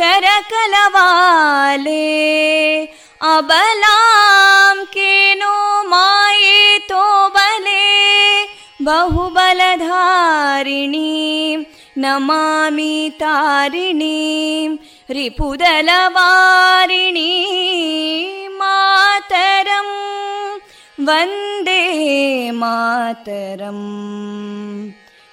करकलवाले अबलां केनो मायेतो बले बहुबलधारिणीं नमामि तारिणीं रिपुदलवारिणी मातरं वन्दे मातरम्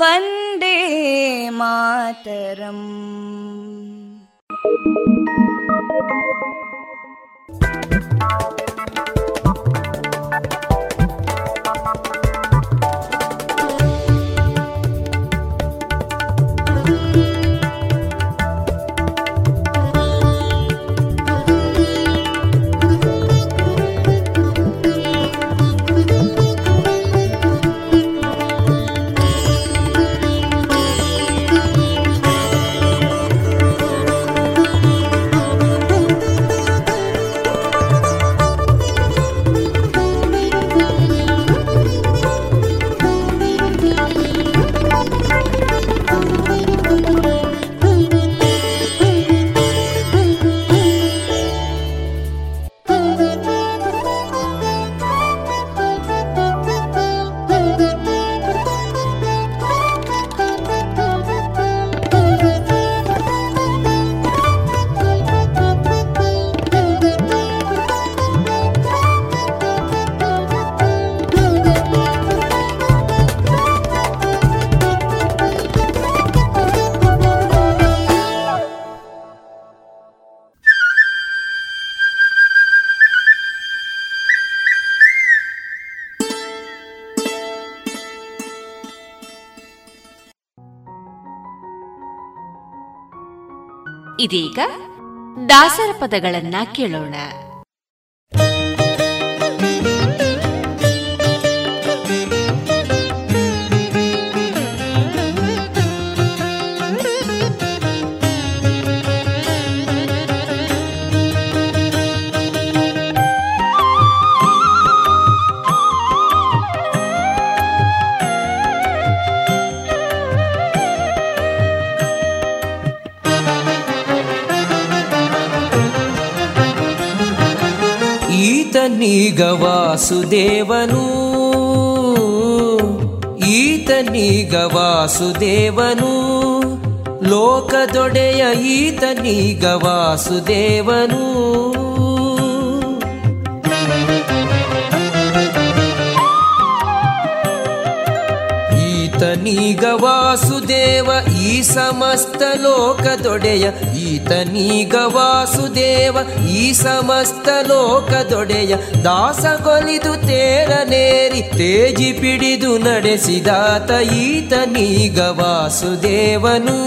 वन्दे मातरम् ಇದೀಗ ದಾಸರ ಪದಗಳನ್ನ ಕೇಳೋಣ. ಈತನೀಗ ವಾಸುದೇವನು. ಈತನೀಗ ವಾಸುದೇವನು. ಲೋಕದೊಡೆಯ ಈತನೀಗ ವಾಸುದೇವನು. ಈತನೀಗ ವಾಸುದೇವ, ಈ ಸಮಸ್ತ ಲೋಕದೊಡೆಯ. ಈತನೀಗ ವಾಸುದೇವ, ಈ ಸಮಸ್ತ ಲೋಕದೊಡೆಯ. ದಾಸಗೊಲಿದು ತೇರನೇರಿ ತೇಜಿ ಪಿಡಿದು ನಡೆಸಿದಾತ ಈತನೀಗ ವಾಸುದೇವನು.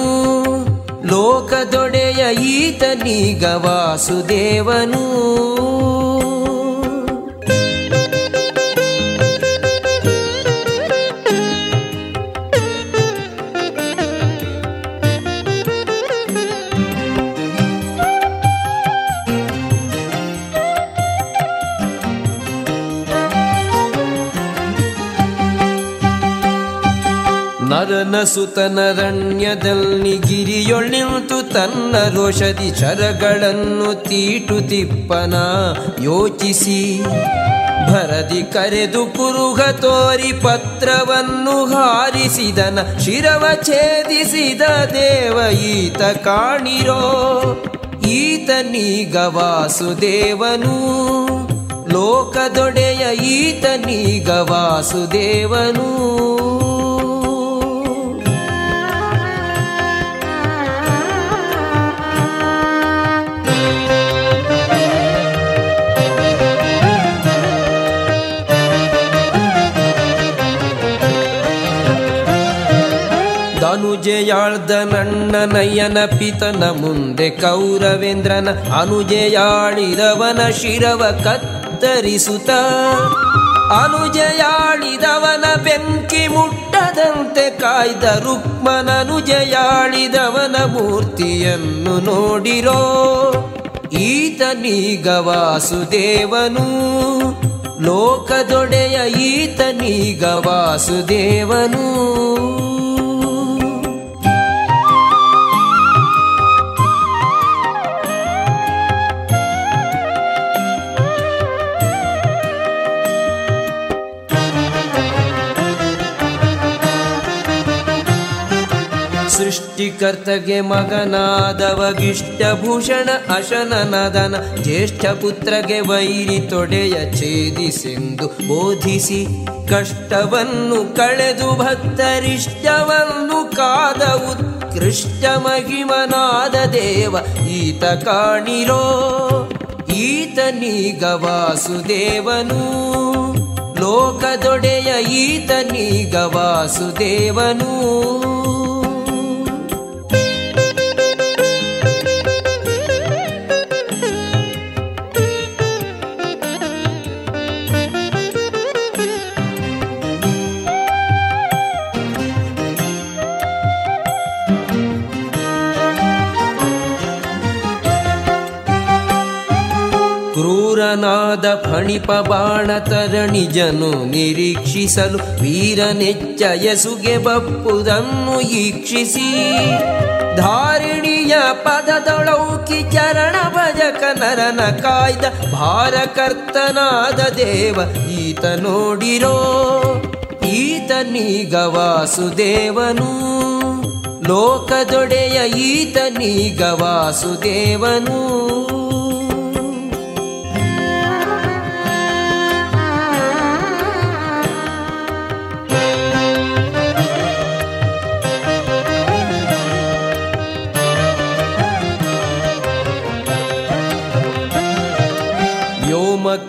ಲೋಕದೊಡೆಯ ಈತನೀಗ ವಾಸುದೇವನು. ನರನ ಸುತನರಣ್ಯದಲ್ಲಿ ಗಿರಿಯೊಳ್ಳಿಂತು ತನ್ನ ರೋಷದಿ ಚರಗಳನ್ನು ತೀಟು ತಿಪ್ಪನ ಯೋಚಿಸಿ. ಭರದಿ ಕರೆದು ಕುರುಗ ತೋರಿ ಪತ್ರವನ್ನು ಹಾರಿಸಿದನ, ಶಿರವ ಛೇದಿಸಿದ ದೇವ ಈತ ಕಾಣಿರೋ. ಈತನೀಗ ವಾಸುದೇವನು, ಲೋಕದೊಡೆಯ ಈತನೀಗ ವಾಸುದೇವನು. ಅನುಜೆಯಾಳ್ದ ನನ್ನ ನಯ್ಯನ ಪಿತನ ಮುಂದೆ ಕೌರವೇಂದ್ರನ ಅನುಜೆಯಾಳಿದವನ ಶಿರವ ಕತ್ತರಿಸುತ್ತ. ಅನುಜೆಯಾಳಿದವನ ಬೆಂಕಿ ಮುಟ್ಟದಂತೆ ಕಾಯ್ದ ರುಕ್ಮನನುಜೆಯಾಳಿದವನ ಮೂರ್ತಿಯನ್ನು ನೋಡಿರೋ ಈತನೀಗ ವಾಸುದೇವನು. ಲೋಕದೊಡೆಯ ಈತನೀಗ ವಾಸುದೇವನು. ಸೃಷ್ಟಿಕರ್ತಗೆ ಮಗನಾದವಗಿಷ್ಟಭೂಷಣ, ಅಶನನದನ ಜ್ಯೇಷ್ಠ ಪುತ್ರಗೆ ವೈರಿ ತೊಡೆಯ ಛೇದಿಸೆಂದು ಬೋಧಿಸಿ ಕಷ್ಟವನ್ನು ಕಳೆದು ಭಕ್ತರಿಷ್ಟವನ್ನು ಕಾದ ಉತ್ಕೃಷ್ಟ ಮಹಿಮನಾದ ದೇವ ಈತ ಕಾಣಿರೋ ಈತನೀಗ ವಾಸುದೇವನು. ಲೋಕದೊಡೆಯ ಈತನೀಗ ವಾಸುದೇವನು. ಕ್ರೂರನಾದ ಫಣಿಪ ಬಾಣ ತರಣಿಜನು ನಿರೀಕ್ಷಿಸಲು ವೀರ ಯಸುಗೆ ಬಪ್ಪುದನ್ನು ಈಕ್ಷಿಸಿ. ಧಾರಿಣಿಯ ಪದದೊಳೌಕಿ ಚರಣ ಭಜಕ ನರನ ಕಾಯ್ದ ಭಾರಕರ್ತನಾದ ದೇವ ಈತ ನೋಡಿರೋ. ಈತನೀಗ ವಾಸುದೇವನು. ಲೋಕದೊಡೆಯ ಈತನೀಗ ವಾಸುದೇವನು.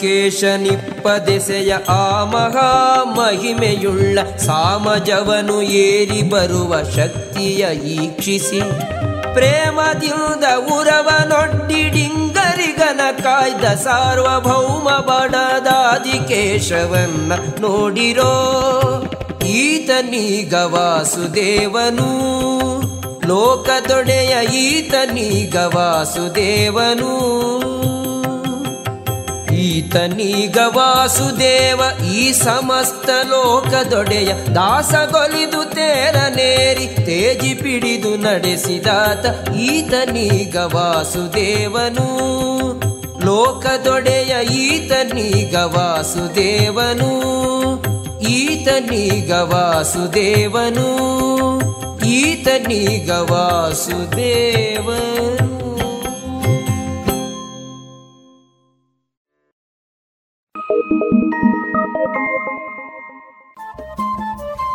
ವ್ಯೋಮಕೇಶ ನಿಪ್ಪದೆಸೆಯ ಆ ಮಹಾ ಮಹಿಮೆಯುಳ್ಳ ಸಾಮಜವನು ಏರಿ ಬರುವ ಶಕ್ತಿಯ ಈಕ್ಷಿಸಿ. ಪ್ರೇಮದಿಂದ ಉರವನೊಡ್ಡಿಡಿಂಗರಿಗನ ಕಾಯ್ದ ಸಾರ್ವಭೌಮ ಬಡದಾದಿ ಕೇಶವನ್ನ ನೋಡಿರೋ ಈತನೀಗ ವಾಸುದೇವನು. ಲೋಕದೊಡೆಯ ಈತನೀಗ ವಾಸುದೇವನು. ಈತನೀಗ ವಾಸುದೇವ ಈ ಸಮಸ್ತ ಲೋಕದೊಡೆಯ ದಾಸಗೊಲಿದು ತೇರನೇರಿ ತೇಜಿ ಪಿಡಿದು ನಡೆಸಿದಾತ ಈತನೀಗ ವಾಸುದೇವನು. ಲೋಕದೊಡೆಯ ಈತನೀಗ ವಾಸುದೇವನು. ಈತನೀಗ ವಾಸುದೇವನು. ಈತನೀಗ ವಾಸುದೇವನು.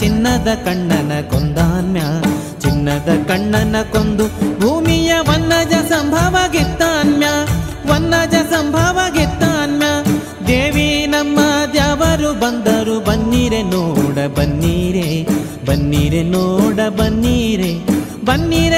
ಚಿನ್ನದ ಕಣ್ಣನ ಕೊಂದಾನ್ಯ, ಚಿನ್ನದ ಕಣ್ಣನ ಕೊಂದು ಭೂಮಿಯ ವನ್ನಜ ಸಂಭವ ಗೆತ್ತಾನ್ಯ ವನ್ನಜ ಸಂಭವ ಗೆತ್ತಾನ್ಯ ದೇವಿ ನಮ್ಮ ದೇವರು ಬಂದರು, ಬನ್ನಿರೆ ನೋಡ ಬನ್ನಿರೆ ಬನ್ನಿರೆ ನೋಡ ಬನ್ನಿರೆ, ಬನ್ನೀರೆ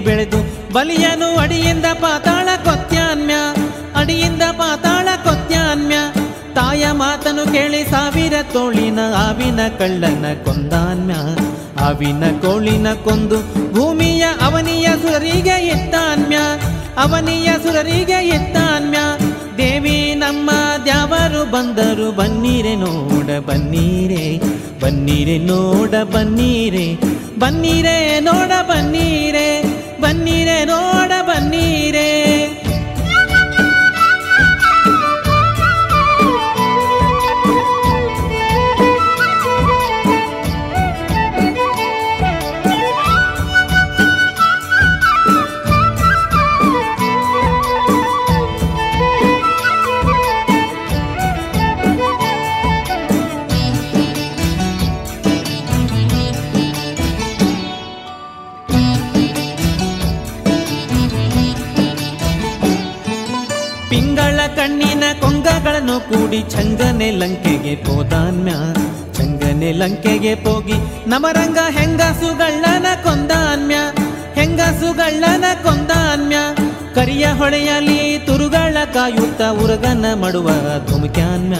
ಬೆಳೆದು ಬಲಿಯನು ಅಡಿಯಿಂದ ಪಾತಾಳ ಕೊತ್ಯಾನ್ಯ, ಅಡಿಯಿಂದ ಪಾತಾಳ ಕೊತ್ಯಾನ್ಯ. ತಾಯ ಮಾತನು ಕೇಳಿ ಸಾವಿರ ತೋಳಿನ ಆವಿನ ಕಳ್ಳನ ಕೊಂದಾನ್ಯ. ಆವಿನ ಕೋಳಿನ ಕೊಂದು ಭೂಮಿಯ ಅವನಿಯ ಸುರರಿಗೆ ಎತ್ತಾನ್ಯ, ಅವನಿಯ ಸುರರಿಗೆ ಎತ್ತಾನ್ಯ. ದೇವಿ ನಮ್ಮ ದ್ಯಾವರು ಬಂದರು, ಬನ್ನೀರೆ ನೋಡ ಬನ್ನೀರೆ ಬನ್ನೀರೆ ನೋಡ ಬನ್ನೀರೆ ಬನ್ನೀರೆ ನೋಡ ಬನ್ನೀರೆ. ಬನ್ನೀರೆ ನೋಡ ಕೂಡಿ ಚಂಗನೆ ಲಂಕೆಗೆ ಪೋದಾನ್ಯ ಚಂಗನೆ ಲಂಕೆಗೆ ಹೋಗಿ ನಮರಂಗ ಹೆಂಗಸುಗಳ್ಳನ ಕೊಂದಾನ್ಯ. ಹೆಂಗಸುಗಳ್ಳನ ಕೊಂದಾನ್ಯ. ಕರಿಯ ಹೊಳೆಯಲಿ ತುರುಗಳ ಕಾಯುತ್ತ ಉರಗನ ಮಡುವ ಧುಮುಕ್ಯಾನ್ಯ.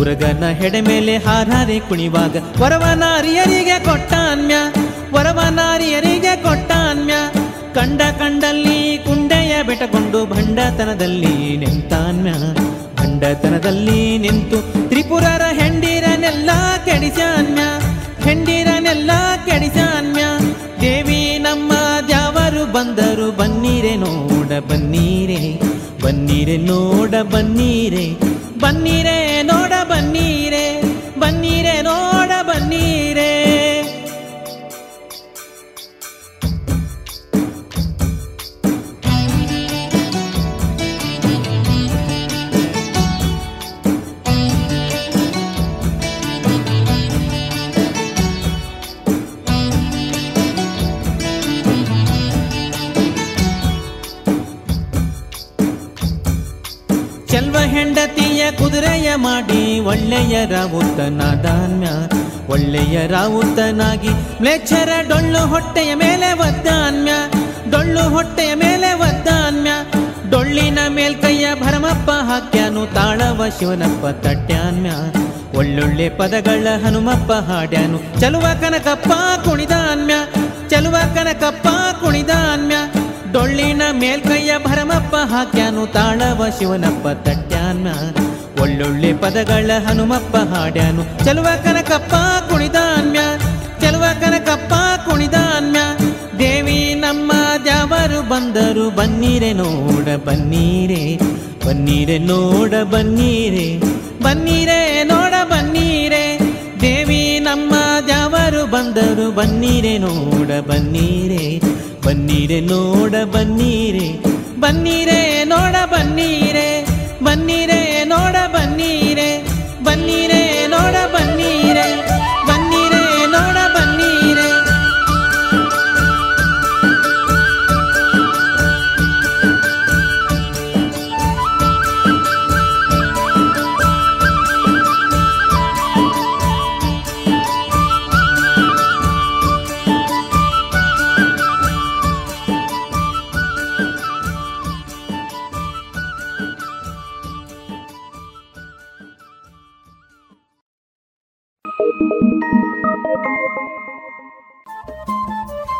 ಉರಗನ ಹೆಡೆ ಮೇಲೆ ಹಾರಾರಿ ಕುಣಿವಾಗ ವರವನಾರಿಯರಿಗೆ ಕೊಟ್ಟಾನ್ಯ. ವರವನಾರಿಯರಿಗೆ ಕೊಟ್ಟಾನ್ಯ. ಕಂಡ ಕಂಡಲ್ಲಿ ಕುಂಡೆಯ ಬೆಟಕೊಂಡು ಭಂಡತನದಲ್ಲಿ ನಿಂತಾನ್ಯ ಭಂಡತನದಲ್ಲಿ ನಿಂತು ತ್ರಿಪುರರ ಹೆಂಡಿರನೆಲ್ಲ ಕೆಡಿಸಾನ್ಯ ಹೆಂಡಿರನೆಲ್ಲ ಕೆಡಿಸಾನ್ಯ ದೇವಿ ನಮ್ಮ ದ್ಯಾವರು ಬಂದರು, ಬನ್ನೀರೆ ನೋಡ ಬನ್ನೀರೆ ಬನ್ನೀರೆ ನೋಡ ಬನ್ನೀರೆ ಬನ್ನೀರೆ ನೋಡ ಬನ್ನೀರೆ ಬನ್ನೀರೆ ನೋಡ ಬನ್ನೀರೆ. ಕುದುರೆಯ ಮಾಡಿ ಒಳ್ಳೆಯ ರಾವುತನಾದಾನ್ಯ ಒಳ್ಳೆಯ ರಾವುತನಾಗಿ ಮ್ಲೇಚ್ಛರ ಡೊಳ್ಳು ಹೊಟ್ಟೆಯ ಮೇಲೆ ಒದ್ದಾನ್ಯ ಡೊಳ್ಳು ಹೊಟ್ಟೆಯ ಮೇಲೆ ಒದ್ದಾನ್ಯ ಡೊಳ್ಳಿನ ಮೇಲ್ಕೈಯ ಭರಮಪ್ಪ ಹಾಕ್ಯಾನು ತಾಳವ ಶಿವನಪ್ಪ ತಟ್ಯಾನ್ಯ, ಒಳ್ಳೊಳ್ಳೆ ಪದಗಳ ಹನುಮಪ್ಪ ಹಾಡ್ಯಾನು, ಚಲುವ ಕನಕಪ್ಪ ಕುಣಿದಾನ್ಯ, ಚಲುವ ಕನಕಪ್ಪ ಕುಣಿದಾನ್ಯ, ಡೊಳ್ಳಿನ ಮೇಲ್ಕೈಯ ಭರಮಪ್ಪ ಹಾಕ್ಯಾನು ತಾಳವ ಶಿವನಪ್ಪ ತಟ್ಯಾನ ಒಳ್ಳೊಳ್ಳೆ ಪದಗಳ ಹನುಮಪ್ಪ ಹಾಡ್ಯಾನು. ಚಲುವ ಕನಕಪ್ಪ ಕುಣಿದಾನ್ಯ ಚಲುವ ಕನಕಪ್ಪ ಕುಣಿದಾನ್ಯ ದೇವಿ ನಮ್ಮ ದ್ಯಾವರು ಬಂದರು, ಬನ್ನೀರೆ ನೋಡ ಬನ್ನೀರೆ ಬನ್ನೀರೆ ನೋಡ ಬನ್ನೀರೆ ಬನ್ನೀರೆ ನೋಡ ಬನ್ನೀರೆ. ದೇವಿ ನಮ್ಮ ದ್ಯಾವರು ಬಂದರು, ಬನ್ನೀರೆ ನೋಡ ಬನ್ನೀರೆ ಬನ್ನೀರೆ ನೋಡ ಬನ್ನೀರೆ ಬನ್ನೀರೆ ನೋಡ ಬನ್ನೀರೆ. ಬನ್ನೀರೆ ನೋಡ ಬನ್ನಿರೆ ಬನ್ನಿರೆ ನೋಡ ಬನ್ನೀರೆ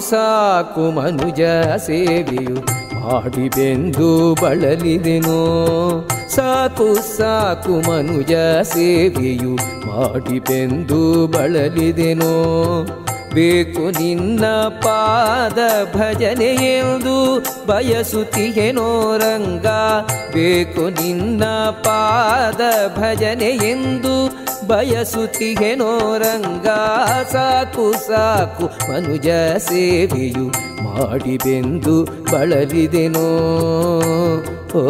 ಸಾಕು ಮನುಜ ಸೇವೆಯು ಮಾಡಿದೆಂದು ಬಳಲಿದೆನೋ. ಸಾಕು ಸಾಕು ಮನುಜ ಸೇವೆಯು ಮಾಡಿದೆಂದು ಬಳಲಿದೆನೋ. ಬೇಕು ನಿನ್ನ ಪಾದ ಭಜನೆ ಎಂದು ಬಯಸುತ್ತಿಗೆನೋ ರಂಗ. ಬೇಕು ನಿನ್ನ ಪಾದ ಭಜನೆ ಎಂದು ಬಯಸುತ್ತಿಗೆನೋ ರಂಗ ಸಾಕು ಸಾಕು ಮನುಜ ಸೇವೆಯು ಮಾಡಿಬೆಂದು ಬಳಲಿದೆನೋ? ಓ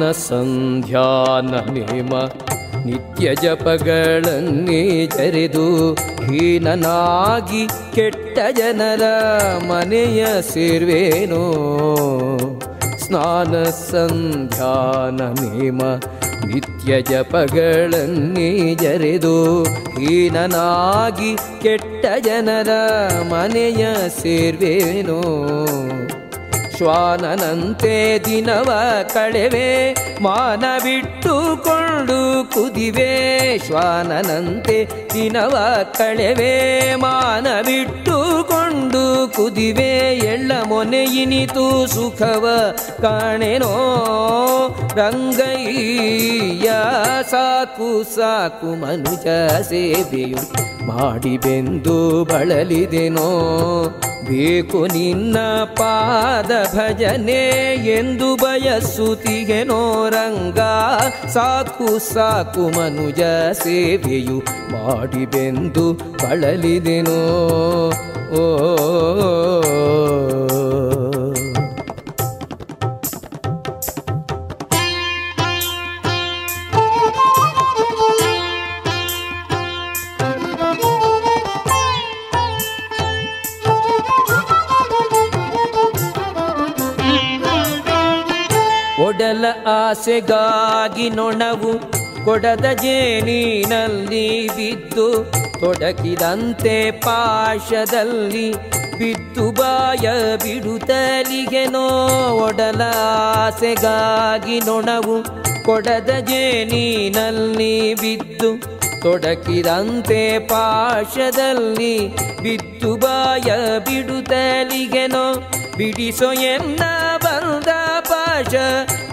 ಸ್ನಾನ ಸಂಧ್ಯಾನ ನೇಮ, ನಿತ್ಯ ಜಪಗಳನ್ನೇ ಜರೆದು ಹೀನನಾಗಿ ಕೆಟ್ಟ ಜನರ ಮನೆಯ ಸೇರ್ವೇನೋ. ಸ್ನಾನ ಸಂಧ್ಯಾನ ನೇಮ, ನಿತ್ಯ ಜಪಗಳನ್ನೇ ಜರೆದು ಹೀನನಾಗಿ ಕೆಟ್ಟ ಜನರ ಮನೆಯ ಸೇರ್ವೇನೋ. ಶ್ವಾನನಂತೆ ದಿನವ ಕಳೆವೆ ಮಾನ ಬಿಟ್ಟುಕೊಂಡು ಕುದಿವೆ. ಶ್ವಾನನಂತೆ ದಿನವ ಕಳೆವೆ ಮಾನ ಬಿಟ್ಟುಕೊಂಡು ಕುದಿವೆ. ಎಳ್ಳ ಮೊನೆಯಿನಿತು ಸುಖವ ಕಾಣೆನೋ ರಂಗಯ್ಯ ಸಾಕು ಸಾಕು ಮನುಜ ಸೇವೆಯು ಮಾಡಿಬೆಂದು ಬಳಲಿದೆನೋ. ಬೇಕು ನಿನ್ನ ಪಾದ ಭಜನೆ ಎಂದು ಬಯಸುತ್ತಿಗೆನೋ ರಂಗ ಸಾಕು ಸಾಕು ಮನುಜ ಸೇವೆಯು ಮಾಡಿಬೆಂದು ಬಳಲಿದೆನೋ ಓ ಆಸೆಗಾಗಿ ನೊಣವು ಕೊಡದ ಜೇನಿನಲ್ಲಿ ಬಿದ್ದು ತೊಡಕಿದಂತೆ ಪಾಶದಲ್ಲಿ ಬಿದ್ದು ಬಾಯ ಬಿಡುತ್ತಲಿಗೆ ಒಡಲ ಆಸೆಗಾಗಿ ನೊಣವು ಕೊಡದ ಜೇನಿನಲ್ಲಿ ಬಿದ್ದು ತೊಡಕಿದಂತೆ ಪಾಶದಲ್ಲಿ ಬಿತ್ತು ಬಾಯ ಬಿಡುತ್ತಲಿಗೆನೋ ಬಿಡಿಸೋ ಎನ್ನ ಬಂದ ಪಾಶ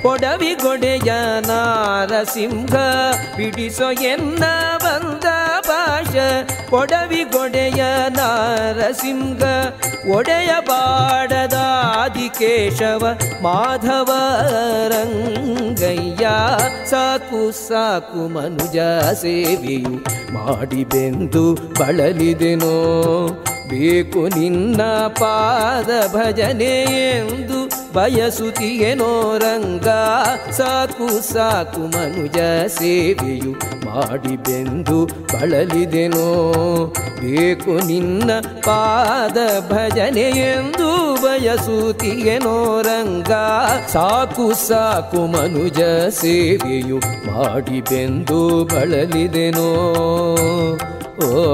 ಕೊಡವಿಗೊಡೆಯ ನಾರಸಿಂಹ. ಬಿಡಿಸೋ ಎನ್ನ ಬಂದ ಪಾಶ ಕೊಡವಿಗೊಡೆಯ ನಾರಸಿಂಹ. ಒಡೆಯ ಬಾಡದ ಆದಿಕೇಶವ, ಮಾಧವ ರಂಗಯ್ಯ. ಸಾಕು ಸಾಕು ಮನುಜ ಸೇವೆಯು ಮಾಡಿಬೆಂದು ಬಳಲಿದೆನೋ. ಬೇಕು ನಿನ್ನ ಪಾದ ಭಜನೆ ಎಂದು ಬಯಸುತ್ತಿಯೇನೋ ರಂಗ. ಸಾಕು ಸಾಕು ಮನುಜ ಸೇವೆಯು ಮಾಡಿಬೆಂದು ಬಳಲಿದೆನೋ. ಬೇಕು ನಿನ್ನ ಪಾದ ಭಜನೆ ಎಂದು ಬಯಸುತ್ತಿಯೇನೋ ರಂಗ. ಸಾಕು ಸಾಕು ಮನುಜ ಸೇವೆಯು ಮಾಡಿಬೆಂದು ಬಳಲಿದೆನೋ. ಓ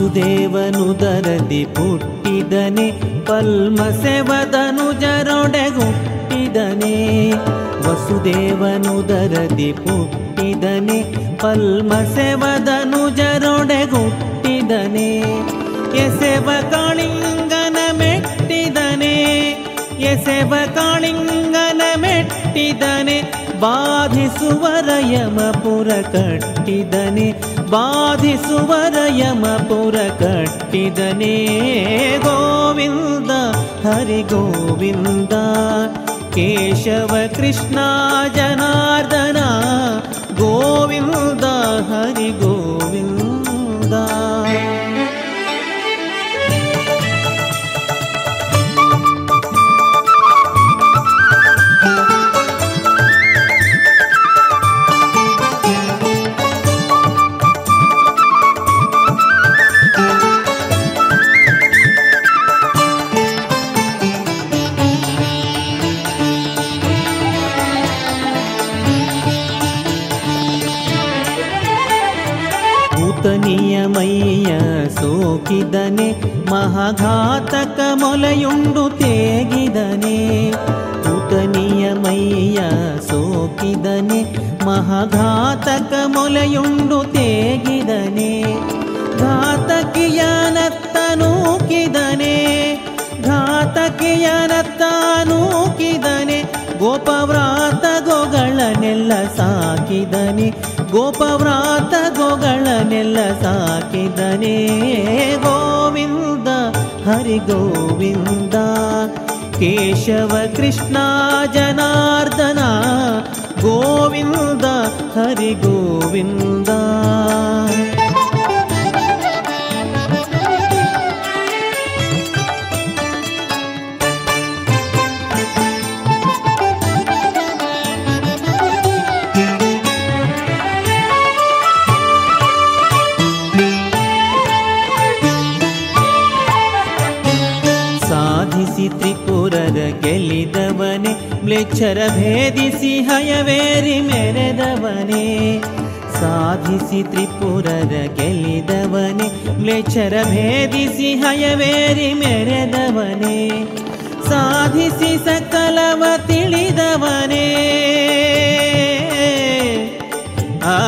ವಸುದೇವನುದರದಿ ಪುಟ್ಟಿದನೆ ಪಲ್ಮಸೆವದನು ಜರೊಡೆಗುಟ್ಟಿದನೆ. ವಸುದೇವನುದರದಿ ಪುಟ್ಟಿದನೆ ಪಲ್ಮಸೆವದನು ಜರೊಡೆಗುಟ್ಟಿದನೆ. ಎಸೆವ ಕಾಳಿಂಗನ ಮೆಟ್ಟಿದನೆ ಎಸೆವ ಕಾಳಿಂಗನ ಮೆಟ್ಟಿದನೆ. ಬಾಧಿಸುವರ ಯಮಪುರ ಕಟ್ಟಿದನೆ ಬಾಧಿಸುವರ ಯಮಪುರ ಕಟ್ಟಿದನೆ ಗೋವಿಂದ ಹರಿ ಗೋವಿಂದ ಕೇಶವ ಕೃಷ್ಣ ಜನಾರ್ದನ ಗೋವಿಂದ ಹರಿ ಗೋವಿಂದ ಸೋಕಿದನೆ ಮಹಾಘಾತಕ ಮೊಲೆಯುಂಡು ತೇಗಿದನೆ. ಭೂತನಿಯ ಮೈಯ ಸೋಕಿದನೆ, ಮಹಾಘಾತಕ ಮೊಲೆಯುಂಡು ತೇಗಿದನೆ. ಘಾತಕಿಯನತ್ತ ನೂಕಿದನೆ ಘಾತಕಿಯನತ್ತ ನೂಕಿದನೆ. ಗೋಪವ್ರಾತ ಗೋಗಳನೆಲ್ಲ ಸಾಕಿದನೆ ಗೋಪವ್ರಾತ ಗೋಗಳನೆಲ್ಲ ಸಾಕಿದನೆ ಗೋವಿಂದ ಹರಿ ಗೋವಿಂದ ಕೇಶವ ಕೃಷ್ಣ ಜನಾರ್ದನ ಗೋವಿಂದ ಹರಿ ಗೋವಿಂದ ಮ್ಲೇಚ್ಛರ ಭೇದಿಸಿ ಹಯವೇರಿ ಮೆರೆದವನೇ, ಸಾಧಿಸಿ ತ್ರಿಪುರರ ಗೆಲ್ಲಿದವನೇ, ಮ್ಲೇಚ್ಛರ ಭೇದಿಸಿ ಹಯವೇರಿ ಮೆರೆದವನೇ, ಸಾಧಿಸಿ ಸಕಲವ ತಿಳಿದವನೇ. ಆ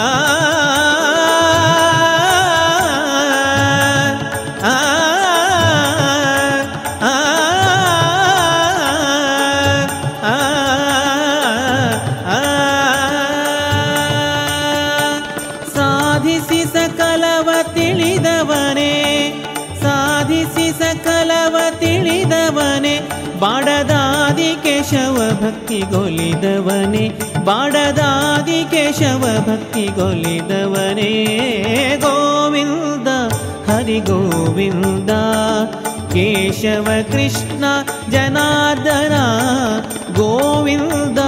ಕೇಶವ ಭಕ್ತಿಗೊಲಿದವನೇ ಬಾಡದಾದಿ Keshava ಭಕ್ತಿಗೊಲಿದವನೇ Govinda, Hari Govinda, Keshava Krishna, Janardhana, Govinda,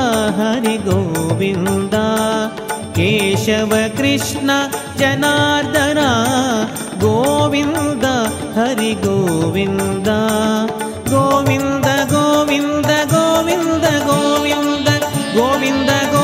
Hari Govinda, Keshava Krishna, Janardhana, Govinda, Hari Govinda Govinda govinda govinda govinda govinda govinda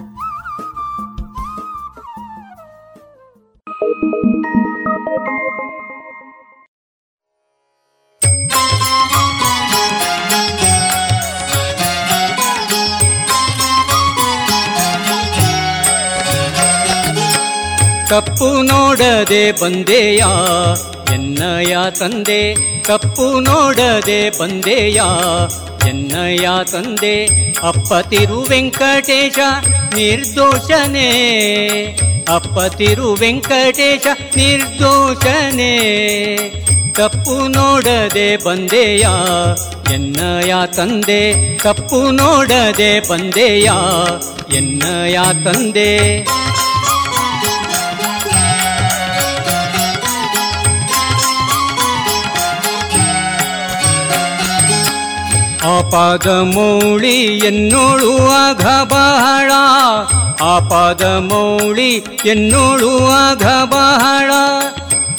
ತಪ್ಪು ನೋಡದೆ ಬಂದೆಯ ಎನ್ನಯ ತಂದೆ ತಪ್ಪು ನೋಡದೆ ಬಂದೆಯ ಎನ್ನಯ ತಂದೆ ಅಪ್ಪ ತಿರು ವೆಂಕಟೇಶ ನಿರ್ದೋಷನೇ ಅಪ್ಪ ತಿರು ವೆಂಕಟೇಶ ನಿರ್ದೋಷನೇ ತಪ್ಪು ನೋಡದೆ ಬಂದೆಯ ಎನ್ನಯ ತಂದೆ ತಪ್ಪು ನೋಡದೆ ಬಂದೆಯ ಎನ್ನಯ ತಂದೆ ಆಪದಮೌಳಿ ಎನ್ನೋಳುವಾಗ ಬಹಳ. ಆಪದಮೌಳಿ ಎನ್ನೋಳುವಾಗ ಬಹಳ.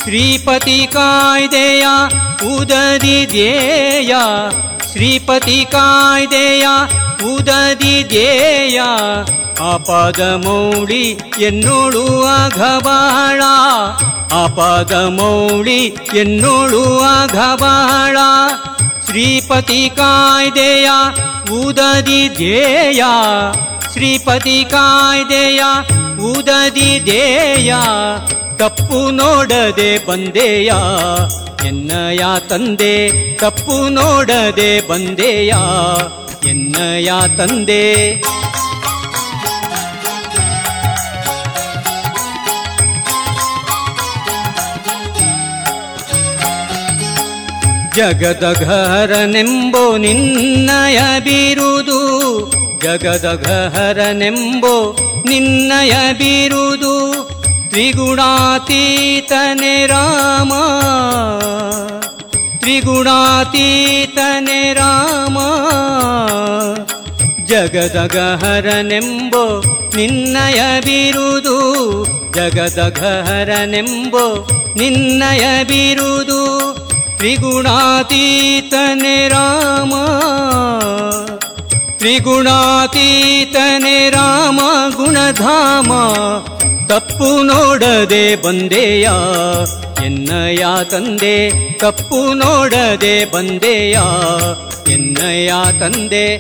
ಶ್ರೀಪತಿ ಕಾಯ್ದೆಯ ಉದದಿದೆಯ ಶ್ರೀಪತಿ ಕಾಯ್ದೆಯ ಉದದಿದೆಯ ಆಪದಮೌಳಿ ಎನ್ನೋಳುವಾಗ ಬಹಳ. ಆಪದಮೌಳಿ ಎನ್ನೋಳುವಾಗ ಬಹಳ. ಶ್ರೀಪತಿ ಕಾಯ್ದೆಯ ಉದದಿ ಧ್ಯೇಯ. ಶ್ರೀಪತಿ ಕಾಯ್ದೆಯ ಉದದಿ ಧ್ಯೇಯ. ತಪ್ಪು ನೋಡದೆ ಬಂದೆಯ. ಎನ್ನಯ ತಂದೆ ತಪ್ಪು ನೋಡದೆ ಬಂದೆಯ. ಎನ್ನಯ ತಂದೆ ಜಗದಘಹರನೆಂಬೋ ನಿನ್ನಯ ಬೀರುದು ಜಗದಘಹರನೆಂಬೋ ನಿನ್ನಯ ಬೀರುದು ತ್ರಿಗುಣಾತೀತನೆ ರಾಮ. ತ್ರಿಗುಣಾತೀತನೆ ರಾಮ. ಜಗದಗಹರನೆಂಬೋ ನಿನ್ನಯ ಬಿರುದು ಜಗದಗಹರನೆಂಬೋ ನಿನ್ನಯ ಬಿರುದು ತ್ರಿಗುಣಾತೀತನೆ ರಾಮ. ತ್ರಿಗುಣಾತೀತನೆ ರಾಮ ಗುಣಧಾಮ. ತಪ್ಪು ನೋಡದೆ ಬಂದೆಯ ಎನ್ನಯ ತಂದೆ. ತಪ್ಪು ನೋಡದೆ ಬಂದೆಯ ಎನ್ನಯ ತಂದೆ.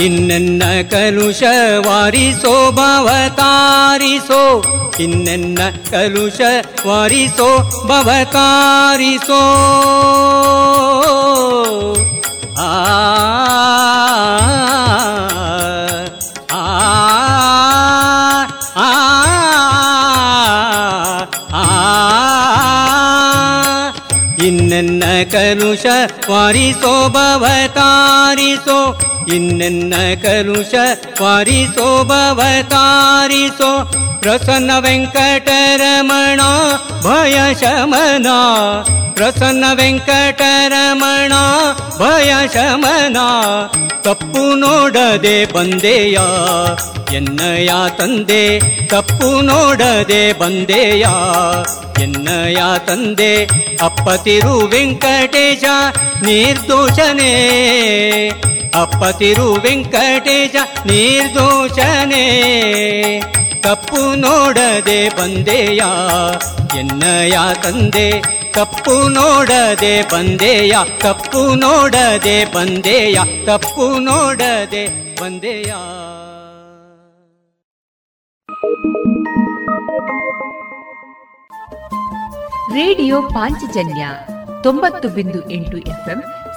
ಇನ್ನೆನ್ನ ಕಲುಷವಾರಿಸೋ ಭವತಾರಿಸೋ ಇನ್ನೆನ್ನ ಕಲುಷ ವಾರಿಸೋ ಭವತಾರಿಸೋ ಆ ಇನ್ನೆನ್ನ ಕಲುಷ ವಾರಿಸೋ ಭವತಾರಿಸೋ ಇನ್ನೆನ್ನ ಕಲುಷ ವಾರಿಸೋ ಭವತಾರಿಸೋ ಪ್ರಸನ್ನ ವೆಂಕಟರಮಣ ಭಯ ಶಮನ ಪ್ರಸನ್ನ ವೆಂಕಟರಮಣ ಭಯ ಶಮನ ತಪ್ಪು ನೋಡದೆ ಬಂದೆಯ ಎನ್ನಯ ತಂದೆ ತಪ್ಪು ನೋಡದೆ ಬಂದೆಯ ಎನ್ನಯ ತಂದೆ ಅಪ್ಪತಿರು ವೆಂಕಟೇಶ ನಿರ್ದೋಷನೇ ಅಪ್ಪತಿರು ವೆಂಕಟೇಶ ನಿರ್ದೋಷನೇ ತಪ್ಪು ನೋಡದೆ ಬಂದೆಯ? ಎನ್ನಯ ತಂದೆ ತಪ್ಪು ನೋಡದೆ ಬಂದೆಯ? ತಪ್ಪು ನೋಡದೆ ಬಂದೆಯ? ತಪ್ಪು ನೋಡದೆ ಬಂದೆಯ? ರೇಡಿಯೋ ಪಾಂಚಜನ್ಯ ತೊಂಬತ್ತು ಬಿಂದು ಎಂಟು ಎಫ್ಎಂ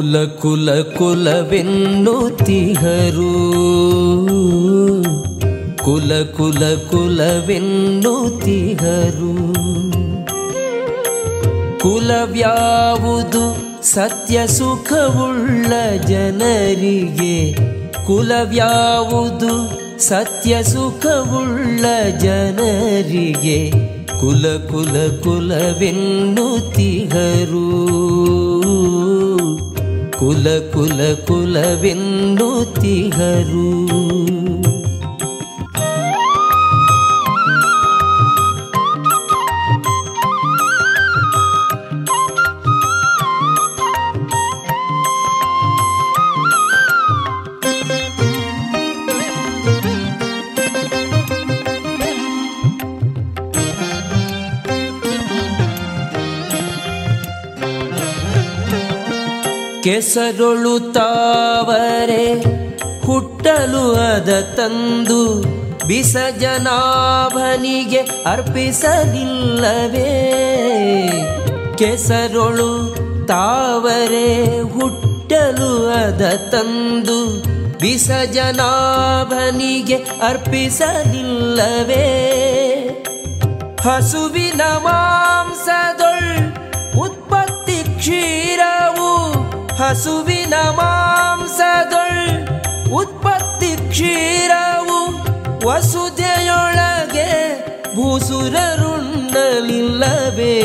ಕುಲ ಕುಲ ಕುಲವೆನ್ನುತ್ತಿಹರು ಕುಲ ಕುಲ ಕುಲವೆನ್ನುತ್ತಿಹರು ಕುಲವ್ಯಾವುದು ಸತ್ಯ ಸುಖವುಳ್ಳ ಜನರಿಗೆ. ಕುಲವ್ಯಾವುದು ಸತ್ಯ ಸುಖವುಳ್ಳ ಜನರಿಗೆ. ಕುಲ ಕುಲ ಕುಲವೆನ್ನುತ್ತಿಹರು ಕುಲ ಕುಲ ಕುಲವೆನ್ನುತ್ತಿಹರು ಕೆಸರೊಳು ತಾವರೆ ಹುಟ್ಟಲು ಅದ ತಂದು ಬಿಸಜನಾಭನಿಗೆ ಅರ್ಪಿಸಲಿಲ್ಲವೇ. ಕೆಸರೊಳು ತಾವರೆ ಹುಟ್ಟಲು ಅದ ತಂದು ಬಿಸಜನಾಭನಿಗೆ ಅರ್ಪಿಸಲಿಲ್ಲವೇ. ಹಸುವಿನ ಮಾಂಸದೊಳ್ ಹಸುವಿನ ಮಾಂಸದೊಳ್ ಉತ್ಪತ್ತಿ ಕ್ಷೀರವು ವಸುದೆಯೊಳಗೆ ಭೂಸುರರುಣ್ಣಲಿಲ್ಲವೇ?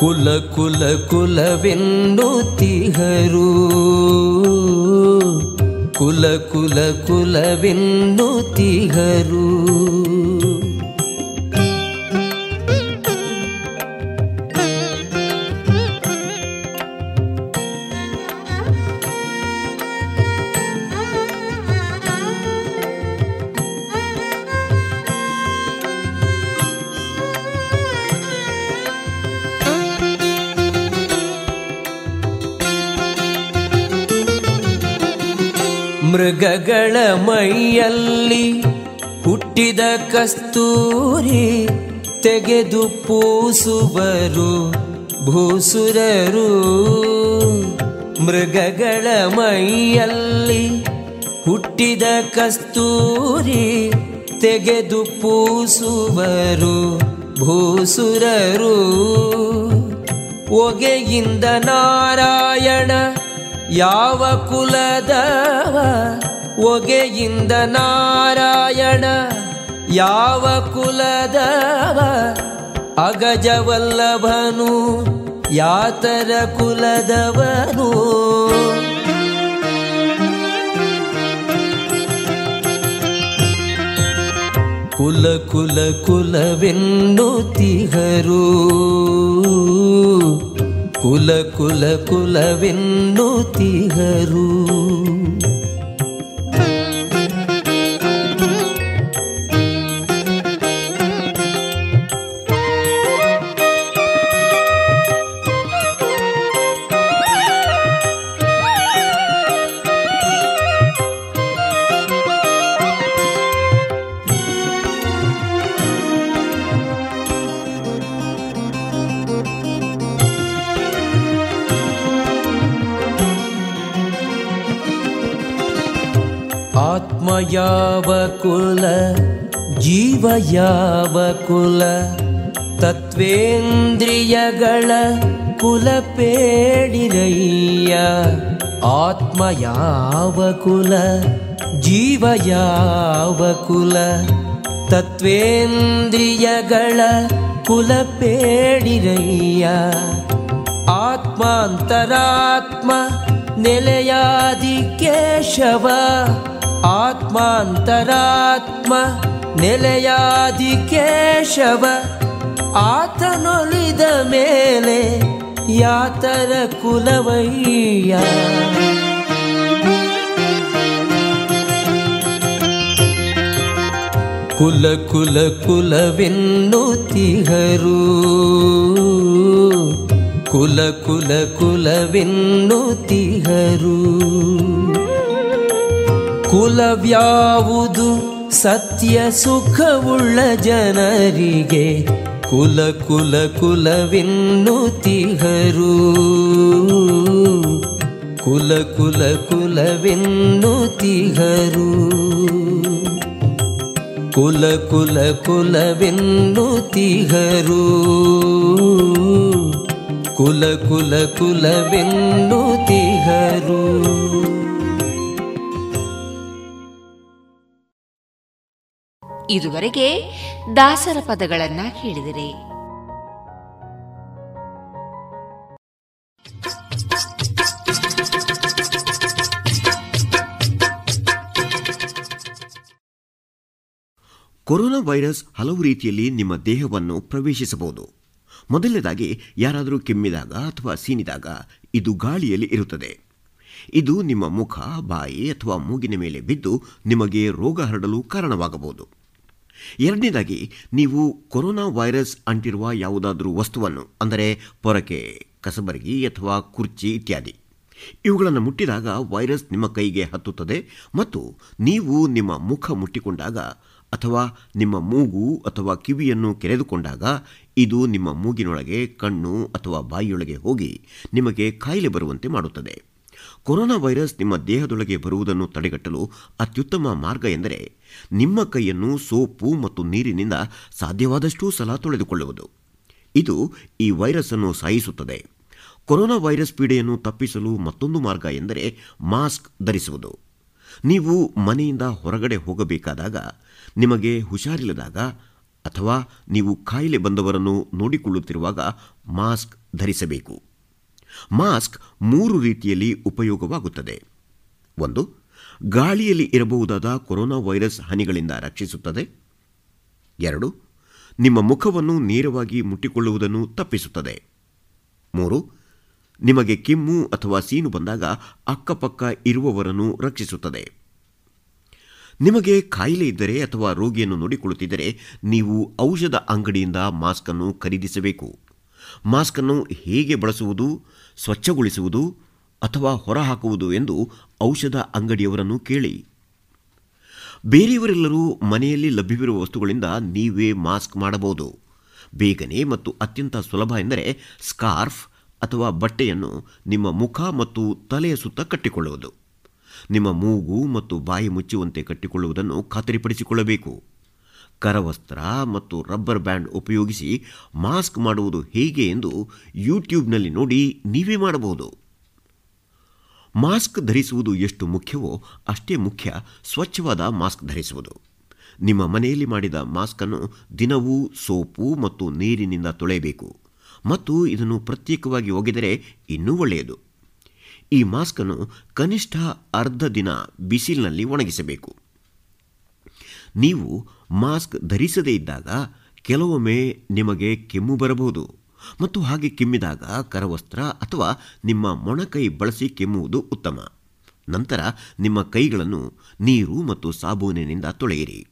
ಕುಲ ಕುಲ ಕುಲವೆನ್ನುತ್ತಿಹರು ಕುಲ ಕುಲ ಕುಲವೆನ್ನುತ್ತಿಹರು ಮೃಗಗಳ ಮೈಯಲ್ಲಿ ಹುಟ್ಟಿದ ಕಸ್ತೂರಿ ತೆಗೆದು ಪೂಸುವರು ಭೂಸುರರು. ಮೃಗಗಳ ಮೈಯಲ್ಲಿ ಹುಟ್ಟಿದ ಕಸ್ತೂರಿ ತೆಗೆದು ಪೂಸುವರು ಭೂಸುರರು. ಒಗೆಯಿಂದ ನಾರಾಯಣ ಯಾವ ಕುಲದವ ಒಗೆಯಿಂದ ನಾರಾಯಣ? ಯಾವ ಕುಲದವ ಅಗಜವಲ್ಲಭನು? ಯಾತರ ಕುಲದವನು? ಕುಲ ಕುಲ ಕುಲವೆನ್ನುತ್ತಿಹರು ಕುಲ ಕುಲ ಕುಲವೆನ್ನುತ್ತಿಹರು ಆತ್ಮ ಯಾವ ಕುಲ ಜೀವ ಯಾವ ಕುಲ ತತ್ವೇಂದ್ರಿಯಗಳ ಕುಲ ಪೇಡಿರಯ್ಯ ಆತ್ಮ ಯಾವ ಕುಲ ಜೀವ ಯಾವ ಕುಲ ತತ್ವೇಂದ್ರಿಯಗಳ ಕುಲ ಪೇಡಿರಯ್ಯ ಆತ್ಮಾಂತರಾತ್ಮ ನೆಲೆಯಾದಿ ಕೇಶವ ಆತ್ಮಾಂತರಾತ್ಮ ನೆಲೆಯಾದಿ ಕೇಶವ ಆತನೊಲಿದ ಮೇಲೆ ಯಾತರ ಕುಲವಯ್ಯ. ಕುಲ ಕುಲ ಕುಲವೆನ್ನುತ್ತಿಹರು ಕುಲ ಕುಲ ಕುಲವೆನ್ನುತ್ತಿಹರು ಕುಲವ್ಯಾವುದು ಸತ್ಯ ಸುಖವುಳ್ಳ ಜನರಿಗೆ ಕುಲ ಕುಲ ಕುಲವೆನ್ನುತ್ತಿಹರು ಕುಲ ಕುಲ ಕುಲವೆನ್ನುತ್ತಿಹರು ಕುಲ ಕುಲ ಕುಲವೆನ್ನುತ್ತಿಹರು ಕುಲ ಕುಲ ಕುಲವೆನ್ನುತ್ತಿಹರು ಇದುವರೆಗೆ ದಾಸರ ಪದಗಳನ್ನ ಕೇಳಿದಿರಿ ಕೊರೋನಾ ವೈರಸ್ ಹಲವು ರೀತಿಯಲ್ಲಿ ನಿಮ್ಮ ದೇಹವನ್ನು ಪ್ರವೇಶಿಸಬಹುದು. ಮೊದಲನೇದಾಗಿ ಯಾರಾದರೂ ಕೆಮ್ಮಿದಾಗ ಅಥವಾ ಸೀನಿದಾಗ ಇದು ಗಾಳಿಯಲ್ಲಿ ಇರುತ್ತದೆ. ಇದು ನಿಮ್ಮ ಮುಖ, ಬಾಯಿ ಅಥವಾ ಮೂಗಿನ ಮೇಲೆ ಬಿದ್ದು ನಿಮಗೆ ರೋಗ ಹರಡಲು ಕಾರಣವಾಗಬಹುದು. ಎರಡನೇದಾಗಿ, ನೀವು ಕೊರೋನಾ ವೈರಸ್ ಅಂಟಿರುವ ಯಾವುದಾದರೂ ವಸ್ತುವನ್ನು, ಅಂದರೆ ಪೊರಕೆ, ಕಸಬರಗಿ ಅಥವಾ ಕುರ್ಚಿ ಇತ್ಯಾದಿ. ಇವುಗಳನ್ನು ಮುಟ್ಟಿದಾಗ ವೈರಸ್ ನಿಮ್ಮ ಕೈಗೆ ಹತ್ತುತ್ತದೆ ಮತ್ತು ನೀವು ನಿಮ್ಮ ಮುಖ ಮುಟ್ಟಿಕೊಂಡಾಗ ಅಥವಾ ನಿಮ್ಮ ಮೂಗು ಅಥವಾ ಕಿವಿಯನ್ನು ಕೆರೆದುಕೊಂಡಾಗ ಇದು ನಿಮ್ಮ ಮೂಗಿನೊಳಗೆ, ಕಣ್ಣು ಅಥವಾ ಬಾಯಿಯೊಳಗೆ ಹೋಗಿ ನಿಮಗೆ ಕಾಯಿಲೆ ಬರುವಂತೆ ಮಾಡುತ್ತದೆ. ಕೊರೋನಾ ವೈರಸ್ ನಿಮ್ಮ ದೇಹದೊಳಗೆ ಬರುವುದನ್ನು ತಡೆಗಟ್ಟಲು ಅತ್ಯುತ್ತಮ ಮಾರ್ಗ ಎಂದರೆ ನಿಮ್ಮ ಕೈಯನ್ನು ಸೋಪು ಮತ್ತು ನೀರಿನಿಂದ ಸಾಧ್ಯವಾದಷ್ಟೂ ಸಲ ತೊಳೆದುಕೊಳ್ಳುವುದು. ಇದು ಈ ವೈರಸ್ ಅನ್ನು ಸಾಯಿಸುತ್ತದೆ. ಕೊರೋನಾ ವೈರಸ್ ಪೀಡೆಯನ್ನು ತಪ್ಪಿಸಲು ಮತ್ತೊಂದು ಮಾರ್ಗ ಎಂದರೆ ಮಾಸ್ಕ್ ಧರಿಸುವುದು. ನೀವು ಮನೆಯಿಂದ ಹೊರಗಡೆ ಹೋಗಬೇಕಾದಾಗ, ನಿಮಗೆ ಹುಷಾರಿಲ್ಲದಾಗ ಅಥವಾ ನೀವು ಕಾಯಿಲೆ ಬಂದವರನ್ನು ನೋಡಿಕೊಳ್ಳುತ್ತಿರುವಾಗ ಮಾಸ್ಕ್ ಧರಿಸಬೇಕು. ಮಾಸ್ಕ್ ಮೂರು ರೀತಿಯಲ್ಲಿ ಉಪಯೋಗವಾಗುತ್ತದೆ. ಒಂದು ಗಾಳಿಯಲ್ಲಿ ಇರಬಹುದಾದ ಕೊರೋನಾ ವೈರಸ್ ಹನಿಗಳಿಂದ ರಕ್ಷಿಸುತ್ತದೆ. ಎರಡು, ನಿಮ್ಮ ಮುಖವನ್ನು ನೇರವಾಗಿ ಮುಟ್ಟಿಕೊಳ್ಳುವುದನ್ನು ತಪ್ಪಿಸುತ್ತದೆ. ಮೂರು, ನಿಮಗೆ ಕೆಮ್ಮು ಅಥವಾ ಸೀನು ಬಂದಾಗ ಅಕ್ಕಪಕ್ಕ ಇರುವವರನ್ನು ರಕ್ಷಿಸುತ್ತದೆ. ನಿಮಗೆ ಕಾಯಿಲೆ ಇದ್ದರೆ ಅಥವಾ ರೋಗಿಯನ್ನು ನೋಡಿಕೊಳ್ಳುತ್ತಿದ್ದರೆ ನೀವು ಔಷಧ ಅಂಗಡಿಯಿಂದ ಮಾಸ್ಕ್ ಅನ್ನು ಖರೀದಿಸಬೇಕು. ಮಾಸ್ಕ್ ಅನ್ನು ಹೇಗೆ ಬಳಸುವುದು, ಸ್ವಚ್ಛಗೊಳಿಸುವುದು ಅಥವಾ ಹೊರಹಾಕುವುದು ಎಂದು ಔಷಧ ಅಂಗಡಿಯವರನ್ನು ಕೇಳಿ, ಬೇರೆಯವರೆಲ್ಲರೂ ಮನೆಯಲ್ಲಿ ಲಭ್ಯವಿರುವ ವಸ್ತುಗಳಿಂದ ನೀವೇ ಮಾಸ್ಕ್ ಮಾಡಬಹುದು. ಬೇಗನೆ ಮತ್ತು ಅತ್ಯಂತ ಸುಲಭ ಎಂದರೆ ಸ್ಕಾರ್ಫ್ ಅಥವಾ ಬಟ್ಟೆಯನ್ನು ನಿಮ್ಮ ಮುಖ ಮತ್ತು ತಲೆಯ ಸುತ್ತ ಕಟ್ಟಿಕೊಳ್ಳುವುದು. ನಿಮ್ಮ ಮೂಗು ಮತ್ತು ಬಾಯಿ ಮುಚ್ಚುವಂತೆ ಕಟ್ಟಿಕೊಳ್ಳುವುದನ್ನು ಖಾತರಿಪಡಿಸಿಕೊಳ್ಳಬೇಕು. ಕರವಸ್ತ್ರ ಮತ್ತು ರಬ್ಬರ್ ಬ್ಯಾಂಡ್ ಉಪಯೋಗಿಸಿ ಮಾಸ್ಕ್ ಮಾಡುವುದು ಹೇಗೆ ಎಂದು ಯೂಟ್ಯೂಬ್ನಲ್ಲಿ ನೋಡಿ ನೀವೇ ಮಾಡಬಹುದು. ಮಾಸ್ಕ್ ಧರಿಸುವುದು ಎಷ್ಟು ಮುಖ್ಯವೋ ಅಷ್ಟೇ ಮುಖ್ಯ ಸ್ವಚ್ಛವಾದ ಮಾಸ್ಕ್ ಧರಿಸುವುದು. ನಿಮ್ಮ ಮನೆಯಲ್ಲಿ ಮಾಡಿದ ಮಾಸ್ಕನ್ನು ದಿನವೂ ಸೋಪು ಮತ್ತು ನೀರಿನಿಂದ ತೊಳೆಯಬೇಕು ಮತ್ತು ಇದನ್ನು ಪ್ರತ್ಯೇಕವಾಗಿ ಒಗೆದರೆ ಇನ್ನೂ ಒಳ್ಳೆಯದು. ಈ ಮಾಸ್ಕನ್ನು ಕನಿಷ್ಠ ಅರ್ಧ ದಿನ ಬಿಸಿಲಿನಲ್ಲಿ ಒಣಗಿಸಬೇಕು. ನೀವು ಮಾಸ್ಕ್ ಧರಿಸದೇ ಇದ್ದಾಗ ಕೆಲವೊಮ್ಮೆ ನಿಮಗೆ ಕೆಮ್ಮು ಬರಬಹುದು. ಮತ್ತು ಹಾಗೆ ಕೆಮ್ಮಿದಾಗ ಕರವಸ್ತ್ರ ಅಥವಾ ನಿಮ್ಮ ಮೊಣಕೈ ಬಳಸಿ ಕೆಮ್ಮುವುದು ಉತ್ತಮ. ನಂತರ ನಿಮ್ಮ ಕೈಗಳನ್ನು ನೀರು ಮತ್ತು ಸಾಬೂನಿನಿಂದ ತೊಳೆಯಿರಿ.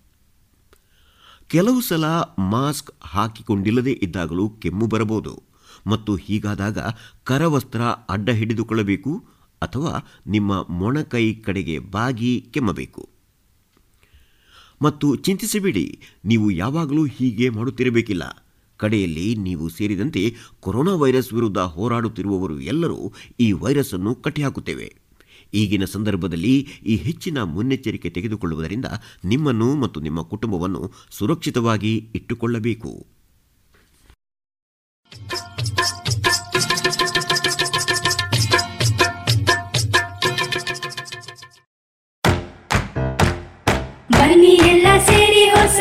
ಕೆಲವು ಸಲ ಮಾಸ್ಕ್ ಹಾಕಿಕೊಂಡಿಲ್ಲದೇ ಇದ್ದಾಗಲೂ ಕೆಮ್ಮು ಬರಬಹುದು ಮತ್ತು ಹೀಗಾದಾಗ ಕರವಸ್ತ್ರ ಅಡ್ಡ ಹಿಡಿದುಕೊಳ್ಳಬೇಕು ಅಥವಾ ನಿಮ್ಮ ಮೊಣಕೈ ಕಡೆಗೆ ಬಾಗಿ ಕೆಮ್ಮಬೇಕು. ಮತ್ತು ಚಿಂತಿಸಬೇಡಿ, ನೀವು ಯಾವಾಗಲೂ ಹೀಗೆ ಮಾಡುತ್ತಿರಬೇಕಿಲ್ಲ. ಕಡೆಯಲ್ಲಿ ನೀವು ಸೇರಿದಂತೆ ಕೊರೋನಾ ವೈರಸ್ ವಿರುದ್ಧ ಹೋರಾಡುತ್ತಿರುವವರು ಎಲ್ಲರೂ ಈ ವೈರಸ್ ಅನ್ನು ಕಟ್ಟಿಹಾಕುತ್ತೇವೆ. ಈಗಿನ ಸಂದರ್ಭದಲ್ಲಿ ಈ ಹೆಚ್ಚಿನ ಮುನ್ನೆಚ್ಚರಿಕೆ ತೆಗೆದುಕೊಳ್ಳುವುದರಿಂದ ನಿಮ್ಮನ್ನು ಮತ್ತು ನಿಮ್ಮ ಕುಟುಂಬವನ್ನು ಸುರಕ್ಷಿತವಾಗಿ ಇಟ್ಟುಕೊಳ್ಳಬೇಕು. ಬನ್ನಿ ಎಲ್ಲ ಸೇರಿ ಹೊಸ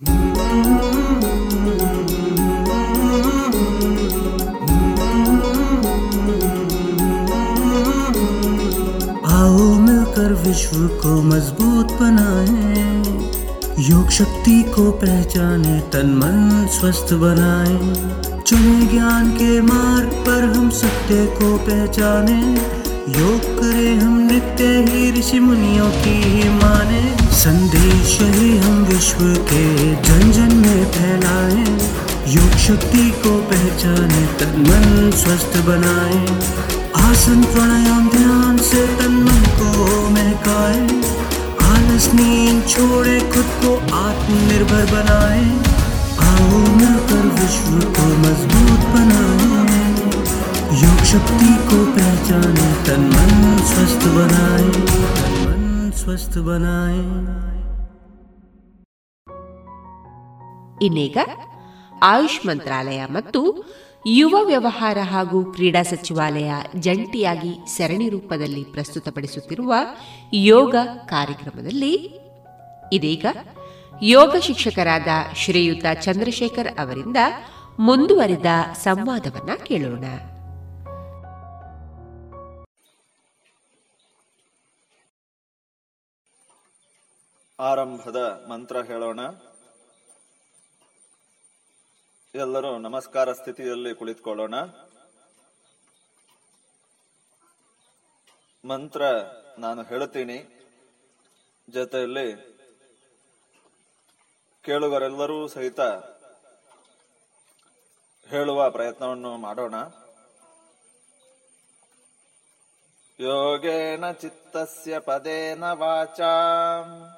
आओ मिलकर विश्व को मज़बूत बनाएँ, योग शक्ति को पहचाने, तन मन स्वस्थ बनाए। चले ज्ञान के मार्ग पर हम सत्य को पहचाने, योग करें हम नित्य ही ऋषि मुनियों की ही माने। संदेश ही हम विश्व के जन जन में फैलाए। योग शक्ति को पहचाने, तन मन स्वस्थ बनाए। आसन प्राणायाम ध्यान से तन मन को महकाए। आलस, नींद छोड़े, खुद को आत्मनिर्भर बनाए। आओ मिलकर विश्व को मज़बूत बनाए। योग शक्ति को पहचाने, तन मन स्वस्थ बनाए। ಸ್ವಸ್ಥ ಬನಾಯೆ. ಇನ್ನೀಗ ಆಯುಷ್ ಮಂತ್ರಾಲಯ ಮತ್ತು ಯುವ ವ್ಯವಹಾರ ಹಾಗೂ ಕ್ರೀಡಾ ಸಚಿವಾಲಯ ಜಂಟಿಯಾಗಿ ಸರಣಿ ರೂಪದಲ್ಲಿ ಪ್ರಸ್ತುತಪಡಿಸುತ್ತಿರುವ ಯೋಗ ಕಾರ್ಯಕ್ರಮದಲ್ಲಿ ಇದೀಗ ಯೋಗ ಶಿಕ್ಷಕರಾದ ಶ್ರೀಯುತ ಚಂದ್ರಶೇಖರ್ ಅವರಿಂದ ಮುಂದುವರಿದ ಸಂವಾದವನ್ನು ಕೇಳೋಣ. ಆರಂಭದ ಮಂತ್ರ ಹೇಳೋಣ. ಎಲ್ಲರೂ ನಮಸ್ಕಾರ ಸ್ಥಿತಿಯಲ್ಲಿ ಕುಳಿತುಕೊಳ್ಳೋಣ. ಮಂತ್ರ ನಾನು ಹೇಳುತ್ತೀನಿ. ಜೊತೆಯಲ್ಲಿ ಕೇಳುಗರೆಲ್ಲರೂ ಸಹಿತ ಹೇಳುವ ಪ್ರಯತ್ನವನ್ನು ಮಾಡೋಣ. ಯೋಗೇನ ಚಿತ್ತಸ್ಯ ಪದೇನ ವಾಚಾಂ.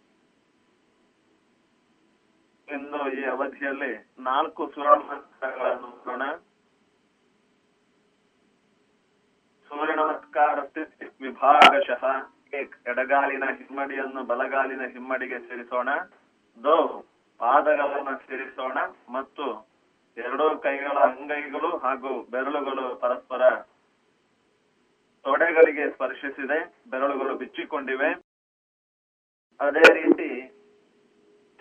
ಇಂದು ಈ ಅವಧಿಯಲ್ಲಿ ನಾಲ್ಕು ಸುವರ್ಣ ಸೂರ್ಯ ನಮಸ್ಕಾರ ಸ್ಥಿತಿ ವಿಭಾಗಶಃ ಎಡಗಾಲಿನ ಹಿಮ್ಮಡಿಯನ್ನು ಬಲಗಾಲಿನ ಹಿಮ್ಮಡಿಗೆ ಸೇರಿಸೋಣ. ದೋ ಪಾದಗಳನ್ನು ಸೇರಿಸೋಣ ಮತ್ತು ಎರಡೂ ಕೈಗಳ ಅಂಗೈಗಳು ಹಾಗೂ ಬೆರಳುಗಳು ಪರಸ್ಪರ ತೊಡೆಗಳಿಗೆ ಸ್ಪರ್ಶಿಸಿದೆ, ಬೆರಳುಗಳು ಬಿಚ್ಚಿಕೊಂಡಿವೆ. ಅದೇ ರೀತಿ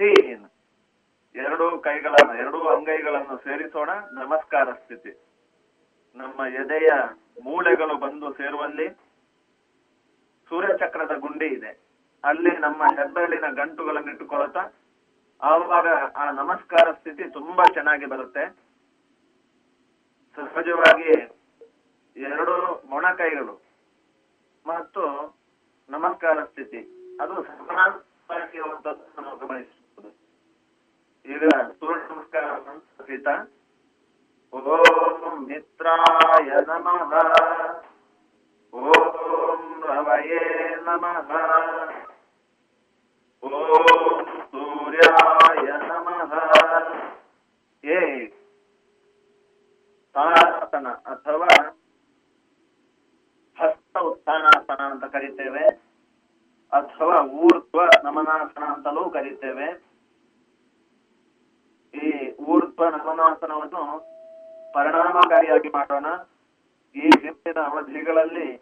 ತೀನ್ ಎರಡೂ ಕೈಗಳನ್ನು ಎರಡೂ ಅಂಗೈಗಳನ್ನು ಸೇರಿಸೋಣ. ನಮಸ್ಕಾರ ಸ್ಥಿತಿ. ನಮ್ಮ ಎದೆಯ ಮೂಳೆಗಳು ಬಂದು ಸೇರುವಲ್ಲಿ ಸೂರ್ಯಚಕ್ರದ ಗುಂಡಿ ಇದೆ. ಅಲ್ಲಿ ನಮ್ಮ ಹೆಬ್ಬೆರಳಿನ ಗಂಟುಗಳನ್ನು ಇಟ್ಟುಕೊಳ್ಳುತ್ತಾ, ಆವಾಗ ಆ ನಮಸ್ಕಾರ ಸ್ಥಿತಿ ತುಂಬಾ ಚೆನ್ನಾಗಿ ಬರುತ್ತೆ. ಸಹಜವಾಗಿ ಎರಡು ಮೊಣಕೈಗಳು ಮತ್ತು ನಮಸ್ಕಾರ ಸ್ಥಿತಿ. ಅದು ಸಮಾನ ನಾವು ಈಗ ಸೂರ್ಯ ನಮಸ್ಕಾರ ಸಹಿತ ಓಂ ಮಿತ್ರಾಯ ನಮಃ ಓಂ ರವಯೇ ನಮಃ ಓಂ ಸೂರ್ಯಾಯ ನಮಃ ಏ ತಾರಾಸನ ಅಥವಾ ಹಸ್ತ ಉತ್ಥಾನಾಸನ ಅಂತ ಕರಿತೇವೆ ಅಥವಾ ಊರ್ಧ್ವ ನಮನಾಸನ ಅಂತಲೂ ಕರಿತೇವೆ ಊರ್ಧ್ವ ನಮನಾಸನವನ್ನು ಪರಿಣಾಮಕಾರಿಯಾಗಿ ಮಾಡೋಣ. ಈ ಹಿಂದಿನ ಅವಧಿಗಳಲ್ಲಿ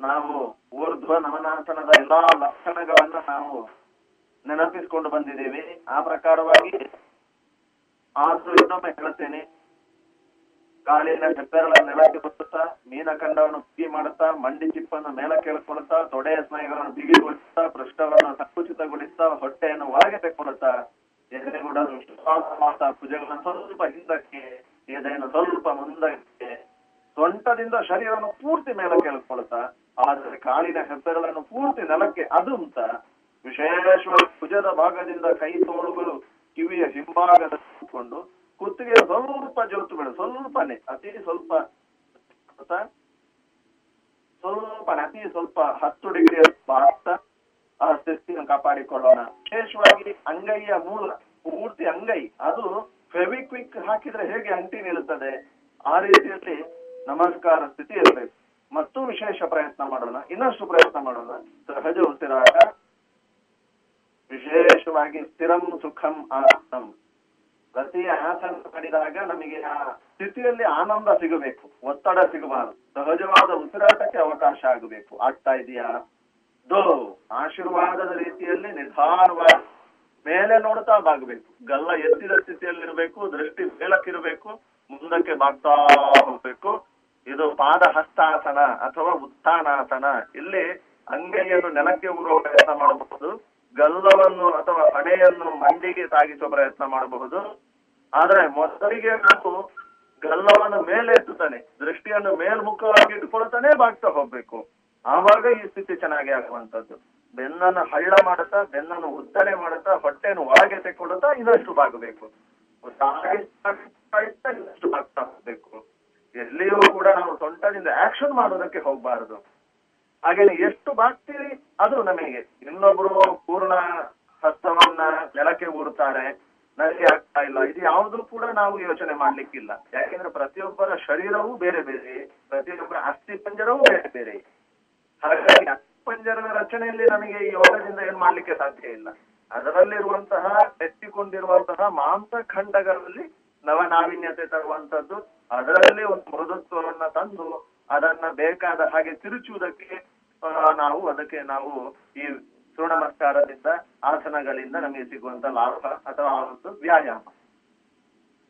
ನಾವು ಊರ್ಧ್ವ ನಮನಾಸನದ ಎಲ್ಲಾ ಲಕ್ಷಣಗಳನ್ನ ನಾವು ನೆನಪಿಸಿಕೊಂಡು ಬಂದಿದ್ದೇವೆ. ಆ ಪ್ರಕಾರವಾಗಿ ಆದ್ರೂ ಇನ್ನೊಮ್ಮೆ ಹೇಳುತ್ತೇನೆ. ಕಾಲಿನ ಹೆಬ್ಬೆರಳ ನೆಲಕ್ಕೆ ಬರುತ್ತಾ ಮೀನಖಂಡವನ್ನು ಬಿಗಿ ಮಾಡುತ್ತಾ, ಮಂಡಿ ಚಿಪ್ಪನ್ನು ಮೇಲೆ ಕೇಳಿಕೊಳ್ಳುತ್ತಾ, ತೊಡೆಯ ಸ್ನಾಯುಗಳನ್ನು ಬಿಗಿಗೊಳಿಸುತ್ತಾ, ಪೃಷ್ಠವನ್ನು ಸಂಕುಚಿತಗೊಳಿಸ್ತಾ ಹೊಟ್ಟೆಯನ್ನು ಒಳಗೆ ತೆಕ್ಕೊಳ್ತಾ ಶ್ವಾಸ ಮಾಡ್ತಾ ಭುಜಗಳನ್ನು ಸ್ವಲ್ಪ ಹಿಂದಕ್ಕೆ ಎದೆಯನ್ನು ಸ್ವಲ್ಪ ಮುಂದಕ್ಕೆ, ಸೊಂಟದಿಂದ ಶರೀರವನ್ನು ಪೂರ್ತಿ ಮೇಲೆ ಕೇಳಿಕೊಳ್ತಾ ಆದರೆ ಕಾಲಿನ ಹೆಬ್ಬೆರಳನ್ನು ಪೂರ್ತಿ ನೆಲಕ್ಕೆ ಅದುಂತ ವಿಶೇಷವಾಗಿ ಭುಜದ ಭಾಗದಿಂದ ಕೈ ತೋಳುಗಳು ಕಿವಿಯ ಹಿಂಭಾಗದ ಕೂತ್ಕೊಂಡು ಕುತ್ತಿಗೆ ಸ್ವಲ್ಪ ಜೋತು ಬಿಡು ಸ್ವಲ್ಪನೇ, ಅತಿ ಸ್ವಲ್ಪ? ಸ್ವಲ್ಪನೇ, ಅತಿ ಸ್ವಲ್ಪ ಹತ್ತು ಡಿಗ್ರಿ ಆಗ್ತಾ ಸ್ಥಿತಿಯನ್ನು ಕಾಪಾಡಿಕೊಳ್ಳೋಣ. ವಿಶೇಷವಾಗಿ ಅಂಗೈಯ ಮೂಲ ಪೂರ್ತಿ ಅಂಗೈ, ಅದು ಫೆವಿಕ್ವಿಕ್ ಹಾಕಿದ್ರೆ ಹೇಗೆ ಅಂಟಿ ನಿಲ್ಲುತ್ತದೆ? ಆ ರೀತಿಯಲ್ಲಿ ನಮಸ್ಕಾರ ಸ್ಥಿತಿ ಇರಬೇಕು. ಮತ್ತು ವಿಶೇಷ ಪ್ರಯತ್ನ ಮಾಡೋಣ, ಇನ್ನಷ್ಟು ಪ್ರಯತ್ನ ಮಾಡೋಣ. ಸಹಜ ಉಸಿರಾಟ, ವಿಶೇಷವಾಗಿ ಸ್ಥಿರಂ ಸುಖಂ ಆಸನಂ ಪ್ರತಿ ಆಸನ ಮಾಡಿದಾಗ ನಮಗೆ ಆ ಸ್ಥಿತಿಯಲ್ಲಿ ಆನಂದ ಸಿಗಬೇಕು, ಒತ್ತಡ ಸಿಗಬಾರದು. ಸಹಜವಾದ ಉಸಿರಾಟಕ್ಕೆ ಅವಕಾಶ ಆಗಬೇಕು. ಆಗ್ತಾ ಇದೆಯಾ? ಆಶೀರ್ವಾದದ ರೀತಿಯಲ್ಲಿ ನಿಧಾನವಾಗಿ ಮೇಲೆ ನೋಡ್ತಾ ಬಾಗಬೇಕು. ಗಲ್ಲ ಎತ್ತಿದ ಸ್ಥಿತಿಯಲ್ಲಿ ಇರಬೇಕು ದೃಷ್ಟಿ ಮೇಲಕ್ಕಿರಬೇಕು, ಮುಂದಕ್ಕೆ ಬಾಗ್ತಾ ಹೋಗ್ಬೇಕು. ಇದು ಪಾದ ಹಸ್ತಾಸನ ಅಥವಾ ಉತ್ಥಾನಾಸನ. ಇಲ್ಲಿ ಅಂಗೈಯನ್ನು ನೆಲಕ್ಕೆ ಊರುವ ಪ್ರಯತ್ನ ಮಾಡಬಹುದು, ಗಲ್ಲವನ್ನು ಅಥವಾ ಹಣೆಯನ್ನು ಮಂಡಿಗೆ ಸಾಗಿಸುವ ಪ್ರಯತ್ನ ಮಾಡಬಹುದು. ಆದ್ರೆ ಮೊದಲಿಗೆ ನಾವು ಗಲ್ಲವನ್ನು ಮೇಲೆ ಎತ್ತುತ್ತಾನೆ, ದೃಷ್ಟಿಯನ್ನು ಮೇಲ್ಮುಖವಾಗಿ ಇಟ್ಕೊಳ್ತಾನೆ ಬಾಗ್ತಾ ಹೋಗ್ಬೇಕು. ಆವಾಗ ಈ ಸ್ಥಿತಿ ಚೆನ್ನಾಗಿ ಆಗುವಂತದ್ದು ಬೆನ್ನನ್ನು ಹಳ್ಳ ಮಾಡುತ್ತಾ, ಬೆನ್ನನ್ನು ಉದ್ದನೆ ಮಾಡುತ್ತಾ, ಹೊಟ್ಟೆಯನ್ನು ಒಳಗೆ ತೆಕ್ಕೊಡುತ್ತಾ ಇನ್ನಷ್ಟು ಬಾಗಬೇಕು. ಇನ್ನಷ್ಟು ಬಾಗ್ತಾ ಹೋಗ್ಬೇಕು. ಎಲ್ಲಿಯೂ ಕೂಡ ನಾವು ಸೊಂಟದಿಂದ ಆಕ್ಷನ್ ಮಾಡೋದಕ್ಕೆ ಹೋಗ್ಬಾರದು. ಹಾಗೇನೆ ಎಷ್ಟು ಬಾಗ್ತೀರಿ, ಅದು ನಮಗೆ. ಇನ್ನೊಬ್ರು ಪೂರ್ಣ ಹಸ್ತವನ್ನ ನೆಲಕ್ಕೆ ಊರುತ್ತಾರೆ. ನನಗೆ ಆಗ್ತಾ ಇಲ್ಲ. ಇದು ಯಾವುದು ಕೂಡ ನಾವು ಯೋಚನೆ ಮಾಡ್ಲಿಕ್ಕಿಲ್ಲ. ಯಾಕೆಂದ್ರೆ ಪ್ರತಿಯೊಬ್ಬರ ಶರೀರವೂ ಬೇರೆ ಬೇರೆ, ಪ್ರತಿಯೊಬ್ಬರ ಅಸ್ಥಿ ಪಂಜರವೂ ಬೇರೆ ಬೇರೆ. ಹಾಗಾಗಿ ಅಸ್ಥಿಪಂಜರದ ರಚನೆಯಲ್ಲಿ ನಮಗೆ ಈ ಯೋಗದಿಂದ ಏನ್ ಮಾಡ್ಲಿಕ್ಕೆ ಸಾಧ್ಯ ಇಲ್ಲ. ಅದರಲ್ಲಿರುವಂತಹ ಎತ್ತಿಕೊಂಡಿರುವಂತಹ ಮಾಂಸಖಂಡಗಳಲ್ಲಿ ನವನಾವಿನ್ಯತೆ ತರುವಂತದ್ದು ಅದರಲ್ಲಿ ಒಂದು ಮೃದುತ್ವವನ್ನ ತಂದು ಅದನ್ನ ಬೇಕಾದ ಹಾಗೆ ತಿರುಚುವುದಕ್ಕೆ ನಾವು ಅದಕ್ಕೆ ನಾವು ಈ ಸೂರ್ಣಮಸ್ಕಾರದಿಂದ ಆಸನಗಳಿಂದ ನಮಗೆ ಸಿಗುವಂತ ಲಾಭ ಅಥವಾ ಒಂದು ವ್ಯಾಯಾಮ.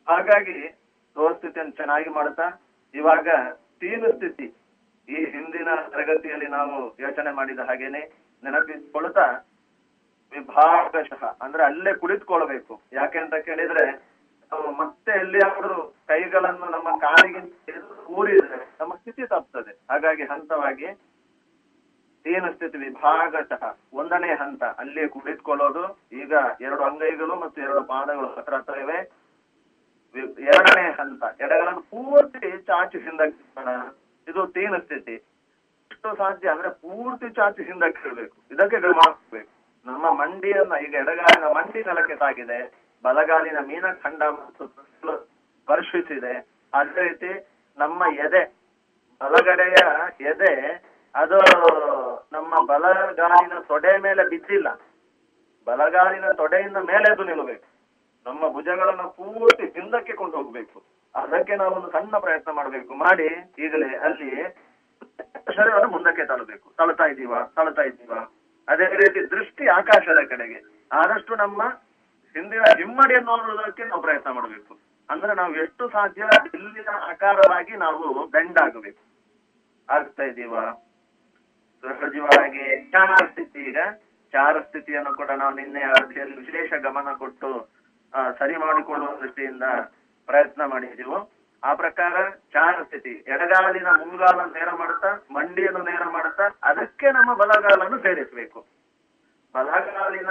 ಹಾಗಾಗಿ ಸ್ಥಿತಿಯನ್ನು ಚೆನ್ನಾಗಿ ಮಾಡ್ತಾ ಇವಾಗ ತೀನು ಸ್ಥಿತಿ. ಈ ಹಿಂದಿನ ತರಗತಿಯಲ್ಲಿ ನಾವು ಯೋಚನೆ ಮಾಡಿದ ಹಾಗೇನೆ ನೆನಪಿಸ್ಕೊಳ್ತಾ ವಿಭಾಗಶಃ, ಅಂದ್ರೆ ಅಲ್ಲೇ ಕುಳಿತುಕೊಳ್ಬೇಕು ಯಾಕೆ ಅಂತ ಕೇಳಿದ್ರೆ, ನಾವು ಮತ್ತೆ ಎಲ್ಲಿಯಾದ್ರೂ ಕೈಗಳನ್ನು ನಮ್ಮ ಕಾಲಿಗೆ ಊರಿದ್ರೆ ನಮ್ಮ ಸ್ಥಿತಿ ತಪ್ಪುತ್ತದೆ ಹಾಗಾಗಿ ಹಂತವಾಗಿ ಏನು ಸ್ಥಿತಿ? ವಿಭಾಗಶಃ, ಒಂದನೇ ಹಂತ ಅಲ್ಲಿ ಕುಳಿತುಕೊಳ್ಳೋದು. ಈಗ ಎರಡು ಅಂಗೈಗಳು ಮತ್ತು ಎರಡು ಪಾದಗಳು ಹತ್ರ ಹತ್ರ ಇವೆ. ಎರಡನೇ ಹಂತ, ಎಡಗಳನ್ನು ಪೂರ್ತಿ ಚಾಚು ಹಿಂದಕ್ಕೆ. ಇದು ತೇನ ಸ್ಥಿತಿ ಎಷ್ಟು ಸಾಧ್ಯ ಅಂದ್ರೆ ಪೂರ್ತಿ ಚಾಚಿ ಹಿಂದಕ್ಕೆ ಇರಬೇಕು ಇದಕ್ಕೆ ಗಮನ ಹಾಕ್ಬೇಕು ನಮ್ಮ ಮಂಡಿಯನ್ನ ಈಗ ಎಡಗಾಲಿನ ಮಂಡಿ ನೆಲಕ್ಕೆ ತಾಗಿದೆ. ಬಲಗಾಲಿನ ಮೀನಖಂಡ ಮತ್ತು ಸ್ಪರ್ಶಿಸಿದೆ. ಅದೇ ರೀತಿ ನಮ್ಮ ಎದೆ, ಬಲಗಡೆಯ ಎದೆ, ಅದು ನಮ್ಮ ಬಲಗಾಲಿನ ತೊಡೆ ಮೇಲೆ ಬಿದ್ದಿಲ್ಲ. ಬಲಗಾಲಿನ ತೊಡೆಯಿಂದ ಮೇಲೆ ಅದು ನಿಲ್ಲಬೇಕು ನಮ್ಮ ಭುಜಗಳನ್ನು ಪೂರ್ತಿ ಹಿಂದಕ್ಕೆ ಕೊಂಡು ಹೋಗ್ಬೇಕು ಅದಕ್ಕೆ ನಾವು ಒಂದು ಸಣ್ಣ ಪ್ರಯತ್ನ ಮಾಡಬೇಕು. ಮಾಡಿ, ಈಗಲೇ ಅಲ್ಲಿ ಶರೀರವನ್ನು ಮುಂದಕ್ಕೆ ತಳ್ಳಬೇಕು. ತಳ್ತಾ ಇದ್ದೀವ? ತಳ್ತಾ ಇದ್ದೀವ? ಅದೇ ರೀತಿ ದೃಷ್ಟಿ ಆಕಾಶದ ಕಡೆಗೆ. ಆದಷ್ಟು ನಮ್ಮ ಹಿಂದಿನ ಹಿಮ್ಮಡಿ ನೋಡುವುದಕ್ಕೆ ನಾವು ಪ್ರಯತ್ನ ಮಾಡಬೇಕು. ಅಂದ್ರೆ ನಾವು ಎಷ್ಟು ಸಾಧ್ಯ ಇಲ್ಲಿನ ಆಕಾರವಾಗಿ ನಾವು ಬೆಂಡ್ ಆಗಬೇಕು ಆಗ್ತಾ ಇದ್ದೀವ? ಸಹಜವಾಗಿ ಚಾರ ಸ್ಥಿತಿ ಈಗ. ಚಾರ ಸ್ಥಿತಿಯನ್ನು ಕೂಡ ನಾವು ನಿನ್ನೆ ಅವಧಿಯಲ್ಲಿ ವಿಶೇಷ ಗಮನ ಕೊಟ್ಟು ಸರಿ ಮಾಡಿಕೊಳ್ಳುವ ದೃಷ್ಟಿಯಿಂದ ಪ್ರಯತ್ನ ಮಾಡಿದೀವೋ. ಆ ಪ್ರಕಾರ ಚಾರ ಸ್ಥಿತಿ ಎಡಗಾಲಿನ ಮುಂಗಾಲನ್ನು ನೇರ ಮಾಡುತ್ತಾ, ಮಂಡಿಯನ್ನು ನೇರ ಮಾಡುತ್ತಾ, ಅದಕ್ಕೆ ನಮ್ಮ ಬಲಗಾಲನ್ನು ಸೇರಿಸಬೇಕು. ಬಲಗಾಲಿನ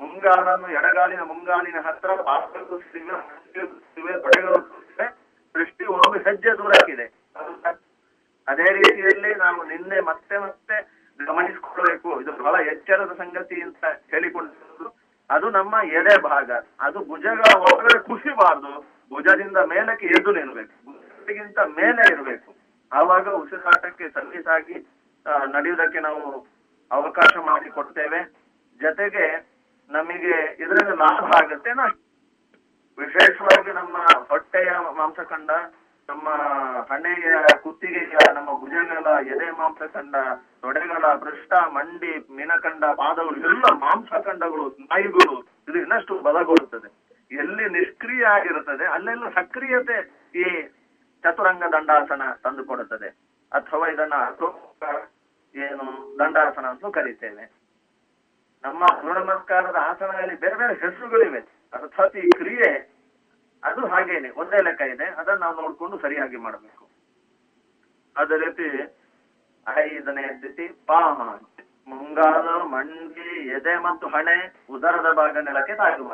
ಮುಂಗಾಲನ್ನು, ಎಡಗಾಲಿನ ಮುಂಗಾಲಿನ ಹತ್ರ ಸಿವೆ ದೃಷ್ಟಿ ಒಂದು ಹೆಜ್ಜೆ ದೂರಾಗಿದೆ ಅದೇ ರೀತಿಯಲ್ಲಿ ನಾವು ನಿನ್ನೆ ಮತ್ತೆ ಮತ್ತೆ ಗಮನಿಸಿಕೊಳ್ಳಬೇಕು. ಇದು ಬಹಳ ಎಚ್ಚರದ ಸಂಗತಿ ಅಂತ ಹೇಳಿಕೊಂಡಿರೋದು ಅದು ನಮ್ಮ ಎದೆ ಭಾಗ. ಅದು ಭುಜಗಳ ಒಳಗಡೆ ಕುಸಿಬಾರ್ದು. ಭುಜದಿಂದ ಮೇಲಕ್ಕೆ ಎದ್ದು ನಿಲ್ಬೇಕು. ಭುಜಗಿಂತ ಮೇಲೆ ಇರಬೇಕು. ಆವಾಗ ಉಸಿರಾಟಕ್ಕೆ ಸಲೀಸಾಗಿ ಆ, ನಡೆಯುವುದಕ್ಕೆ ನಾವು ಅವಕಾಶ ಮಾಡಿ ಕೊಡ್ತೇವೆ ಜೊತೆಗೆ ನಮಗೆ ಇದರಿಂದ ಲಾಭ ಆಗುತ್ತೆ. ನಾ ವಿಶೇಷವಾಗಿ ನಮ್ಮ ಹೊಟ್ಟೆಯ ಮಾಂಸಖಂಡ ನಮ್ಮ ಹಣೆಯ ಕುತ್ತಿಗೆಯ ನಮ್ಮ ಭುಜಗಳ ಎದೆ ಮಾಂಸಖಂಡ ತೊಡೆಗಳ ಪೃಷ್ಠ ಮಂಡಿ ಮೀನಖಂಡ ಪಾದಗಳು ಎಲ್ಲ ಮಾಂಸಖಂಡಗಳು ಸ್ನಾಯುಗಳು ಇದು ಇನ್ನಷ್ಟು ಬಲಗೊಳ್ಳುತ್ತದೆ. ಎಲ್ಲಿ ನಿಷ್ಕ್ರಿಯ ಆಗಿರುತ್ತದೆ ಅಲ್ಲೆಲ್ಲ ಸಕ್ರಿಯತೆ ಈ ಚತುರಂಗ ದಂಡಾಸನ ತಂದುಕೊಡುತ್ತದೆ. ಅಥವಾ ಇದನ್ನ ಏನು ದಂಡಾಸನ ಅಂತ ಕರೀತೇವೆ. ನಮ್ಮ ಸೂರ್ಯ ಆಸನದಲ್ಲಿ ಬೇರೆ ಬೇರೆ ಹೆಸರುಗಳಿವೆ. ಅರ್ಥಾತ್ ಈ ಕ್ರಿಯೆ, ಅದು ಹಾಗೇನೆ, ಒಂದೇ ಲೆಕ್ಕ ಇದೆ. ಅದನ್ನ ನಾವು ನೋಡ್ಕೊಂಡು ಸರಿಯಾಗಿ ಮಾಡಬೇಕು. ಅದೇ ರೀತಿ ಐದನೇ ಸ್ಥಿತಿ ಪಾಮ ಮುಂಗಾಲು ಮಂಡಿ, ಎದೆ ಮತ್ತು ಹಣೆ ಉದರದ ಭಾಗ ನೆಲಕ್ಕೆ ತಾಗು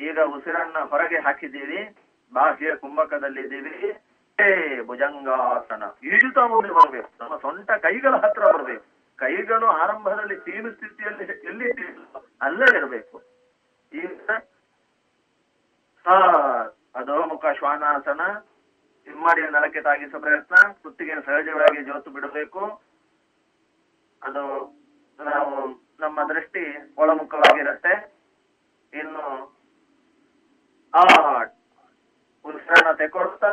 ಈಗ ಉಸಿರನ್ನ ಹೊರಗೆ ಹಾಕಿದ್ದೀವಿ. ಬಾಹ್ಯ ಕುಂಭಕದಲ್ಲಿದ್ದೀವಿ. ಏ ಭುಜಂಗಾಸನ. ಈಜುತ್ತಾ ಮುಂದೆ ಬರಬೇಕು ನಮ್ಮ ಸೊಂಟ ಕೈಗಳ ಹತ್ರ ಬರಬೇಕು. ಕೈಗಳು ಆರಂಭದಲ್ಲಿ ತೀನು ಸ್ಥಿತಿಯಲ್ಲಿ ಎಲ್ಲಿ ಅಲ್ಲೇ ಇರಬೇಕು. ಆ, ಅಧೋಮುಖ ಶ್ವಾನಾಸನ. ಹಿಮ್ಮಡಿಯ ನೆಲಕ್ಕೆ ತಾಗಿಸುವ ಪ್ರಯತ್ನ. ಕುತ್ತಿಗೆ ಸಹಜವಾಗಿ ಜೋತು ಬಿಡಬೇಕು. ಅದು ನಾವು ನಮ್ಮ ದೃಷ್ಟಿ ಒಳಮುಖವಾಗಿರುತ್ತೆ. ಇನ್ನು ಆ ಉಸಿರನ್ನ ತೆಕೊಡ್ತಾ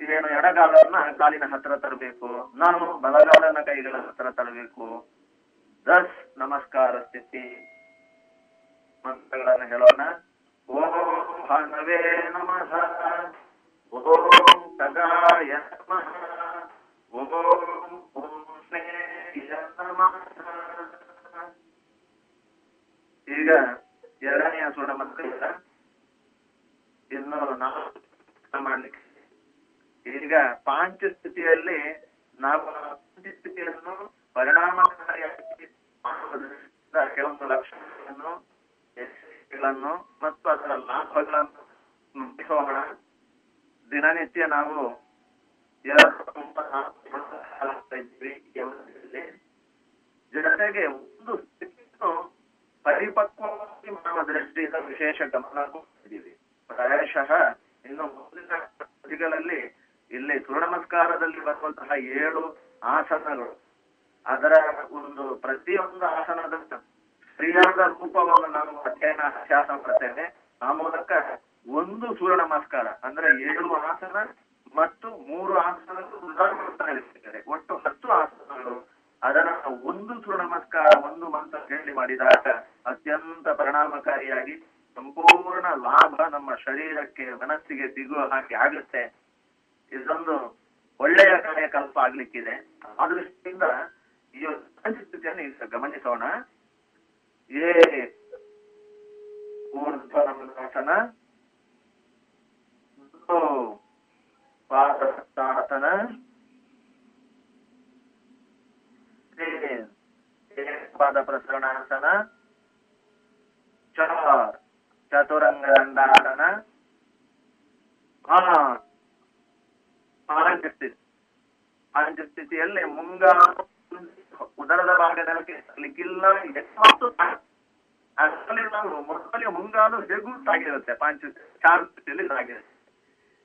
ಇದೇನು ಎಡಗಾಲನ್ನ ಕಾಲಿನ ಹತ್ರ ತರಬೇಕು. ನಾನು ಬಲಗಾಲನ ಕೈಗಳ ಹತ್ರ ತರಬೇಕು. ದಸ್ ನಮಸ್ಕಾರ ಸ್ಥಿತಿ. ಮಂತ್ರಗಳನ್ನು ಹೇಳೋಣ. ಓಂ ಭಾನವೇ ನಮಃ. ಓಂ ತಗಾಯ ನಮಃ. ಓಂ ಈಗ ಎರಡನೆಯ ಸುಡ ಮಂತ್ರ ಇನ್ನು ನಾವು ಮಾಡ್ಲಿಕ್ಕೆ ಈಗ ಪಾಂಚ ಸ್ಥಿತಿಯಲ್ಲಿ ನಾವು ಸ್ಥಿತಿಯನ್ನು ಪರಿಣಾಮಕಾರಿಯಾಗಿ ಕೆಲವೊಂದು ಲಕ್ಷಣಗಳನ್ನು, ಯಶಸ್ಸುಗಳನ್ನು ಮತ್ತು ಅದರ ಲಾಭಗಳನ್ನು ಮುಗಿಸೋಣ ದಿನನಿತ್ಯ ನಾವು ಜೊತೆಗೆ ಒಂದು ಸ್ಥಿತಿಯನ್ನು ಪರಿಪಕ್ವವಾಗಿ ಮಾಡುವ ದೃಷ್ಟಿಯಿಂದ ವಿಶೇಷ ಗಮನ ಪ್ರಾಯಶಃ ಇನ್ನು ಮುಂದಿನ ಕೃತಿಗಳಲ್ಲಿ ಇಲ್ಲಿ ಸೂರ್ಯ ನಮಸ್ಕಾರದಲ್ಲಿ ಬರುವಂತಹ ಏಳು ಆಸನಗಳು. ಅದರ ಒಂದು ಪ್ರತಿಯೊಂದು ಆಸನದ ಸರಿಯಾದ ರೂಪವನ್ನು ನಾನು ಅಧ್ಯಯನ ಅಭ್ಯಾಸ ಮಾಡ್ತೇನೆ. ಆ ಮೂಲಕ ಒಂದು ಸೂರ್ಯ ನಮಸ್ಕಾರ ಅಂದ್ರೆ ಏಳು ಆಸನ ಮತ್ತು ಮೂರು ಆಸನಗಳು ಉದಾಹರಣೆ ಒಟ್ಟು ಹತ್ತು ಆಸನಗಳು. ಅದರ ಒಂದು ಸೂರ್ಯ ನಮಸ್ಕಾರ ಒಂದು ಮಂತ್ರ ಹೇಳಿ ಮಾಡಿದಾಗ ಅತ್ಯಂತ ಪರಿಣಾಮಕಾರಿಯಾಗಿ ಸಂಪೂರ್ಣ ಲಾಭ ನಮ್ಮ ಶರೀರಕ್ಕೆ, ಮನಸ್ಸಿಗೆ ಸಿಗುವ ಹಾಗೆ ಆಗುತ್ತೆ. ಇದೊಂದು ಒಳ್ಳೆಯ ಕಾರ್ಯಕಲ್ಪ ಆಗ್ಲಿಕ್ಕಿದೆ. ಆ ದೃಷ್ಟಿಯಿಂದ ಈ ಸ್ಥಿತಿಯನ್ನು ಈಗ ಗಮನಿಸೋಣ. ಏ ಊರ್ಧ್ವ ಪಾದಸಾಸನ ಪಾದ ಪ್ರಸರಣಾಸನ ಚಾರ್ ಚತುರಂಗ ಹಾ ಆ ಪಾಂಚ ಸ್ಥಿತಿ ಪಾಂಚ ಸ್ಥಿತಿಯಲ್ಲಿ ಮುಂಗಾರು ಉದರದ ಭಾಗದಲ್ಲಿ ಲಿಕ್ಕಿಲ್ಲ ಮತ್ತು ಅದರಲ್ಲಿ ನಾವು ಹೇಗೂ ಸಾಗಿರುತ್ತೆ. ಪಾಂಚ ಚಾರು ಸ್ಥಿತಿಯಲ್ಲಿ ಸಾಗಿರುತ್ತೆ.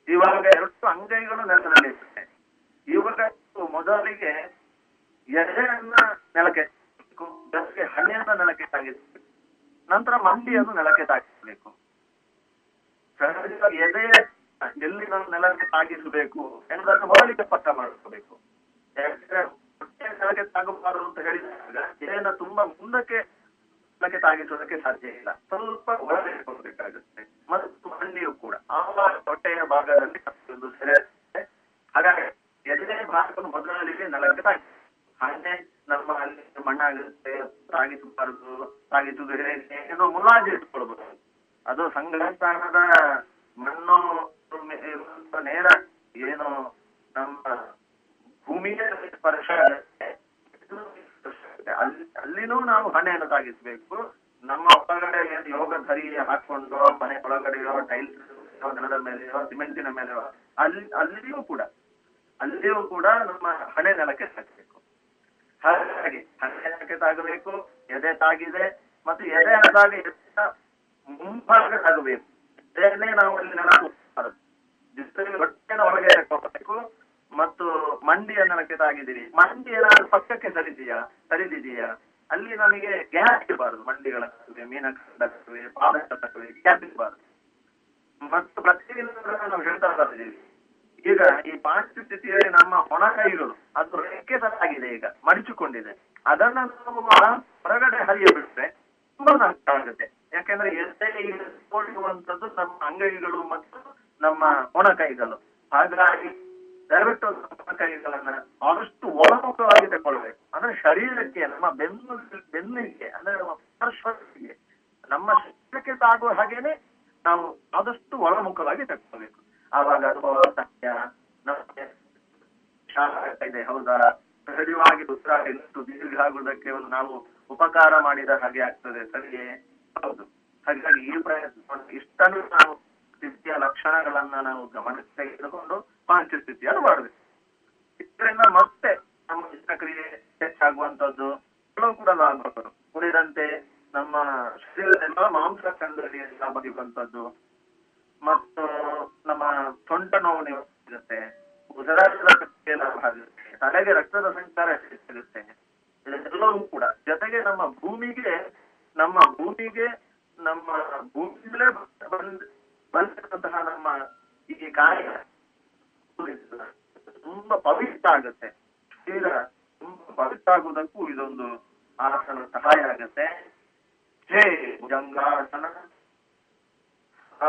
ಇವಾಗ ಎರಡು ಅಂಗೈಗಳು ನೆಲದಲ್ಲಿರುತ್ತೆ ಇವಾಗ ಮೊದಲಿಗೆ ಎದೆಯನ್ನ ನೆಲಕ್ಕೆ ಜೊತೆಗೆ ಹಣ್ಣೆಯನ್ನ ನೆಲಕ್ಕೆ ತಾಗಿಸ್ಬೇಕು ನಂತರ ಮಂಡಿಯನ್ನು ನೆಲಕ್ಕೆ ತಾಗಿಸ್ಬೇಕು ಸಹಜವಾಗಿ ಎದೆ ಎಲ್ಲಿ ನಾವು ನೆಲಕ್ಕೆ ತಾಗಿಸಬೇಕು ಎಂಬುದನ್ನು ಮೊದಲಿಗೆ ಪಟ್ಟ ಮಾಡಿಸಬೇಕು. ಯಾಕಂದ್ರೆ ತಾಗಬಾರದು ಅಂತ ಹೇಳಿದಾಗ ಎದೆಯನ್ನ ತುಂಬಾ ಮುಂದಕ್ಕೆ ನೆಲಕ್ಕೆ ತಾಗಿಸೋದಕ್ಕೆ ಸಾಧ್ಯ ಇಲ್ಲ. ಸ್ವಲ್ಪ ಒಳಗೆ ಕೊಡಬೇಕಾಗುತ್ತೆ ಮತ್ತು ಹಣ್ಣಿಯು ಕೂಡ. ಆ ಹೊಟ್ಟೆಯ ಭಾಗದಲ್ಲಿ ಒಂದು ಸೆರೆ ಹಾಗಾಗಿ ಎದೆಯ ಭಾಗವನ್ನು ಮೊದಲಿಗೆ ನೆಲಕ್ಕೆ ತಾಗಿ. ಹಣ್ಣೆ ನಮ್ಮ ಅಲ್ಲಿ ಮಣ್ಣಾಗುತ್ತೆ ತಾಗಿಸಬಾರದು. ತಾಗಿಸುವುದು ಹೇಗೆ? ಮುಲಾಜಿ ಇಟ್ಕೊಳ್ಬಹುದು ಅದು ಸಂಘಸ್ಥಾನದ ಮಣ್ಣು ನೇರ ಏನು ನಮ್ಮ ಭೂಮಿಯ ಸ್ಪರ್ಶ ಅಲ್ಲಿನೂ ನಾವು ಹಣೆಯನ್ನು ತಾಗಿಸ್ಬೇಕು ನಮ್ಮ ಒಳಗಡೆ ಏನು ಯೋಗ ಧರಿ ಹಾಕೊಂಡು ಮನೆ ಒಳಗಡೆಯೋ ಟೈಲ್ಸ್ ನೆಲದ ಮೇಲೆಯೋ ಸಿಮೆಂಟಿನ ಮೇಲೆಯೋ, ಅಲ್ಲಿ, ಅಲ್ಲಿಯೂ ಕೂಡ ಅಲ್ಲಿಯೂ ಕೂಡ ನಮ್ಮ ಹಣೆ ನೆಲಕ್ಕೆ ತಾಗಬೇಕು ಹಾಗಾಗಿ ಹಣೆ ನೆಲಕ್ಕೆ ತಾಗಬೇಕು ಎದೆ ತಾಗಿದೆ, ಮತ್ತು ಎದೆ ಆದಾಗ ಮುಂಭಾಗ ಸಾಗಬೇಕು ಅದನ್ನೇ ನಾವು ಅಲ್ಲಿ ನೆನಪು ಕೂರಿಸಬಾರದು. ಜೊತೆಗೆ ಹೊಟ್ಟೆನ ಒಳಗೆ ಹಾಕಬೇಕು ಮತ್ತು ಮಂಡಿಯ ನೆಲಕ್ಕೆ ತಾಗಿದ್ದೀರಿ ಮಂಡಿ ಏನಾದ್ರು ಪಕ್ಕಕ್ಕೆ ಸರಿದೆಯಾ? ಸರಿದಿದೆಯಾ? ಅಲ್ಲಿ ನಮಗೆ ಗ್ಯಾಪ್ ಇರಬಾರದು. ಮಂಡಿಗಳ ಮೀನ ಕಟ್ಟುವೆ ಪಾದ ಕಟ್ಟುವೆ ಗ್ಯಾಪ್ ಇರಬಾರದು. ಮತ್ತು ಪ್ರತಿದಿನ ನಾವು ಹೇಳ್ತಾ ಬರ್ತಿದ್ದೀವಿ ಈಗ ಈ ಸ್ಥಿತಿಯಲ್ಲಿ ನಮ್ಮ ಒಣ ಅದು ರೆಕ್ಕೆ ಆಗಿದೆ ಈಗ, ಮಡಿಚಿಕೊಂಡಿದೆ. ಅದನ್ನ ನಾವು ಹೊರಗಡೆ ಹರಿಯ ಬಿಟ್ರೆ ತುಂಬಾ ನಷ್ಟ ಆಗುತ್ತೆ. ಯಾಕಂದ್ರೆ ಎಷ್ಟೇ ಇರುವಂತದ್ದು ನಮ್ಮ ಅಂಗೈಗಳು ಮತ್ತು ನಮ್ಮ ಒಣ ಕೈಗಳು. ಹಾಗಾಗಿ ದಯವಿಟ್ಟು ಕೈಗಳನ್ನ ಆದಷ್ಟು ಒಳಮುಖವಾಗಿ ತಗೊಳ್ಬೇಕು. ಅಂದ್ರೆ ಶರೀರಕ್ಕೆ, ನಮ್ಮ ಬೆನ್ನು, ಬೆನ್ನಿಗೆ, ಅಂದ್ರೆ ನಮ್ಮ ಪಾರ್ಶ್ವಕ್ಕೆ, ನಮ್ಮ ಶರೀರಕ್ಕೆ ತಾಗುವ ಹಾಗೇನೆ ನಾವು ಆದಷ್ಟು ಒಳಮುಖವಾಗಿ ತಗೊಳ್ಬೇಕು. ಆವಾಗ ಅನುಭವ ಸತ್ಯ ನಮಗೆ ಇದೆ, ಹೌದಾ? ಸಹಜವಾಗಿ ಉಸಿರಾಟ ದೀರ್ಘ ಆಗುವುದಕ್ಕೆ ನಾವು ಉಪಕಾರ ಮಾಡಿದ ಹಾಗೆ ಆಗ್ತದೆ, ಸರಿಯೇ? ಹೌದು. ಹಾಗಾಗಿ ಈ ಪ್ರಯತ್ನ ಇಷ್ಟನ್ನು ನಾವು ಸ್ಥಿತಿಯ ಲಕ್ಷಣಗಳನ್ನ ನಾವು ಗಮನಕ್ಕೆ ತೆಗೆದುಕೊಂಡು ಪಾಂಚ ಸ್ಥಿತಿಯನ್ನು ಮಾಡಬೇಕು ಇದರಿಂದ ಮತ್ತೆ ನಮ್ಮ ಚಿತ್ರಕ್ರಿಯೆ ಹೆಚ್ಚಾಗುವಂತದ್ದು ಎಲ್ಲವೂ ಕೂಡ ಲಾಭಗಳು ಉಳಿದಂತೆ ನಮ್ಮ ಶರೀರದೆಲ್ಲ ಮಾಂಸ ಖಂಡನೆಯಿಂದ ಬಗೆಯುವಂತದ್ದು ಮತ್ತು ನಮ್ಮ ಸೊಂಟ ನೋವು ನಿವಾರಿಸುತ್ತೆ. ಉಸಿರಾಟದ ಶಕ್ತಿಯ ಲಾಭ ಆಗಿರುತ್ತೆ ತಲೆಗೆ ರಕ್ತದ ಸಂಚಾರ ಹೆಚ್ಚಿರುತ್ತೆ ಇದೆಲ್ಲವೂ ಕೂಡ ಜೊತೆಗೆ ನಮ್ಮ ಭೂಮಿಗೆ ನಮ್ಮ ಭೂಮಿಗೆ ನಮ್ಮ ಭೂಮಿಯಲ್ಲೇ ಬಂದ ಬಂದಿರುವಂತಹ ನಮ್ಮ ಈ ಕಾರ್ಯ ತುಂಬಾ ಪವಿತ್ರ ಆಗುತ್ತೆ ಶರೀರ ತುಂಬಾ ಪವಿತ್ರ ಆಗುವುದಕ್ಕೂ ಇದೊಂದು ಆಸನ ಸಹಾಯ ಆಗುತ್ತೆ ಹೇ ಭುಜಂಗಾಸನ ಆ,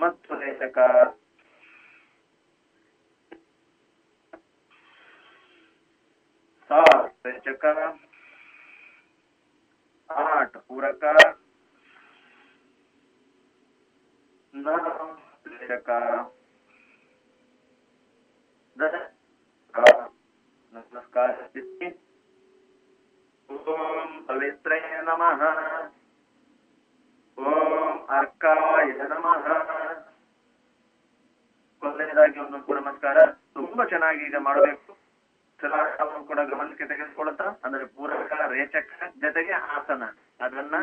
मत्प्रदेशकात् आठ नमस्कार ओम पवित्रय नमः ओम अर्काय नमः ನಮಃ ಒಂದೊಂದು ನಮಸ್ಕಾರ. ತುಂಬಾ ಚೆನ್ನಾಗಿ ಈಗ ಮಾಡಬೇಕು. ಕೂಡ ಗಮನಕ್ಕೆ ತೆಗೆದುಕೊಳ್ಳುತ್ತಾ, ಅಂದ್ರೆ ಪೂರಕ ರೇಚಕ ಜೊತೆಗೆ ಆಸನ. ಅದನ್ನ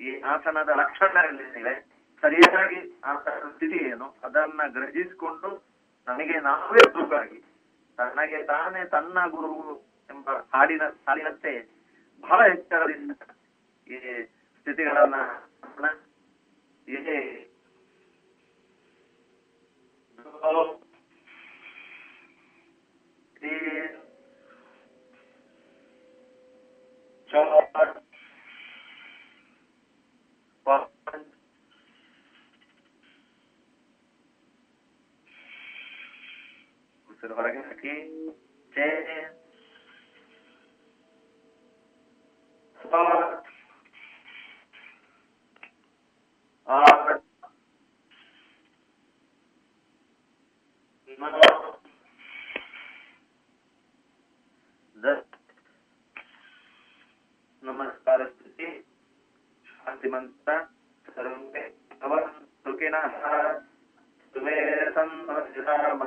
ಈ ಆಸನದ ಲಕ್ಷಣಗಳಿವೆ ಸರಿಯಾಗಿ ಆಸನದ ಸ್ಥಿತಿ ಏನು, ಅದನ್ನ ಗ್ರಹಿಸಿಕೊಂಡು ನನಗೆ ನಾವೇ ಗುರುಗಾಗಿ ತನಗೆ ತಾನೇ ತನ್ನ ಗುರು ಎಂಬ ಹಾಡಿನ, ಹಾಡಿನಂತೆ ಬಹಳ ಹೆಚ್ಚಾಗಿ ಈ ಸ್ಥಿತಿಗಳನ್ನ Pero para que es aquí, शांति मंत्र सर्वे सुखिनः सर्वे सन्तु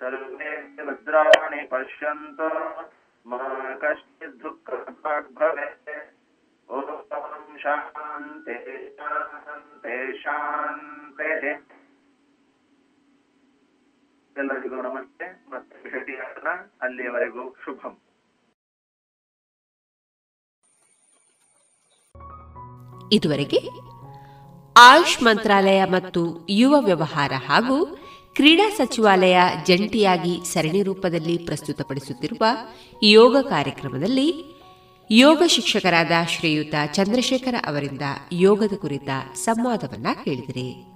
सर्वे भद्राणि पश्यन्तु मा कश्चित् दुःखभाग् भवेत् ॐ शान्ति शान्ति ಶಾಂತೆ ಎಲ್ಲರಿಗೂ ನಮಸ್ತೆ ಮತ್ತೆ ಭೇಟಿಯಾಗೋಣ ಅಲ್ಲಿಯವರೆಗೂ ಶುಭಂ ಇದುವರೆಗೆ ಆಯುಷ್ ಮಂತ್ರಾಲಯ ಮತ್ತು ಯುವ ವ್ಯವಹಾರ ಹಾಗೂ ಕ್ರೀಡಾ ಸಚಿವಾಲಯ ಜಂಟಿಯಾಗಿ ಸರಣಿ ರೂಪದಲ್ಲಿ ಪ್ರಸ್ತುತಪಡಿಸುತ್ತಿರುವ ಯೋಗ ಕಾರ್ಯಕ್ರಮದಲ್ಲಿ ಯೋಗ ಶಿಕ್ಷಕರಾದ ಶ್ರೀಯುತ ಚಂದ್ರಶೇಖರ ಅವರಿಂದ ಯೋಗದ ಕುರಿತ ಸಂವಾದವನ್ನ ಕೇಳಿದಿರಿ.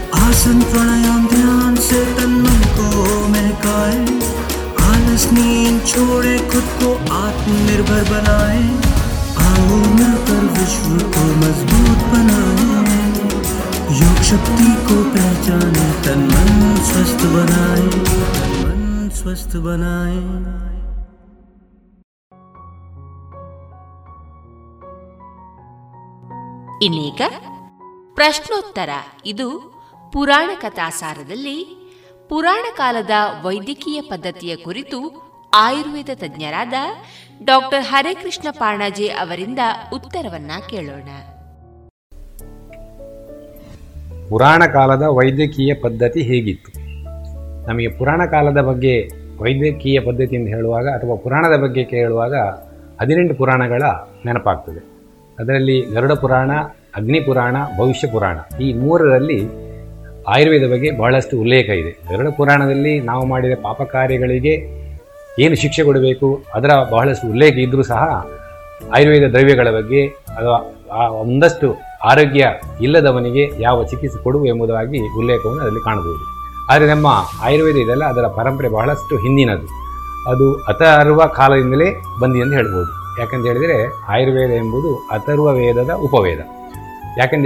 आसन प्राणायाम ध्यान से तन मन को महकाए आलस नींद छोड़े खुद को आत्मनिर्भर बनाए आओ मिलकर विश्व को मजबूत बनाए योग शक्ति को पहचाने तन मन स्वस्थ बनाए मन स्वस्थ बनाए ಇನ್ನೀಗ ಪ್ರಶ್ನೋತ್ತರ ಇದು ಪುರಾಣ ಕಥಾಸಾರದಲ್ಲಿ ಪುರಾಣ ಕಾಲದ ವೈದ್ಯಕೀಯ ಪದ್ಧತಿಯ ಕುರಿತು ಆಯುರ್ವೇದ ತಜ್ಞರಾದ ಡಾಕ್ಟರ್ ಹರೇಕೃಷ್ಣ ಪಾಣಾಜೆ ಅವರಿಂದ ಉತ್ತರವನ್ನ ಕೇಳೋಣ. ಪುರಾಣ ಕಾಲದ ವೈದ್ಯಕೀಯ ಪದ್ಧತಿ ಹೇಗಿತ್ತು? ನಮಗೆ ಪುರಾಣ ಕಾಲದ ಬಗ್ಗೆ ವೈದ್ಯಕೀಯ ಪದ್ಧತಿ ಎಂದು ಹೇಳುವಾಗ ಅಥವಾ ಪುರಾಣದ ಬಗ್ಗೆ ಕೇಳುವಾಗ ಹದಿನೆಂಟು ಪುರಾಣಗಳ ನೆನಪಾಗ್ತದೆ. ಅದರಲ್ಲಿ ಗರುಡ ಪುರಾಣ, ಅಗ್ನಿ ಪುರಾಣ, ಭವಿಷ್ಯ ಪುರಾಣ ಈ ಮೂರರಲ್ಲಿ ಆಯುರ್ವೇದ ಬಗ್ಗೆ ಬಹಳಷ್ಟು ಉಲ್ಲೇಖ ಇದೆ. ಗರುಡ ಪುರಾಣದಲ್ಲಿ ನಾವು ಮಾಡಿದ ಪಾಪ ಕಾರ್ಯಗಳಿಗೆ ಏನು ಶಿಕ್ಷೆ ಕೊಡಬೇಕು, ಅದರ ಬಹಳಷ್ಟು ಉಲ್ಲೇಖ ಇದ್ದರೂ ಸಹ ಆಯುರ್ವೇದ ದ್ರವ್ಯಗಳ ಬಗ್ಗೆ ಅಥವಾ ಒಂದಷ್ಟು ಆರೋಗ್ಯ ಇಲ್ಲದವನಿಗೆ ಯಾವ ಚಿಕಿತ್ಸೆ ಕೊಡುವು ಎಂಬುದಾಗಿ ಉಲ್ಲೇಖವನ್ನು ಅದರಲ್ಲಿ ಕಾಣಬಹುದು. ಆದರೆ ನಮ್ಮ ಆಯುರ್ವೇದ ಇದೆಲ್ಲ ಅದರ ಪರಂಪರೆ ಬಹಳಷ್ಟು ಹಿಂದಿನದು. ಅದು ಅಥರ್ವ ಕಾಲದಿಂದಲೇ ಬಂದಿ ಅಂತ ಹೇಳ್ಬೋದು. ಯಾಕಂತ ಹೇಳಿದರೆ ಆಯುರ್ವೇದ ಎಂಬುದು ಅಥರ್ವ ವೇದದ ಉಪವೇದ. ಯಾಕಂತ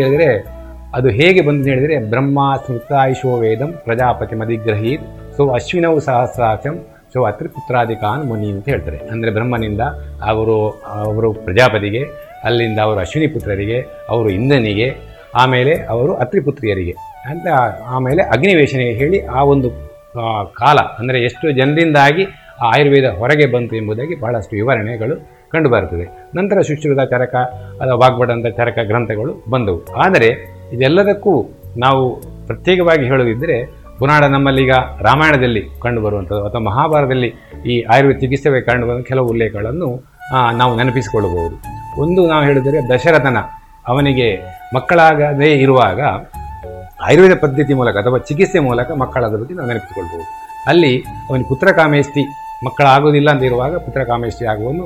ಅದು ಹೇಗೆ ಬಂದು ಹೇಳಿದರೆ, ಬ್ರಹ್ಮ ಸ್ಮೃತಾಯುಷೋ ವೇದಂ ಪ್ರಜಾಪತಿ ಮದಿಗ್ರಹೀತ್, ಸೊ ಅಶ್ವಿನವು ಸಹಸ್ರಾಕ್ಷಂ, ಸೊ ಅತ್ರಿಪುತ್ರಾಧಿಕಾನ್ ಮುನಿ ಅಂತ ಹೇಳ್ತಾರೆ. ಅಂದರೆ ಬ್ರಹ್ಮನಿಂದ ಅವರು ಅವರು ಪ್ರಜಾಪತಿಗೆ, ಅಲ್ಲಿಂದ ಅವರು ಅಶ್ವಿನಿ ಪುತ್ರರಿಗೆ, ಅವರು ಇಂದ್ರನಿಗೆ, ಆಮೇಲೆ ಅವರು ಅತ್ರಿಪುತ್ರಿಯರಿಗೆ ಅಂತ ಆಮೇಲೆ ಅಗ್ನಿವೇಶನಿಗೆ ಹೇಳಿ ಆ ಒಂದು ಕಾಲ, ಅಂದರೆ ಎಷ್ಟು ಜನರಿಂದಾಗಿ ಆ ಆಯುರ್ವೇದ ಹೊರಗೆ ಬಂತು ಎಂಬುದಾಗಿ ಬಹಳಷ್ಟು ವಿವರಣೆಗಳು ಕಂಡುಬರುತ್ತದೆ ನಂತರ ಸುಶ್ರುತ ಚರಕ ಅಥವಾ ವಾಗ್ಭಟಂತ ಚರಕ ಗ್ರಂಥಗಳು ಬಂದವು. ಆದರೆ ಇದೆಲ್ಲದಕ್ಕೂ ನಾವು ಪ್ರತ್ಯೇಕವಾಗಿ ಹೇಳುವುದಿದ್ದರೆ ಪುರಾಣ ನಮ್ಮಲ್ಲೀಗ ರಾಮಾಯಣದಲ್ಲಿ ಕಂಡುಬರುವಂಥದ್ದು ಅಥವಾ ಮಹಾಭಾರತದಲ್ಲಿ ಈ ಆಯುರ್ವೇದ ಚಿಕಿತ್ಸೆ ಕಂಡುಬರುವ ಕೆಲವು ಉಲ್ಲೇಖಗಳನ್ನು ನಾವು ನೆನಪಿಸಿಕೊಳ್ಳಬಹುದು. ಒಂದು ನಾವು ಹೇಳಿದರೆ ದಶರಥನ ಅವನಿಗೆ ಮಕ್ಕಳಾಗದೇ ಇರುವಾಗ ಆಯುರ್ವೇದ ಪದ್ಧತಿ ಮೂಲಕ ಅಥವಾ ಚಿಕಿತ್ಸೆ ಮೂಲಕ ಮಕ್ಕಳಾದ ಬಗ್ಗೆ ನಾವು ನೆನಪಿಸಿಕೊಳ್ಬೋದು ಅಲ್ಲಿ ಅವನಿಗೆ ಪುತ್ರಕಾಮೇಷ್ಟಿ ಮಕ್ಕಳಾಗೋದಿಲ್ಲ ಅಂತ ಇರುವಾಗ ಪುತ್ರಕಾಮೇಷ್ಟಿ ಆಗುವನ್ನು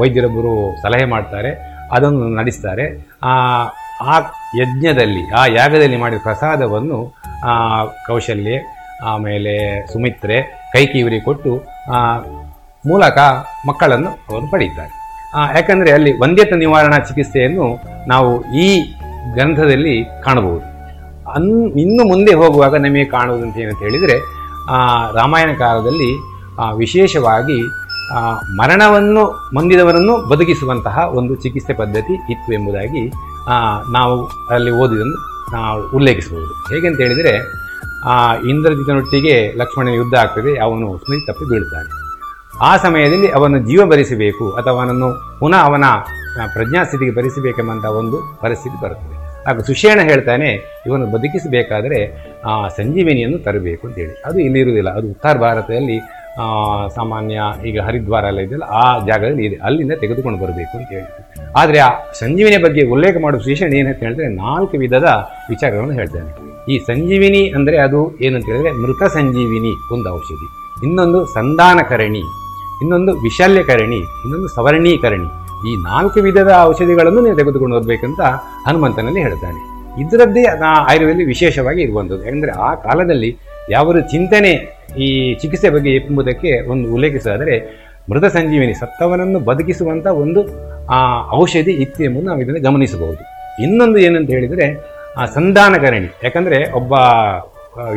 ವೈದ್ಯರೊಬ್ಬರು ಸಲಹೆ ಮಾಡ್ತಾರೆ, ಅದನ್ನು ನಡೆಸ್ತಾರೆ. ಆ ಯಜ್ಞದಲ್ಲಿ, ಆ ಯಾಗದಲ್ಲಿ ಮಾಡಿದ ಪ್ರಸಾದವನ್ನು ಕೌಶಲ್ಯ, ಆಮೇಲೆ ಸುಮಿತ್ರೆ ಕೈಕಿವರಿ ಕೊಟ್ಟು ಮೂಲಕ ಮಕ್ಕಳನ್ನು ಅವರು ಪಡೀತಾರೆ ಯಾಕಂದರೆ ಅಲ್ಲಿ ವಂದ್ಯತ ನಿವಾರಣಾ ಚಿಕಿತ್ಸೆಯನ್ನು ನಾವು ಈ ಗ್ರಂಥದಲ್ಲಿ ಕಾಣಬಹುದು. ಅನ್, ಇನ್ನು ಮುಂದೆ ಹೋಗುವಾಗ ನಮಗೆ ಕಾಣುವುದಂತ ಏನಂತ ಹೇಳಿದರೆ ರಾಮಾಯಣ ಕಾಲದಲ್ಲಿ ವಿಶೇಷವಾಗಿ ಮರಣವನ್ನು ಮಂದಿದವರನ್ನು ಬದುಕಿಸುವಂತಹ ಒಂದು ಚಿಕಿತ್ಸೆ ಪದ್ಧತಿ ಇತ್ತು ಎಂಬುದಾಗಿ ನಾವು ಅಲ್ಲಿ ಓದಿದ್ದನ್ನು ನಾವು ಉಲ್ಲೇಖಿಸಬಹುದು. ಹೇಗೆಂತ ಹೇಳಿದರೆ ಇಂದ್ರಜಿತನೊಟ್ಟಿಗೆ ಲಕ್ಷ್ಮಣನ ಯುದ್ಧ ಆಗ್ತದೆ, ಅವನು ಸ್ಮೃತಿ ತಪ್ಪಿ ಬೀಳ್ತಾನೆ ಆ ಸಮಯದಲ್ಲಿ ಅವನು ಜೀವ ಭರಿಸಬೇಕು, ಅಥವಾ ಅವನನ್ನು ಪುನಃ ಅವನ ಪ್ರಜ್ಞಾಸ್ಥಿತಿಗೆ ಭರಿಸಬೇಕೆಂಬಂಥ ಒಂದು ಪರಿಸ್ಥಿತಿ ಬರುತ್ತದೆ. ಆಗ ಸುಷೇಣ ಹೇಳ್ತಾನೆ, ಇವನು ಬದುಕಿಸಬೇಕಾದರೆ ಸಂಜೀವಿನಿಯನ್ನು ತರಬೇಕು ಅಂತೇಳಿ ಅದು ಇಲ್ಲಿರುವುದಿಲ್ಲ ಅದು ಉತ್ತರ ಭಾರತದಲ್ಲಿ ಸಾಮಾನ್ಯ ಈಗ ಹರಿದ್ವಾರ ಎಲ್ಲ ಇದೆಯಲ್ಲ, ಆ ಜಾಗದಲ್ಲಿ ಇದೆ. ಅಲ್ಲಿಂದ ತೆಗೆದುಕೊಂಡು ಬರಬೇಕು ಅಂತ ಹೇಳಿದ್ರು ಆದರೆ ಆ ಸಂಜೀವಿನಿ ಬಗ್ಗೆ ಉಲ್ಲೇಖ ಮಾಡುವ ವಿಶೇಷಣ ಏನಂತ ಹೇಳಿದ್ರೆ ನಾಲ್ಕು ವಿಧದ ವಿಚಾರಗಳನ್ನು ಹೇಳ್ತಾನೆ. ಈ ಸಂಜೀವಿನಿ ಅಂದರೆ ಅದು ಏನಂತ ಹೇಳಿದ್ರೆ ಮೃತ ಸಂಜೀವಿನಿ ಒಂದು ಔಷಧಿ, ಇನ್ನೊಂದು ಸಂಧಾನಕರಣಿ, ಇನ್ನೊಂದು ವಿಶಲ್ಯಕರಣಿ, ಇನ್ನೊಂದು ಸವರ್ಣೀಕರಣಿ. ಈ ನಾಲ್ಕು ವಿಧದ ಔಷಧಿಗಳನ್ನು ನೀವು ತೆಗೆದುಕೊಂಡು ಬರಬೇಕಂತ ಹನುಮಂತನಲ್ಲಿ ಹೇಳ್ತಾನೆ. ಇದರದ್ದೇ ಆಯುರ್ವೇದ ವಿಶೇಷವಾಗಿ ಇರುವಂಥದ್ದು ಯಾಕಂದರೆ ಆ ಕಾಲದಲ್ಲಿ ಯಾವ ಚಿಂತನೆ ಈ ಚಿಕಿತ್ಸೆ ಬಗ್ಗೆ ಎಂಬುದಕ್ಕೆ ಒಂದು ಉಲ್ಲೇಖಿಸಿದರೆ, ಮೃತ ಸಂಜೀವಿನಿ ಸತ್ತವನನ್ನು ಬದುಕಿಸುವಂಥ ಒಂದು ಔಷಧಿ ಇತ್ತು ಎಂಬುದು ನಾವು ಇದನ್ನು ಗಮನಿಸಬಹುದು. ಇನ್ನೊಂದು ಏನಂತ ಹೇಳಿದರೆ ಸಂಧಾನಕರಣಿ ಯಾಕಂದರೆ ಒಬ್ಬ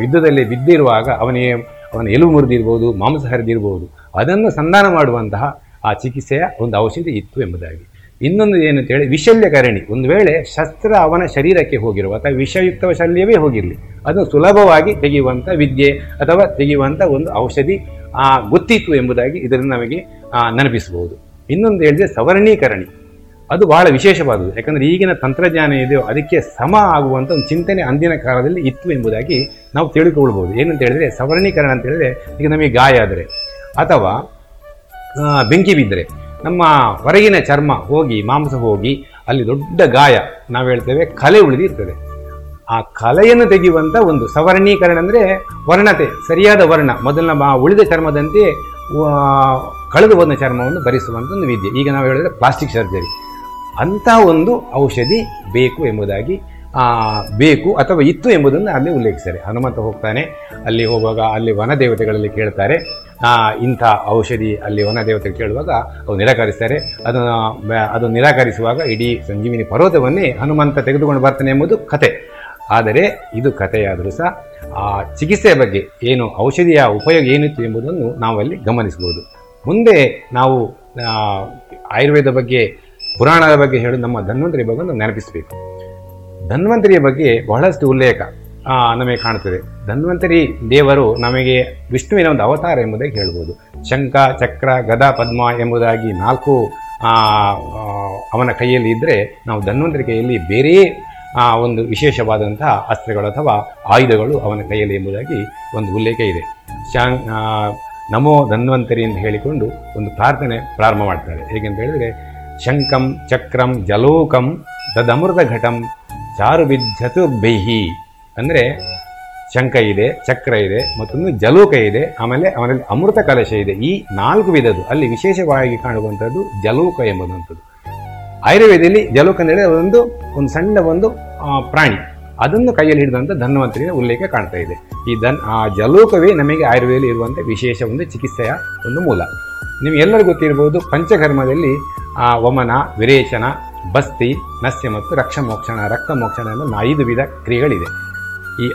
ಯುದ್ಧದಲ್ಲಿ ಬಿದ್ದಿರುವಾಗ ಅವನಿಗೆ, ಅವನ ಎಲುಬು ಮುರಿದಿರ್ಬೋದು ಮಾಂಸ ಹರಿದಿರ್ಬೋದು ಅದನ್ನು ಸಂಧಾನ ಮಾಡುವಂತಹ ಆ ಚಿಕಿತ್ಸೆಯ ಒಂದು ಔಷಧಿ ಇತ್ತು ಎಂಬುದಾಗಿ. ಇನ್ನೊಂದು ಏನು ಅಂತೇಳಿ ವಿಶಲ್ಯಕರಣಿ ಒಂದು ವೇಳೆ ಶಸ್ತ್ರ ಅವನ ಶರೀರಕ್ಕೆ ಹೋಗಿರುವ ಅಥವಾ ವಿಷಯುಕ್ತ ಶಲ್ಯವೇ ಹೋಗಿರಲಿ ಅದನ್ನು ಸುಲಭವಾಗಿ ತೆಗೆಯುವಂಥ ವಿದ್ಯೆ ಅಥವಾ ತೆಗೆಯುವಂಥ ಒಂದು ಔಷಧಿ ಆ, ಗೊತ್ತಿತ್ತು ಎಂಬುದಾಗಿ ಇದರಿಂದ ನಮಗೆ ನೆನಪಿಸಬಹುದು. ಇನ್ನೊಂದು ಹೇಳಿದ್ರೆ ಸವರ್ಣೀಕರಣಿ. ಅದು ಬಹಳ ವಿಶೇಷವಾದದ್ದು. ಯಾಕಂದರೆ ಈಗಿನ ತಂತ್ರಜ್ಞಾನ ಇದೆಯೋ ಅದಕ್ಕೆ ಸಮ ಆಗುವಂಥ ಒಂದು ಚಿಂತನೆ ಅಂದಿನ ಕಾಲದಲ್ಲಿ ಇತ್ತು ಎಂಬುದಾಗಿ ನಾವು ತಿಳ್ಕೊಳ್ಬೋದು ಏನಂತ ಹೇಳಿದ್ರೆ ಸವರ್ಣೀಕರಣ ಅಂತ ಹೇಳಿದ್ರೆ ಈಗ ನಮಗೆ ಗಾಯ ಆದರೆ ಅಥವಾ ಬೆಂಕಿ ಬಿದ್ದರೆ. ನಮ್ಮ ಹೊರಗಿನ ಚರ್ಮ ಹೋಗಿ ಮಾಂಸ ಹೋಗಿ ಅಲ್ಲಿ ದೊಡ್ಡ ಗಾಯ ನಾವು ಹೇಳ್ತೇವೆ ಕಲೆ ಉಳಿದಿರ್ತದೆ. ಆ ಕಲೆಯನ್ನು ತೆಗೆಯುವಂಥ ಒಂದು ಸವರ್ಣೀಕರಣ ಅಂದರೆ ವರ್ಣತೆ ಸರಿಯಾದ ವರ್ಣ ಮೊದಲಿನ ಉಳಿದ ಚರ್ಮದಂತೆ ಕಳೆದು ಹೋದ ಚರ್ಮವನ್ನು ಭರಿಸುವಂಥ ಒಂದು ವಿದ್ಯೆ. ಈಗ ನಾವು ಹೇಳಿದ್ರೆ ಪ್ಲಾಸ್ಟಿಕ್ ಸರ್ಜರಿ ಅಂಥ ಒಂದು ಔಷಧಿ ಬೇಕು ಎಂಬುದಾಗಿ ಬೇಕು ಅಥವಾ ಇತ್ತು ಎಂಬುದನ್ನು ಅಲ್ಲಿ ಉಲ್ಲೇಖಿಸ್ತಾರೆ. ಹನುಮಂತ ಹೋಗ್ತಾನೆ ಅಲ್ಲಿ ಹೋಗುವಾಗ ಅಲ್ಲಿ ವನದೇವತೆಗಳಲ್ಲಿ ಕೇಳ್ತಾರೆ ಆ, ಇಂಥ ಔಷಧಿ ಅಲ್ಲಿ ವನದೇವತೆ ಕೇಳುವಾಗ ಅವು ನಿರಾಕರಿಸ್ತಾರೆ. ಅದನ್ನು ಅದು ನಿರಾಕರಿಸುವಾಗ ಇಡೀ ಸಂಜೀವಿನಿ ಪರ್ವತವನ್ನೇ ಹನುಮಂತ ತೆಗೆದುಕೊಂಡು ಬರ್ತಾನೆ ಎಂಬುದು ಕತೆ. ಆದರೆ ಇದು ಕಥೆಯಾದರೂ ಸಹ ಆ ಚಿಕಿತ್ಸೆಯ ಬಗ್ಗೆ ಏನು ಔಷಧಿಯ ಉಪಯೋಗ ಏನಿತ್ತು ಎಂಬುದನ್ನು ನಾವಲ್ಲಿ ಗಮನಿಸಬಹುದು. ಮುಂದೆ ನಾವು ಆಯುರ್ವೇದ ಬಗ್ಗೆ, ಪುರಾಣದ ಬಗ್ಗೆ ಹೇಳಿ ನಮ್ಮ ಧನ್ವಂತರಿ ಬಗ್ಗೆ ನೆನಪಿಸಬೇಕು. ಧನ್ವಂತರಿಯ ಬಗ್ಗೆ ಬಹಳಷ್ಟು ಉಲ್ಲೇಖ. ನಮಗೆ ಕಾಣುತ್ತದೆ. ಧನ್ವಂತರಿ ದೇವರು ನಮಗೆ ವಿಷ್ಣುವಿನ ಒಂದು ಅವತಾರ ಎಂಬುದಾಗಿ ಹೇಳ್ಬೋದು. ಶಂಖ ಚಕ್ರ ಗದಾ ಪದ್ಮ ಎಂಬುದಾಗಿ ನಾಲ್ಕು ಅವನ ಕೈಯಲ್ಲಿ ಇದ್ದರೆ ನಾವು ಧನ್ವಂತರಿ ಕೈಯಲ್ಲಿ ಬೇರೆ ಆ, ಒಂದು ವಿಶೇಷವಾದಂತಹ ಅಸ್ತ್ರಗಳು ಅಥವಾ ಆಯುಧಗಳು ಅವನ ಕೈಯಲ್ಲಿ ಎಂಬುದಾಗಿ ಒಂದು ಉಲ್ಲೇಖ ಇದೆ. ಶಾಂ ನಮೋ ಧನ್ವಂತರಿ ಅಂತ ಹೇಳಿಕೊಂಡು ಒಂದು ಪ್ರಾರ್ಥನೆ ಪ್ರಾರಂಭ ಮಾಡ್ತಾರೆ. ಹೇಗೆಂತ ಹೇಳಿದರೆ ಶಂಕಂ ಚಕ್ರಂ ಜಲೋಕಂ ದದಮೃತ ಘಟಂ ಚಾರು ಚತುರ್ಭೈಹಿ ಅಂದರೆ ಶಂಖ ಇದೆ ಚಕ್ರ ಇದೆ ಮತ್ತೊಂದು ಜಲೋಕ ಇದೆ ಆಮೇಲೆ ಅವನಲ್ಲಿ ಅಮೃತ ಕಲಶ ಇದೆ. ಈ ನಾಲ್ಕು ವಿಧದ್ದು ಅಲ್ಲಿ ವಿಶೇಷವಾಗಿ ಕಾಣುವಂಥದ್ದು ಜಲೋಕ ಎಂಬುದಂಥದ್ದು. ಆಯುರ್ವೇದದಲ್ಲಿ ಜಲೋಕ ಅಂದರೆ ಅದೊಂದು ಒಂದು ಸಣ್ಣ ಒಂದು ಪ್ರಾಣಿ. ಅದನ್ನು ಕೈಯಲ್ಲಿ ಹಿಡಿದಂಥ ಧನ್ವಂತರಿನ ಉಲ್ಲೇಖ ಕಾಣ್ತಾ ಇದೆ. ಈ ಧನ್ ಆ ಜಲೋಕವೇ ನಮಗೆ ಆಯುರ್ವೇದದಲ್ಲಿ ಇರುವಂಥ ವಿಶೇಷ ಒಂದು ಚಿಕಿತ್ಸೆಯ ಒಂದು ಮೂಲ. ನಿಮಗೆಲ್ಲರೂ ಗೊತ್ತಿರ್ಬೋದು ಪಂಚಕರ್ಮದಲ್ಲಿ ಆ, ವಮನ ವಿರೇಚನ ಬಸ್ತಿ ನಸ್ಯ ಮತ್ತು ರಕ್ಷಮೋಕ್ಷಣ ರಕ್ತ ಮೋಕ್ಷಣ ಎಂಬ ಐದು ವಿಧ ಕ್ರಿಯೆಗಳಿದೆ. ಈ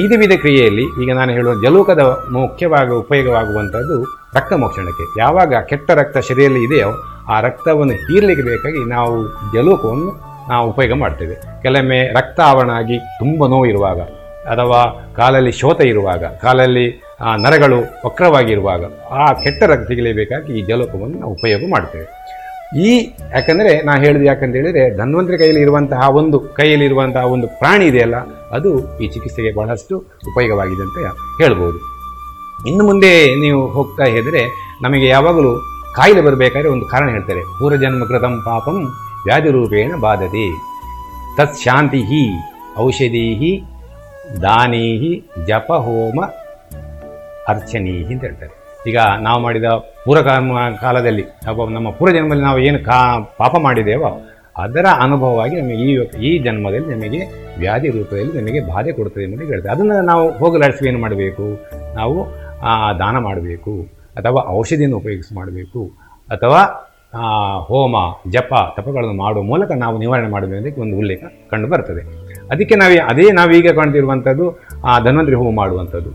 ಐದು ವಿಧ ಕ್ರಿಯೆಯಲ್ಲಿ ಈಗ ನಾನು ಹೇಳುವ ಜಲೂಕದ ಮುಖ್ಯವಾಗಿ ಉಪಯೋಗವಾಗುವಂಥದ್ದು ರಕ್ತ ಮೋಕ್ಷಣಕ್ಕೆ ಯಾವಾಗ ಕೆಟ್ಟ ರಕ್ತ ಶರೀರದಲ್ಲಿ ಇದೆಯೋ ಆ ರಕ್ತವನ್ನು ಹೀರ್ಲಿಕ್ಕೆ ಬೇಕಾಗಿ ನಾವು ಜಲೂಕವನ್ನು ನಾವು ಉಪಯೋಗ ಮಾಡ್ತೇವೆ. ಕೆಲವೊಮ್ಮೆ ರಕ್ತ ಆವರಣ ಆಗಿ ತುಂಬ ನೋವು ಇರುವಾಗ ಅಥವಾ ಕಾಲಲ್ಲಿ ಶೋತ ಇರುವಾಗ, ಕಾಲಲ್ಲಿ ನರಗಳು ವಕ್ರವಾಗಿರುವಾಗ ಆ ಕೆಟ್ಟ ರಕ್ತ ತೆಗಿಲೇಬೇಕಾಗಿ ಈ ಜಲೋಕವನ್ನು ನಾವು ಉಪಯೋಗ ಮಾಡ್ತೇವೆ. ಈ, ಯಾಕಂದರೆ ನಾ ಹೇಳಿದ ಯಾಕಂತ ಹೇಳಿದರೆ, ಧನ್ವಂತರಿ ಕೈಯಲ್ಲಿ ಇರುವಂತಹ ಒಂದು, ಕೈಯಲ್ಲಿ ಇರುವಂತಹ ಒಂದು ಪ್ರಾಣಿ ಇದೆಯಲ್ಲ, ಅದು ಈ ಚಿಕಿತ್ಸೆಗೆ ಬಹಳಷ್ಟು ಉಪಯೋಗವಾಗಿದೆ ಅಂತ ಹೇಳ್ಬೋದು. ಇನ್ನು ಮುಂದೆ ನೀವು ಹೋಗ್ತಾ ಇದ್ದರೆ, ನಮಗೆ ಯಾವಾಗಲೂ ಕಾಯಿಲೆ ಬರಬೇಕಾದ್ರೆ ಒಂದು ಕಾರಣ ಹೇಳ್ತಾರೆ. ಪೂರ್ವಜನ್ಮ ಕೃತಂ ಪಾಪಂ ವ್ಯಾಧಿ ರೂಪೇಣ ಬಾಧತೆ. ತತ್ ಶಾಂತಿ ಔಷಧಿ ದಾನೀಹಿ ಜಪ ಹೋಮ ಅರ್ಚನೀಹಿ ಅಂತ ಹೇಳ್ತಾರೆ. ಈಗ ನಾವು ಮಾಡಿದ ಪೂರ್ವಕರ್ಮ ಕಾಲದಲ್ಲಿ ಅಥವಾ ನಮ್ಮ ಪೂರ್ವಜನ್ಮದಲ್ಲಿ ನಾವು ಏನು ಕಾ ಪಾಪ ಮಾಡಿದ್ದೇವೋ ಅದರ ಅನುಭವವಾಗಿ ನಮಗೆ ಈ ಈ ಜನ್ಮದಲ್ಲಿ ನಮಗೆ ವ್ಯಾಧಿ ರೂಪದಲ್ಲಿ ನಮಗೆ ಬಾಧೆ ಕೊಡ್ತದೆ ಎಂಬುದು ಹೇಳ್ತದೆ ಅದನ್ನು ನಾವು ಹೋಗಲಾಡಿಸಿ ಏನು ಮಾಡಬೇಕು? ನಾವು ದಾನ ಮಾಡಬೇಕು ಅಥವಾ ಔಷಧಿಯನ್ನು ಉಪಯೋಗಿಸಿ ಮಾಡಬೇಕು ಅಥವಾ ಹೋಮ, ಜಪ ತಪಗಳನ್ನು ಮಾಡುವ ಮೂಲಕ ನಾವು ನಿವಾರಣೆ ಮಾಡಬೇಕು ಒಂದು ಉಲ್ಲೇಖ ಕಂಡು ಬರ್ತದೆ. ಅದಕ್ಕೆ ನಾವು ಅದೇ ನಾವೀಗ ಕಾಣ್ತಿರುವಂಥದ್ದು ಆ ಧನ್ವಂತರಿ ಹೋಮ ಮಾಡುವಂಥದ್ದು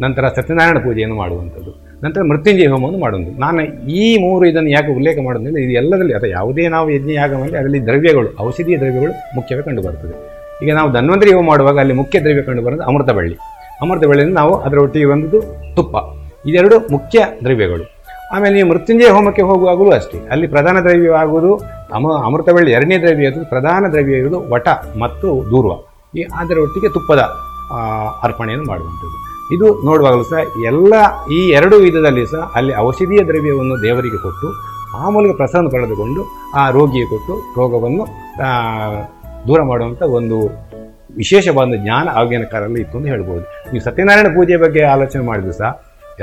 ನಂತರ ಸತ್ಯನಾರಾಯಣ ಪೂಜೆಯನ್ನು ಮಾಡುವಂಥದ್ದು ನಂತರ ಮೃತ್ಯುಂಜಯ ಹೋಮವನ್ನು ಮಾಡುವುದು ನಾನು ಈ ಮೂರು ಇದನ್ನು ಯಾಕೆ ಉಲ್ಲೇಖ ಮಾಡೋದಂದರೆ ಇದು ಎಲ್ಲದರಲ್ಲಿ ಅಥವಾ ಯಾವುದೇ ನಾವು ಯಜ್ಞ ಮಾಡಿ ಅದರಲ್ಲಿ ದ್ರವ್ಯಗಳು, ಔಷಧೀಯ ದ್ರವ್ಯಗಳು ಮುಖ್ಯವಾಗಿ ಕಂಡು ಬರ್ತದೆ ಈಗ ನಾವು ಧನ್ವಂತರಿ ಹೋಮ ಮಾಡುವಾಗ ಅಲ್ಲಿ ಮುಖ್ಯ ದ್ರವ್ಯ ಕಂಡು ಬರೋದು ಅಮೃತ ಬಳ್ಳಿ ಅಮೃತ ಬಳ್ಳಿಯಿಂದ ನಾವು ಅದರೊಟ್ಟಿಗೆ ಬಂದದ್ದು ತುಪ್ಪ. ಇದೆರಡು ಮುಖ್ಯ ದ್ರವ್ಯಗಳು. ಆಮೇಲೆ ನೀವು ಮೃತ್ಯುಂಜಯ ಹೋಮಕ್ಕೆ ಹೋಗುವಾಗಲೂ ಅಷ್ಟೇ. ಅಲ್ಲಿ ಪ್ರಧಾನ ದ್ರವ್ಯವಾಗುವುದು ಅಮ ಅಮೃತ ಬಳ್ಳಿ ಎರಡನೇ ದ್ರವ್ಯ ಇರೋದು ಪ್ರಧಾನ ದ್ರವ್ಯ ಇರುವುದು ವಟ ಮತ್ತು ದೂರ್ವ. ಈ ಅದರ ಒಟ್ಟಿಗೆ ತುಪ್ಪದ ಅರ್ಪಣೆಯನ್ನು ಮಾಡುವಂಥದ್ದು. ಇದು ನೋಡುವಾಗಲೂ ಸಹ ಎಲ್ಲ ಈ ಎರಡು ವಿಧದಲ್ಲಿ ಸಹ ಅಲ್ಲಿ ಔಷಧೀಯ ದ್ರವ್ಯವನ್ನು ದೇವರಿಗೆ ಕೊಟ್ಟು ಆ ಮೂಲಕ ಪ್ರಸಾದ ಪಡೆದುಕೊಂಡು ಆ ರೋಗಿಗೆ ಕೊಟ್ಟು ರೋಗವನ್ನು ದೂರ ಮಾಡುವಂಥ ಒಂದು ವಿಶೇಷವಾದ ಜ್ಞಾನ ಆಗಿನ ಕಾಲದಲ್ಲಿ ಇತ್ತು ಅಂತ ಹೇಳ್ಬೋದು. ನೀವು ಸತ್ಯನಾರಾಯಣ ಪೂಜೆ ಬಗ್ಗೆ ಆಲೋಚನೆ ಮಾಡಿದ್ರು ಸಹ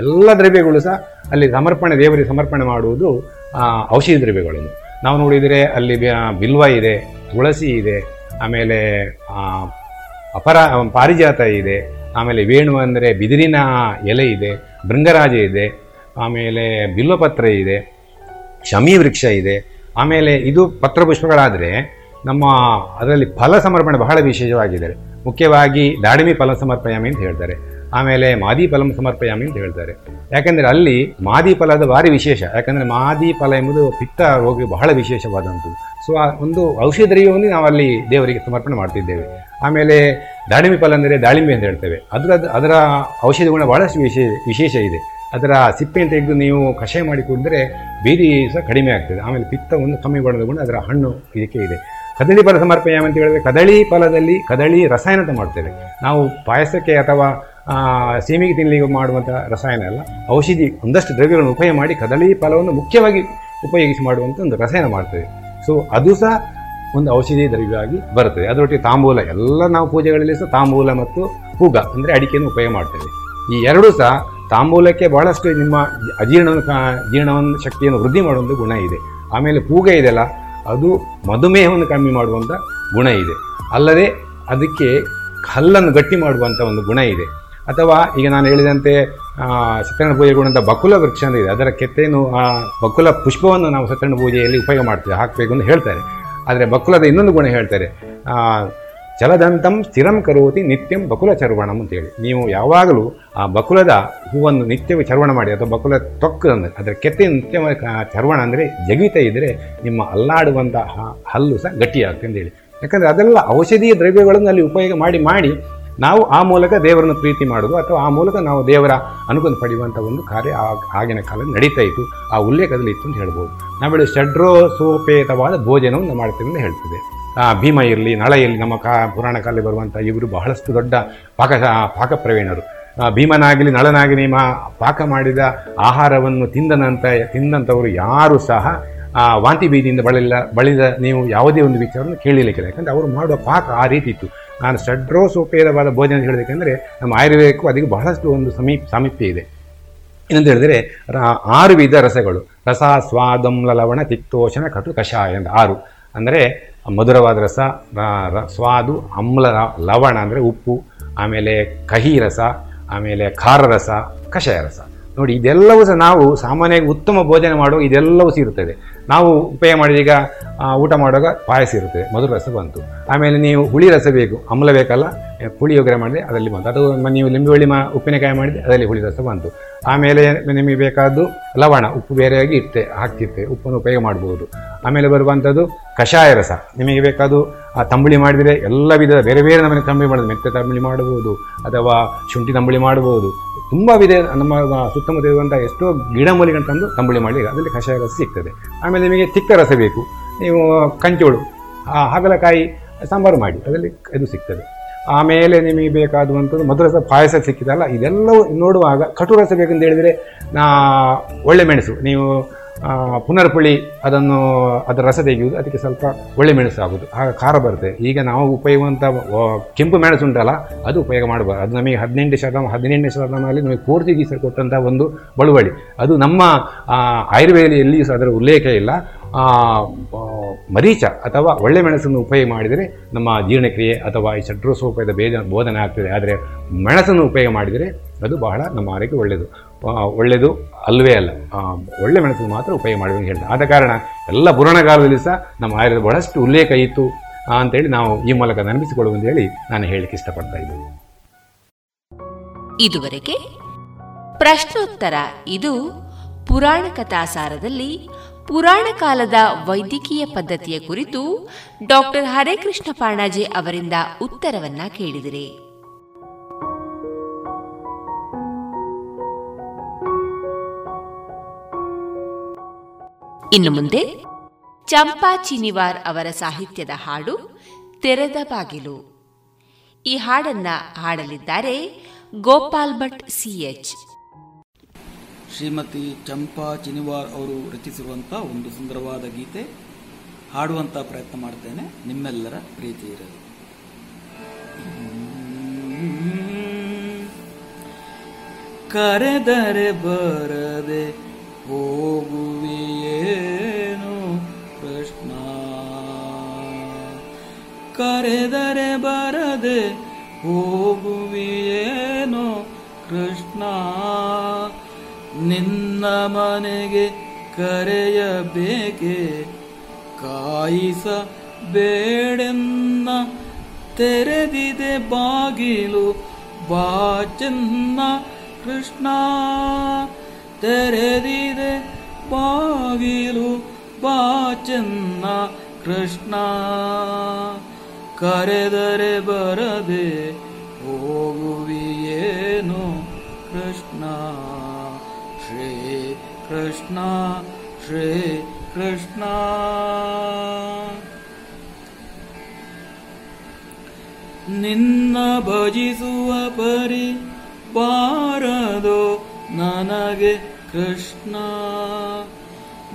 ಎಲ್ಲ ದ್ರವ್ಯಗಳು ಸಹ ಅಲ್ಲಿ ಸಮರ್ಪಣೆ, ದೇವರಿಗೆ ಸಮರ್ಪಣೆ ಮಾಡುವುದು ಔಷಧಿ ದ್ರವ್ಯಗಳನ್ನು ನಾವು ನೋಡಿದರೆ ಅಲ್ಲಿ ಬಿಲ್ವ ಇದೆ, ತುಳಸಿ ಇದೆ, ಆಮೇಲೆ ಅಪರ, ಪಾರಿಜಾತ ಇದೆ ಆಮೇಲೆ ವೇಣು ಅಂದರೆ ಬಿದಿರಿನ ಎಲೆ ಇದೆ, ಭೃಂಗರಾಜ ಇದೆ, ಆಮೇಲೆ ಬಿಲ್ವಪತ್ರ ಇದೆ, ಶಮಿ ವೃಕ್ಷ ಇದೆ. ಆಮೇಲೆ ಇದು ಪತ್ರಪುಷ್ಪಗಳಾದರೆ ನಮ್ಮ ಅದರಲ್ಲಿ ಫಲ ಸಮರ್ಪಣೆ ಬಹಳ ವಿಶೇಷವಾಗಿದೆ ಮುಖ್ಯವಾಗಿ ದಾಡಿಮಿ ಫಲ ಸಮರ್ಪಯಾಮಿ ಅಂತ ಹೇಳ್ತಾರೆ. ಆಮೇಲೆ ಮಾದಿ ಫಲಂ ಸಮರ್ಪಯಾಮಿ ಅಂತ ಹೇಳ್ತಾರೆ. ಯಾಕೆಂದರೆ ಅಲ್ಲಿ ಮಾದಿ ಫಲದ ಭಾರಿ ವಿಶೇಷ. ಯಾಕಂದರೆ ಮಾದಿ ಫಲ ಎಂಬುದು ಪಿತ್ತ ರೋಗಿ ಬಹಳ ವಿಶೇಷವಾದಂಥದ್ದು. ಸೊ ಆ ಒಂದು ದ್ರವ್ಯವನ್ನು ನಾವು ಅಲ್ಲಿ ದೇವರಿಗೆ ಸಮರ್ಪಣೆ ಮಾಡ್ತಿದ್ದೇವೆ. ಆಮೇಲೆ ದಾಳಿಂಬೆ ಫಲ ಅಂದರೆ ದಾಳಿಂಬೆ ಅಂತ ಹೇಳ್ತೇವೆ. ಅದರ ಅದರ ಔಷಧಿ ಗುಣ ಭಾಳಷ್ಟು ವಿಶೇಷ ವಿಶೇಷ ಇದೆ. ಅದರ ಸಿಪ್ಪೆಯನ್ನು ತೆಗೆದು ನೀವು ಕಷಾಯ ಮಾಡಿ ಕುಡಿದ್ರೆ ಬೀದಿ ಸಹ ಕಡಿಮೆ ಆಗ್ತದೆ. ಆಮೇಲೆ ಪಿತ್ತ ಒಂದು ಕಮ್ಮಿ ಬಣ್ಣದ ಗುಣ ಅದರ ಹಣ್ಣು ಇದಕ್ಕೆ ಇದೆ. ಕದಳಿ ಫಲ ಸಮರ್ಪಣೆ ಅಂತ ಹೇಳಿದ್ರೆ ಕದಳಿ ಫಲದಲ್ಲಿ ಕದಳಿ ರಸಾಯನ ಅಂತ ಮಾಡ್ತೇವೆ. ನಾವು ಪಾಯಸಕ್ಕೆ ಅಥವಾ ಸೀಮಿಗೆ ತಿನ್ನಲಿಕ್ಕೆ ಮಾಡುವಂಥ ರಸಾಯನ ಅಲ್ಲ, ಔಷಧಿ ಒಂದಷ್ಟು ದ್ರವ್ಯಗಳನ್ನು ಉಪಯೋಗ ಮಾಡಿ ಕದಳಿ ಫಲವನ್ನು ಮುಖ್ಯವಾಗಿ ಉಪಯೋಗಿಸಿ ಮಾಡುವಂಥ ಒಂದು ರಸಾಯನ ಮಾಡ್ತೇವೆ. ಸೊ ಅದು ಸಹ ಒಂದು ಔಷಧಿ ದ್ರವ್ಯವಾಗಿ ಬರುತ್ತದೆ ಅದರೊಟ್ಟಿಗೆ ತಾಂಬೂಲ, ಎಲ್ಲ ನಾವು ಪೂಜೆಗಳಲ್ಲಿ ಸಹ ತಾಂಬೂಲ ಮತ್ತು ಹೂಗ ಅಂದರೆ ಅಡಿಕೆಯನ್ನು ಉಪಯೋಗ ಮಾಡ್ತೇವೆ. ಈ ಎರಡೂ ಸಹ ತಾಂಬೂಲಕ್ಕೆ ಬಹಳಷ್ಟು ನಿಮ್ಮ ಅಜೀರ್ಣ ಜೀರ್ಣವನ್ನು, ಶಕ್ತಿಯನ್ನು ವೃದ್ಧಿ ಮಾಡುವಂಥ ಗುಣ ಇದೆ. ಆಮೇಲೆ ಪೂಗ ಇದೆಯಲ್ಲ, ಅದು ಮಧುಮೇಹವನ್ನು ಕಮ್ಮಿ ಮಾಡುವಂಥ ಗುಣ ಇದೆ. ಅಲ್ಲದೆ ಅದಕ್ಕೆ ಹಲ್ಲನ್ನು ಗಟ್ಟಿ ಮಾಡುವಂಥ ಒಂದು ಗುಣ ಇದೆ. ಅಥವಾ ಈಗ ನಾನು ಹೇಳಿದಂತೆ ಸತ್ಯನಾರಾಯಣ ಪೂಜೆಗೆ ಕೊಡುವಂಥ ಬಕುಲ ವೃಕ್ಷ ಅಂತ ಇದೆ. ಅದರ ಕೆತ್ತೆಯನ್ನು ಆ, ಬಕುಲ ಪುಷ್ಪವನ್ನು ನಾವು ಸತ್ಯನಾರಾಯಣ ಪೂಜೆಯಲ್ಲಿ ಉಪಯೋಗ ಮಾಡ್ತೇವೆ. ಹಾಕಬೇಕು ಅಂತ ಹೇಳ್ತಾರೆ. ಆದರೆ ಬಕುಲದ ಇನ್ನೊಂದು ಗುಣ ಹೇಳ್ತಾರೆ ಚಲದಂತಂ ಸ್ಥಿರಂ ಕರೋತಿ ನಿತ್ಯಂ ಬಕುಲ ಚರ್ವಣಂ ಅಂತೇಳಿ. ನೀವು ಯಾವಾಗಲೂ ಆ ಬಕುಲದ ಹೂವನ್ನು ನಿತ್ಯವೂ ಚರ್ವಣ ಮಾಡಿ, ಅಥವಾ ಬಕುಲ ತೊಕ್ಕು ಅಂದರೆ ಕೆತ್ತೆ ನಿತ್ಯ ಚರ್ವಣ ಅಂದರೆ ಜಗಿತ ಇದ್ದರೆ ನಿಮ್ಮ ಅಲ್ಲಾಡುವಂತಹ ಹಲ್ಲು ಸಹ ಗಟ್ಟಿಯಾಗ್ತದೆ ಅಂತೇಳಿ. ಯಾಕಂದರೆ ಅದೆಲ್ಲ ಔಷಧೀಯ ದ್ರವ್ಯಗಳನ್ನು ಅಲ್ಲಿ ಉಪಯೋಗ ಮಾಡಿ ಮಾಡಿ ನಾವು ಆ ಮೂಲಕ ದೇವರನ್ನು ಪ್ರೀತಿ ಮಾಡೋದು ಅಥವಾ ಆ ಮೂಲಕ ನಾವು ದೇವರ ಅನುಕೂಲ ಪಡೆಯುವಂಥ ಒಂದು ಕಾರ್ಯ ಆಗಿನ ಕಾಲದಲ್ಲಿ ನಡೀತಾ ಇತ್ತು. ಆ ಉಲ್ಲೇಖದಲ್ಲಿ ಇತ್ತು ಅಂತ ಹೇಳ್ಬೋದು. ನಾವೇಳಿ ಷಡ್ರೋಸೋಪೇತವಾದ ಭೋಜನವನ್ನು ಮಾಡ್ತೇವೆ ಅಂತ ಹೇಳ್ತದೆ. ಭೀಮ ಇರಲಿ, ನಳ ಇರಲಿ, ನಮ್ಮ ಕಾ ಪುರಾಣ ಕಾಲದಲ್ಲಿ ಬರುವಂಥ ಇವರು ಬಹಳಷ್ಟು ದೊಡ್ಡ ಪಾಕ ಪಾಕಪ್ರವೀಣರು ಭೀಮನಾಗಲಿ, ನಳನಾಗಲಿ ನಿಮ್ಮ ಪಾಕ ಮಾಡಿದ ಆಹಾರವನ್ನು ತಿಂದನಂತ ತಿಂದಂಥವರು ಯಾರೂ ಸಹ ವಾಂತಿ ಬೀದಿಯಿಂದ ಬಳಲಿಲ್ಲ, ಬಳಿದ ನೀವು ಯಾವುದೇ ಒಂದು ವಿಚಾರವನ್ನು ಕೇಳಿಲಿಕ್ಕಿಲ್ಲ. ಯಾಕಂದರೆ ಅವರು ಮಾಡುವ ಪಾಕ ಆ ರೀತಿ ಇತ್ತು. ನಾನು ಷಡ್ರೋಸೋಪೇತವಾದ ಭೋಜನ ಹೇಳಬೇಕಂದ್ರೆ ನಮ್ಮ ಆಯುರ್ವೇದಕ್ಕೂ ಅದಕ್ಕೆ ಬಹಳಷ್ಟು ಒಂದು ಸಮೀಪ ಸಾಮೀಪ್ಯ ಇದೆ. ಏನಂತ ಹೇಳಿದರೆ ಆರು ವಿಧ ರಸಗಳು. ರಸ, ಸ್ವಾದಂ ಲವಣ ತಿಕ್ತೋಷಣ, ಕಟು, ಕಷಾಯ ಅಂತ ಆರು. ಅಂದರೆ ಮಧುರವಾದ ರಸ ಸ್ವಾದು, ಅಮ್ಲ ಲವಣ ಅಂದರೆ ಉಪ್ಪು, ಆಮೇಲೆ ಕಹಿ ರಸ, ಆಮೇಲೆ ಖಾರ ರಸ, ಕಷಾಯ ರಸ. ನೋಡಿ, ಇದೆಲ್ಲವೂ ಸಹ ನಾವು ಸಾಮಾನ್ಯವಾಗಿ ಉತ್ತಮ ಭೋಜನ ಮಾಡುವಾಗ ಇದೆಲ್ಲವೂ ಸಿಗುತ್ತದೆ ನಾವು ಉಪಯೋಗ ಮಾಡಿದ ಈಗ ಊಟ ಮಾಡುವಾಗ ಪಾಯಸ ಇರುತ್ತೆ, ಮಧುರ ರಸ ಬಂತು. ಆಮೇಲೆ ನೀವು ಹುಳಿ ರಸ ಬೇಕು, ಅಮ್ಲ ಬೇಕಲ್ಲ ಹುಳಿ ಪುಳಿಯೋಗರೆ ಮಾಡಿದೆ ಅದರಲ್ಲಿ ಬಂತು. ಅದು ನೀವು ಲಿಂಬೆ ಹುಳಿ ಮಾ, ಉಪ್ಪಿನಕಾಯಿ ಮಾಡಿದೆ ಅದರಲ್ಲಿ ಹುಳಿ ರಸ ಬಂತು. ಆಮೇಲೆ ನಿಮಗೆ ಬೇಕಾದ್ದು ಲವಣ, ಉಪ್ಪು ಬೇರೆಯಾಗಿ ಇಟ್ಟೆ, ಹಾಕ್ತಿತ್ತೆ. ಉಪ್ಪನ್ನು ಉಪಯೋಗ ಮಾಡ್ಬೋದು. ಆಮೇಲೆ ಬರುವಂಥದ್ದು ಕಷಾಯ ರಸ. ನಿಮಗೆ ಬೇಕಾದ್ದು, ಆ, ತಂಬುಳಿ ಮಾಡಿದರೆ ಎಲ್ಲ ವಿಧದ, ಬೇರೆ ಬೇರೆ ನಮಗೆ ತಂಬುಳಿ ಮಾಡೋದು ಮೆತ್ತೆ ತಂಬುಳಿ ಮಾಡ್ಬೋದು, ಅಥವಾ ಶುಂಠಿ ತಂಬುಳಿ ಮಾಡ್ಬೋದು. ತುಂಬ ವಿಧ, ನಮ್ಮ, ಸುತ್ತಮುತ್ತ ಇರುವಂಥ ಎಷ್ಟೋ ಗಿಡಮೂಲಿಗಳನ್ನು ತಂದು ತಂಬುಳಿ ಮಾಡಿ ಅದರಲ್ಲಿ ಕಷಾಯ ರಸ ಸಿಗ್ತದೆ. ಆಮೇಲೆ ನಿಮಗೆ ತಿಕ್ಕ ರಸ ಬೇಕು. ನೀವು ಕಂಚೋಳು ಹಾಗಲಕಾಯಿ ಸಾಂಬಾರು ಮಾಡಿ, ಅದರಲ್ಲಿ ಇದು ಸಿಗ್ತದೆ. ಆಮೇಲೆ ನಿಮಗೆ ಬೇಕಾದಂಥದ್ದು ಮಧುರಸ ಪಾಯಸ ಸಿಕ್ಕಿದಲ್ಲ, ಇದೆಲ್ಲವೂ ನೋಡುವಾಗ ಕಟು ರಸ ಬೇಕಂತ ಹೇಳಿದರೆ ನಾ ಒಳ್ಳೆ ಮೆಣಸು. ನೀವು ಪುನರ್ಪುಳಿ ಅದನ್ನು ಅದರ ರಸ ತೆಗೆಯುವುದು ಅದಕ್ಕೆ ಸ್ವಲ್ಪ ಒಳ್ಳೆ ಮೆಣಸು ಆಗೋದು ಆಗ ಖಾರ ಬರುತ್ತೆ. ಈಗ ನಾವು ಉಪಯೋಗವಂಥ ಕೆಂಪು ಮೆಣಸು ಉಂಟಲ್ಲ ಅದು ಉಪಯೋಗ ಮಾಡಬಾರ್ದು. ಅದು ನಮಗೆ ಹದಿನೆಂಟು ಶತಮಾನ ಹದಿನೆಂಟನೇ ಶತಮಾನದಲ್ಲಿ ನಮಗೆ ಪೋರ್ಚುಗೀಸರು ಕೊಟ್ಟಂಥ ಒಂದು ಬಳುವಳಿ. ಅದು ನಮ್ಮ ಆ, ಆಯುರ್ವೇದದಲ್ಲಿ ಸಹ ಅದರ ಉಲ್ಲೇಖ ಇಲ್ಲ. ಮರೀಚ ಅಥವಾ ಒಳ್ಳೆ ಮೆಣಸನ್ನು ಉಪಯೋಗ ಮಾಡಿದರೆ ನಮ್ಮ ಜೀರ್ಣಕ್ರಿಯೆ ಅಥವಾ ಈ ಷಡ್ರೋಸೋಪಾಯದ ಭೇದ ಬೋಧನೆ ಆಗ್ತದೆ. ಆದರೆ ಮೆಣಸನ್ನು ಉಪಯೋಗ ಮಾಡಿದರೆ ಅದು ಬಹಳ ನಮ್ಮ ಆರೋಗ್ಯ ಒಳ್ಳೆಯದು. ಒಳ್ಳೆಯದು ಅಲ್ವೇ ಅಲ್ಲ. ಒಳ್ಳೆ ಮೆಣಸನ್ನು ಮಾತ್ರ ಉಪಯೋಗ ಮಾಡಬೇಕು ಅಂತ ಆದ ಕಾರಣ ಎಲ್ಲ ಪುರಾಣ ಕಾಲದಲ್ಲಿ ಸಹ ನಮ್ಮ ಆಯುರ್ವೇದ ಬಹಳಷ್ಟು ಉಲ್ಲೇಖ ಇತ್ತು ಅಂತೇಳಿ ನಾವು ಈ ಮೂಲಕ ನೆನಪಿಸಿಕೊಳ್ಳುವಂತ ಹೇಳಿ ನಾನು ಹೇಳಲಿಕ್ಕೆ ಇಷ್ಟಪಡ್ತಾ ಇದ್ದೀನಿ. ಇದುವರೆಗೆ ಪ್ರಶ್ನೋತ್ತರ ಇದು ಪುರಾಣ ಕಥಾಸಾರದಲ್ಲಿ ಪುರಾಣ ಕಾಲದ ವೈದ್ಯಕೀಯ ಪದ್ಧತಿಯ ಕುರಿತು ಡಾಕ್ಟರ್ ಹರೇಕೃಷ್ಣ ಪಾಣಾಜೆ ಅವರಿಂದ ಉತ್ತರವನ್ನ ಕೇಳಿದಿರಿ. ಇನ್ನು ಮುಂದೆ ಚಂಪಾ ಚಿನಿವಾರ್ ಅವರ ಸಾಹಿತ್ಯದ ಹಾಡು ತೆರೆದ ಬಾಗಿಲು. ಈ ಹಾಡನ್ನ ಹಾಡಲಿದ್ದಾರೆ ಗೋಪಾಲ್ ಭಟ್ ಸಿಎಚ್ ಶ್ರೀಮತಿ ಚಂಪಾ ಚಿನಿವಾರ್ ಅವರು ರಚಿಸಿರುವಂಥ ಒಂದು ಸುಂದರವಾದ ಗೀತೆ. ಹಾಡುವಂಥ ಪ್ರಯತ್ನ ಮಾಡ್ತೇನೆ ನಿಮ್ಮೆಲ್ಲರ ಪ್ರೀತಿ ಇರಲಿ. ಕರೆದರೆ ಬರದೆ ಹೋಗುವಿಯೇನು? ಕೃಷ್ಣ. ಕರೆದರೆ ಬರದೆ ಹೋಗುವಿಯೇನು? ಕೃಷ್ಣ. ನಿನ್ನ ಮನೆಗೆ ಕರೆಯಬೇಕೆ? ಕಾಯಿಸ ಬೇಡೆನ್ನ ತೆರೆದಿದೆ ಬಾಗಿಲು, ಬಾ ಚೆನ್ನ ಕೃಷ್ಣ. ತೆರೆದಿದೆ ಬಾಗಿಲು ಬಾಚನ್ನ ಕೃಷ್ಣ. ಕರೆದರೆ ಬರದೆ ಹೋಗುವಿಯೇನು ಕೃಷ್ಣ. ಶ್ರೀ ಕೃಷ್ಣ ಶ್ರೀ ಕೃಷ್ಣ. ನಿನ್ನ ಭಜಿಸುವ ಪರಿ ಬಾರದೋ ನನಗೆ ಕೃಷ್ಣ,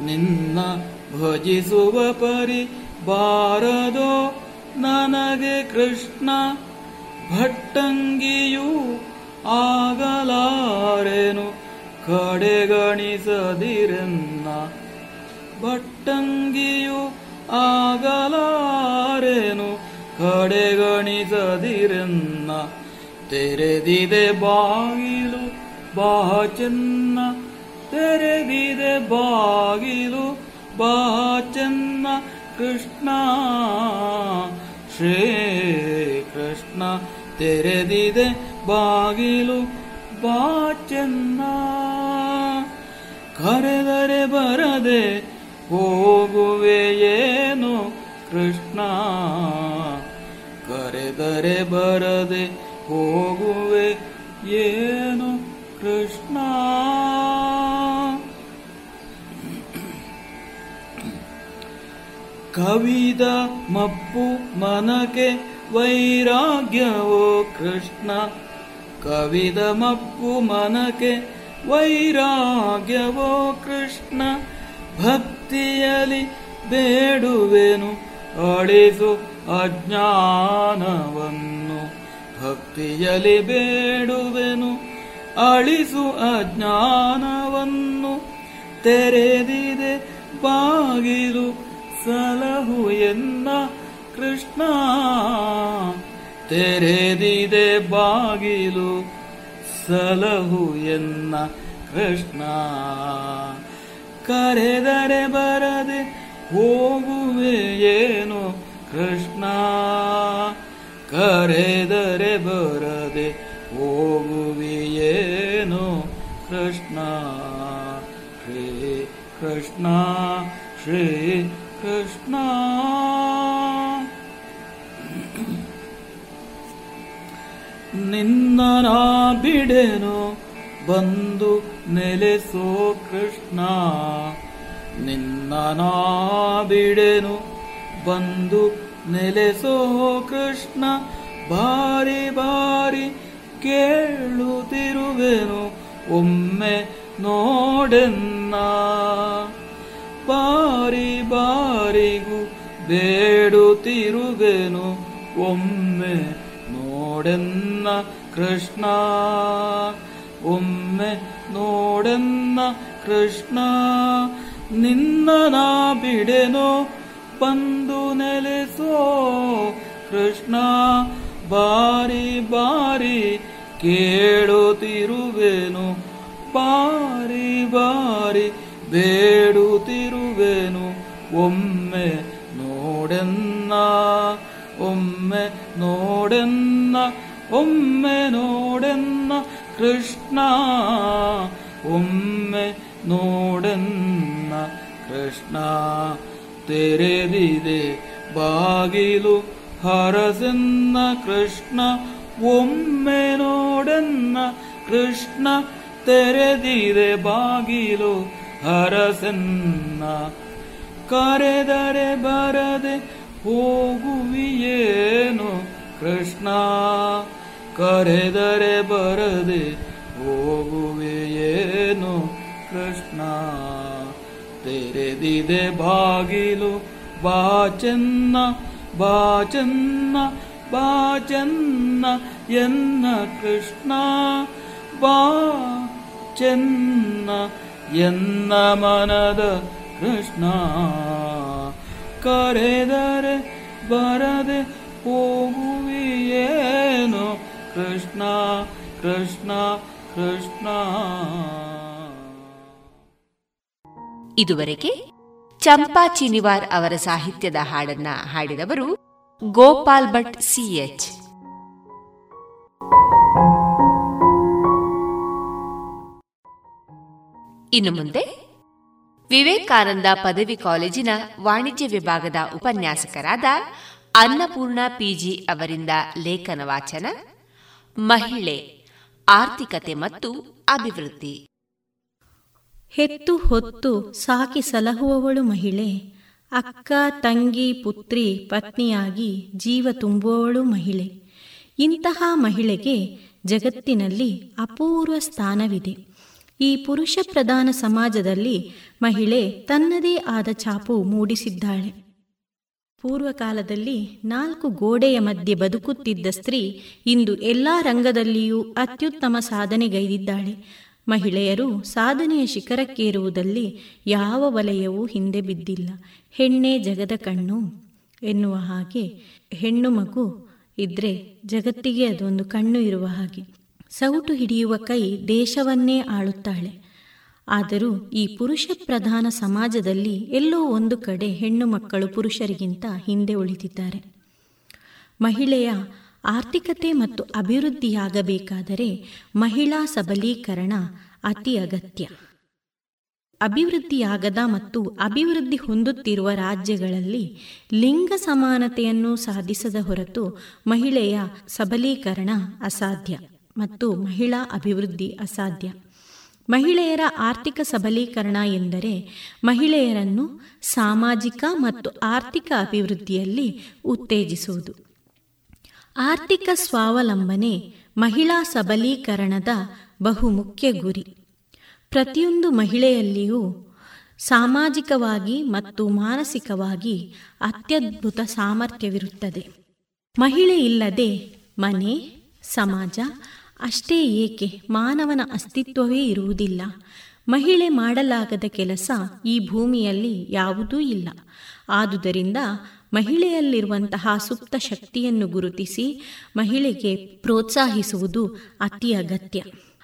ನಿನ್ನ ಭಜಿಸುವ ಪರಿ ಬಾರದೋ ನನಗೆ ಕೃಷ್ಣ, ಭಟ್ಟಂಗಿಯೂ ಆಗಲಾರೆನು, ಕಡೆಗಣಿಸದಿರೆನ್ನ, ಭಟ್ಟಂಗಿಯು ಆಗಲಾರೆನು, ಕಡೆಗಣಿಸದಿರೆನ್ನ, ತೆರೆದಿದೆ ಬಾಗಿಲು ಬಾ ಚೆನ್ನ ತೆರೆದಿದೆ ಬಾಗಿಲು, ಬಾಚನ್ನ ಕೃಷ್ಣ, ಶ್ರೀ ಕೃಷ್ಣ ತೆರೆದಿದೆ ಬಾಗಿಲು, ಬಾಚನ್ನ ಕರೆದರೆ ಬರದೆ ಹೋಗುವೆಯೇನು ಕೃಷ್ಣ? ಕರೆದರೆ ಬರದೆ ಹೋಗುವೆ ಏನು ಕೃಷ್ಣ. ಕವಿದ ಮಪ್ಪು ಮನಕೆ ವೈರಾಗ್ಯವೋ ಕೃಷ್ಣ. ಕವಿದ ಮಪ್ಪು ಮನಕೆ ವೈರಾಗ್ಯವೋ ಕೃಷ್ಣ. ಭಕ್ತಿಯಲಿ ಬೇಡುವೆನು, ಅಳಿಸು ಅಜ್ಞಾನವನ್ನು. ಭಕ್ತಿಯಲಿ ಬೇಡುವೆನು ಅಳಿಸು ಅಜ್ಞಾನವನ್ನು ತೆರೆದಿದೆ ಬಾಗಿಲು ಸಲಹು ಎನ್ನ ಕೃಷ್ಣ. ತೆರೆದಿದೆ ಬಾಗಿಲು ಸಲಹು ಎನ್ನ ಕೃಷ್ಣ. ಕರೆದರೆ ಬರದೆ ಹೋಗುವೆ ಏನು ಕೃಷ್ಣ? ಕರೆದರೆ ಬರದೆ ಹೋಗುವಿಯೇನು ಕೃಷ್ಣ ಶ್ರೀ ಕೃಷ್ಣ ಶ್ರೀ ಕೃಷ್ಣ ನಿನ್ನ ನಾ ಬಿಡೆನು ಬಂದು ನೆಲೆಸೋ ಕೃಷ್ಣ ನಿನ್ನ ನಾ ಬಿಡೆನು ಬಂದು ನೆಲೆಸೋ ಕೃಷ್ಣ ಬಾರಿ ಬಾರಿ ಕೇಳುತ್ತಿರುವೆನು, ಒಮ್ಮೆ ನೋಡೆನ್ನ. ಬಾರಿ ಬಾರಿಗೂ ಬೇಡುತ್ತಿರುವೆನು, ಒಮ್ಮೆ ನೋಡೆನ್ನ ಕೃಷ್ಣ. ಒಮ್ಮೆ ನೋಡೆನ್ನ ಕೃಷ್ಣ, ನಿನ್ನ ನಾ ಬಿಡೆನೋ, ಬಂದು ನೆಲೆಸೋ ಕೃಷ್ಣ. ಬಾರಿ ಬಾರಿ ಕೇಳುತ್ತಿರುವೆನು, ಬಾರಿ ಬಾರಿ ಬೇಡುತ್ತಿರುವೆನು, ಒಮ್ಮೆ ನೋಡೆನ್ನ ಒಮ್ಮೆ ನೋಡೆನ್ನ ಒಮ್ಮೆ ನೋಡೆನ್ನ ಕೃಷ್ಣ, ಒಮ್ಮೆ ನೋಡೆನ್ನ ಕೃಷ್ಣ ತೆರೆದಿದೆ ಬಾಗಿಲು. ಹರಸೆನ್ನ ಕೃಷ್ಣ, ಒಮ್ಮೆ ನೋಡನ್ನ ಕೃಷ್ಣ, ತೆರೆದಿದೆ ಬಾಗಿಲು ಹರಸನ್ನ. ಕರೆದರೆ ಬರದೆ ಹೋಗುವಿಯೇನು ಕೃಷ್ಣ? ಕರೆದರೆ ಬರದೆ ಹೋಗುವೆಯೇನು ಕೃಷ್ಣ? ತೆರೆದಿದೆ ಬಾಗಿಲು ಬಾಚನ್ನ ಬಾಚನ್ನ ಬಾಚನ್ನ ಎನ್ನ ಕೃಷ್ಣ ಬಾ ಚೆನ್ನ ಎನ್ನ ಮನದ ಕೃಷ್ಣ ಕರೆದರೆ ಬರದೆ ಹೋಗುವಿಯೇನು ಕೃಷ್ಣ ಕೃಷ್ಣ ಕೃಷ್ಣ ಇದುವರೆಗೆ ಚಂಪಾ ಚಿನಿವಾರ್ ಅವರ ಸಾಹಿತ್ಯದ ಹಾಡನ್ನ ಹಾಡಿದವರು ಗೋಪಾಲ್ ಭಟ್ ಸಿಎಚ್ ಇನ್ನು ಮುಂದೆ ವಿವೇಕಾನಂದ ಪದವಿ ಕಾಲೇಜಿನ ವಾಣಿಜ್ಯ ವಿಭಾಗದ ಉಪನ್ಯಾಸಕರಾದ ಅನ್ನಪೂರ್ಣ ಪಿಜಿ ಅವರಿಂದ ಲೇಖನ ವಾಚನ, ಮಹಿಳೆ, ಆರ್ಥಿಕತೆ ಮತ್ತು ಅಭಿವೃದ್ಧಿ. ಹೆತ್ತು ಹೊತ್ತು ಸಾಕಿ ಸಲಹುವವಳು ಮಹಿಳೆ. ಅಕ್ಕ, ತಂಗಿ, ಪುತ್ರಿ, ಪತ್ನಿಯಾಗಿ ಜೀವ ತುಂಬುವವಳು ಮಹಿಳೆ. ಇಂತಹ ಮಹಿಳೆಗೆ ಜಗತ್ತಿನಲ್ಲಿ ಅಪೂರ್ವ ಸ್ಥಾನವಿದೆ. ಈ ಪುರುಷ ಪ್ರಧಾನ ಸಮಾಜದಲ್ಲಿ ಮಹಿಳೆ ತನ್ನದೇ ಆದ ಛಾಪು ಮೂಡಿಸಿದ್ದಾಳೆ. ಪೂರ್ವಕಾಲದಲ್ಲಿ ನಾಲ್ಕು ಗೋಡೆಯ ಮಧ್ಯೆ ಬದುಕುತ್ತಿದ್ದ ಸ್ತ್ರೀ ಇಂದು ಎಲ್ಲ ರಂಗದಲ್ಲಿಯೂ ಅತ್ಯುತ್ತಮ ಸಾಧನೆಗೈದಿದ್ದಾಳೆ. ಮಹಿಳೆಯರು ಸಾಧನೆಯ ಶಿಖರಕ್ಕೇರುವುದಲ್ಲಿ ಯಾವ ವಲಯವೂ ಹಿಂದೆ ಬಿದ್ದಿಲ್ಲ. ಹೆಣ್ಣೆ ಜಗದ ಕಣ್ಣು ಎನ್ನುವ ಹಾಗೆ ಹೆಣ್ಣು ಮಗು ಇದ್ರೆ ಜಗತ್ತಿಗೆ ಅದೊಂದು ಕಣ್ಣು ಇರುವ ಹಾಗೆ. ಸೌಟು ಹಿಡಿಯುವ ಕೈ ದೇಶವನ್ನೇ ಆಳುತ್ತಾಳೆ. ಆದರೂ ಈ ಪುರುಷ ಪ್ರಧಾನ ಸಮಾಜದಲ್ಲಿ ಎಲ್ಲೋ ಒಂದು ಕಡೆ ಹೆಣ್ಣು ಮಕ್ಕಳು ಪುರುಷರಿಗಿಂತ ಹಿಂದೆ ಉಳಿದಿದ್ದಾರೆ. ಮಹಿಳೆಯ ಆರ್ಥಿಕತೆ ಮತ್ತು ಅಭಿವೃದ್ಧಿಯಾಗಬೇಕಾದರೆ ಮಹಿಳಾ ಸಬಲೀಕರಣ ಅತಿ ಅಗತ್ಯ. ಅಭಿವೃದ್ಧಿಯಾಗದ ಮತ್ತು ಅಭಿವೃದ್ಧಿ ಹೊಂದುತ್ತಿರುವ ರಾಜ್ಯಗಳಲ್ಲಿ ಲಿಂಗ ಸಮಾನತೆಯನ್ನು ಸಾಧಿಸದ ಹೊರತು ಮಹಿಳೆಯ ಸಬಲೀಕರಣ ಅಸಾಧ್ಯ ಮತ್ತು ಮಹಿಳಾ ಅಭಿವೃದ್ಧಿ ಅಸಾಧ್ಯ. ಮಹಿಳೆಯರ ಆರ್ಥಿಕ ಸಬಲೀಕರಣ ಎಂದರೆ ಮಹಿಳೆಯರನ್ನು ಸಾಮಾಜಿಕ ಮತ್ತು ಆರ್ಥಿಕ ಅಭಿವೃದ್ಧಿಯಲ್ಲಿ ಉತ್ತೇಜಿಸುವುದು. ಆರ್ಥಿಕ ಸ್ವಾವಲಂಬನೆ ಮಹಿಳಾ ಸಬಲೀಕರಣದ ಬಹುಮುಖ್ಯ ಗುರಿ. ಪ್ರತಿಯೊಂದು ಮಹಿಳೆಯಲ್ಲಿಯೂ ಸಾಮಾಜಿಕವಾಗಿ ಮತ್ತು ಮಾನಸಿಕವಾಗಿ ಅತ್ಯದ್ಭುತ ಸಾಮರ್ಥ್ಯವಿರುತ್ತದೆ. ಮಹಿಳೆ ಇಲ್ಲದೆ ಮನೆ, ಸಮಾಜ ಅಷ್ಟೇ ಏಕೆ ಮಾನವನ ಅಸ್ತಿತ್ವವೇ ಇರುವುದಿಲ್ಲ. ಮಹಿಳೆ ಮಾಡಲಾಗದ ಕೆಲಸ ಈ ಭೂಮಿಯಲ್ಲಿ ಯಾವುದೂ ಇಲ್ಲ. ಆದುದರಿಂದ ಮಹಿಳೆಯಲ್ಲಿರುವಂತಹ ಸುಪ್ತ ಶಕ್ತಿಯನ್ನು ಗುರುತಿಸಿ ಮಹಿಳೆಗೆ ಪ್ರೋತ್ಸಾಹಿಸುವುದು ಅತಿ ಅಗತ್ಯ.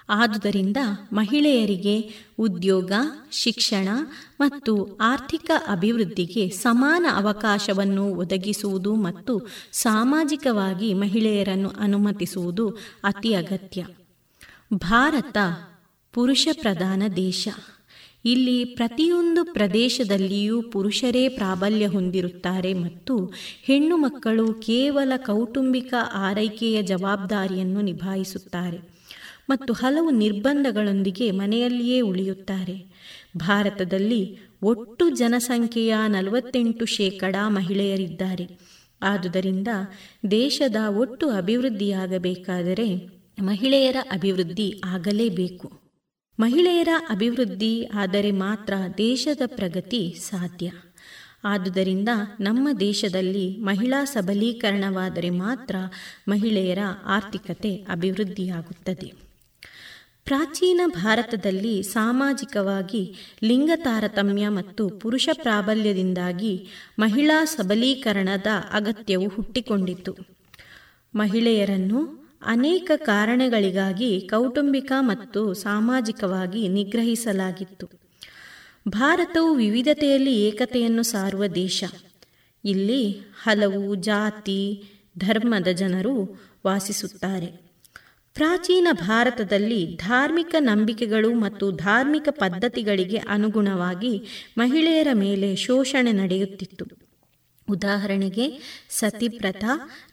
ಆದುದರಿಂದ ಮಹಿಳೆಯರಿಗೆ ಉದ್ಯೋಗ, ಶಿಕ್ಷಣ ಮತ್ತು ಆರ್ಥಿಕ ಅಭಿವೃದ್ಧಿಗೆ ಸಮಾನ ಅವಕಾಶವನ್ನು ಒದಗಿಸುವುದು ಮತ್ತು ಸಾಮಾಜಿಕವಾಗಿ ಮಹಿಳೆಯರನ್ನು ಅನುಮತಿಸುವುದು ಅತಿ ಅಗತ್ಯ. ಭಾರತ ಪುರುಷ ಪ್ರಧಾನ ದೇಶ. ಇಲ್ಲಿ ಪ್ರತಿಯೊಂದು ಪ್ರದೇಶದಲ್ಲಿಯೂ ಪುರುಷರೇ ಪ್ರಾಬಲ್ಯ ಹೊಂದಿರುತ್ತಾರೆ ಮತ್ತು ಹೆಣ್ಣು ಮಕ್ಕಳು ಕೇವಲ ಕೌಟುಂಬಿಕ ಆರೈಕೆಯ ಜವಾಬ್ದಾರಿಯನ್ನು ನಿಭಾಯಿಸುತ್ತಾರೆ ಮತ್ತು ಹಲವು ನಿರ್ಬಂಧಗಳೊಂದಿಗೆ ಮನೆಯಲ್ಲಿಯೇ ಉಳಿಯುತ್ತಾರೆ. ಭಾರತದಲ್ಲಿ ಒಟ್ಟು ಜನಸಂಖ್ಯೆಯ ನಲವತ್ತೆಂಟು ಶೇಕಡ ಮಹಿಳೆಯರಿದ್ದಾರೆ. ಆದುದರಿಂದ ದೇಶದ ಒಟ್ಟು ಅಭಿವೃದ್ಧಿಯಾಗಬೇಕಾದರೆ ಮಹಿಳೆಯರ ಅಭಿವೃದ್ಧಿ ಆಗಲೇಬೇಕು. ಮಹಿಳೆಯರ ಅಭಿವೃದ್ಧಿ ಆದರೆ ಮಾತ್ರ ದೇಶದ ಪ್ರಗತಿ ಸಾಧ್ಯ. ಆದುದರಿಂದ ನಮ್ಮ ದೇಶದಲ್ಲಿ ಮಹಿಳಾ ಸಬಲೀಕರಣವಾದರೆ ಮಾತ್ರ ಮಹಿಳೆಯರ ಆರ್ಥಿಕತೆ ಅಭಿವೃದ್ಧಿಯಾಗುತ್ತದೆ. ಪ್ರಾಚೀನ ಭಾರತದಲ್ಲಿ ಸಾಮಾಜಿಕವಾಗಿ ಲಿಂಗ ತಾರತಮ್ಯ ಮತ್ತು ಪುರುಷ ಪ್ರಾಬಲ್ಯದಿಂದಾಗಿ ಮಹಿಳಾ ಸಬಲೀಕರಣದ ಅಗತ್ಯವು ಹುಟ್ಟಿಕೊಂಡಿತು ಮಹಿಳೆಯರನ್ನು ಅನೇಕ ಕಾರಣಗಳಿಗಾಗಿ ಕೌಟುಂಬಿಕ ಮತ್ತು ಸಾಮಾಜಿಕವಾಗಿ ನಿಗ್ರಹಿಸಲಾಗಿತ್ತು. ಭಾರತವು ವಿವಿಧತೆಯಲ್ಲಿ ಏಕತೆಯನ್ನು ಸಾರುವ ದೇಶ. ಇಲ್ಲಿ ಹಲವು ಜಾತಿ, ಧರ್ಮದ ಜನರು ವಾಸಿಸುತ್ತಾರೆ. ಪ್ರಾಚೀನ ಭಾರತದಲ್ಲಿ ಧಾರ್ಮಿಕ ನಂಬಿಕೆಗಳು ಮತ್ತು ಧಾರ್ಮಿಕ ಪದ್ಧತಿಗಳಿಗೆ ಅನುಗುಣವಾಗಿ ಮಹಿಳೆಯರ ಮೇಲೆ ಶೋಷಣೆ ನಡೆಯುತ್ತಿತ್ತು. ಉದಾಹರಣೆಗೆ, ಸತಿಪ್ರಥ,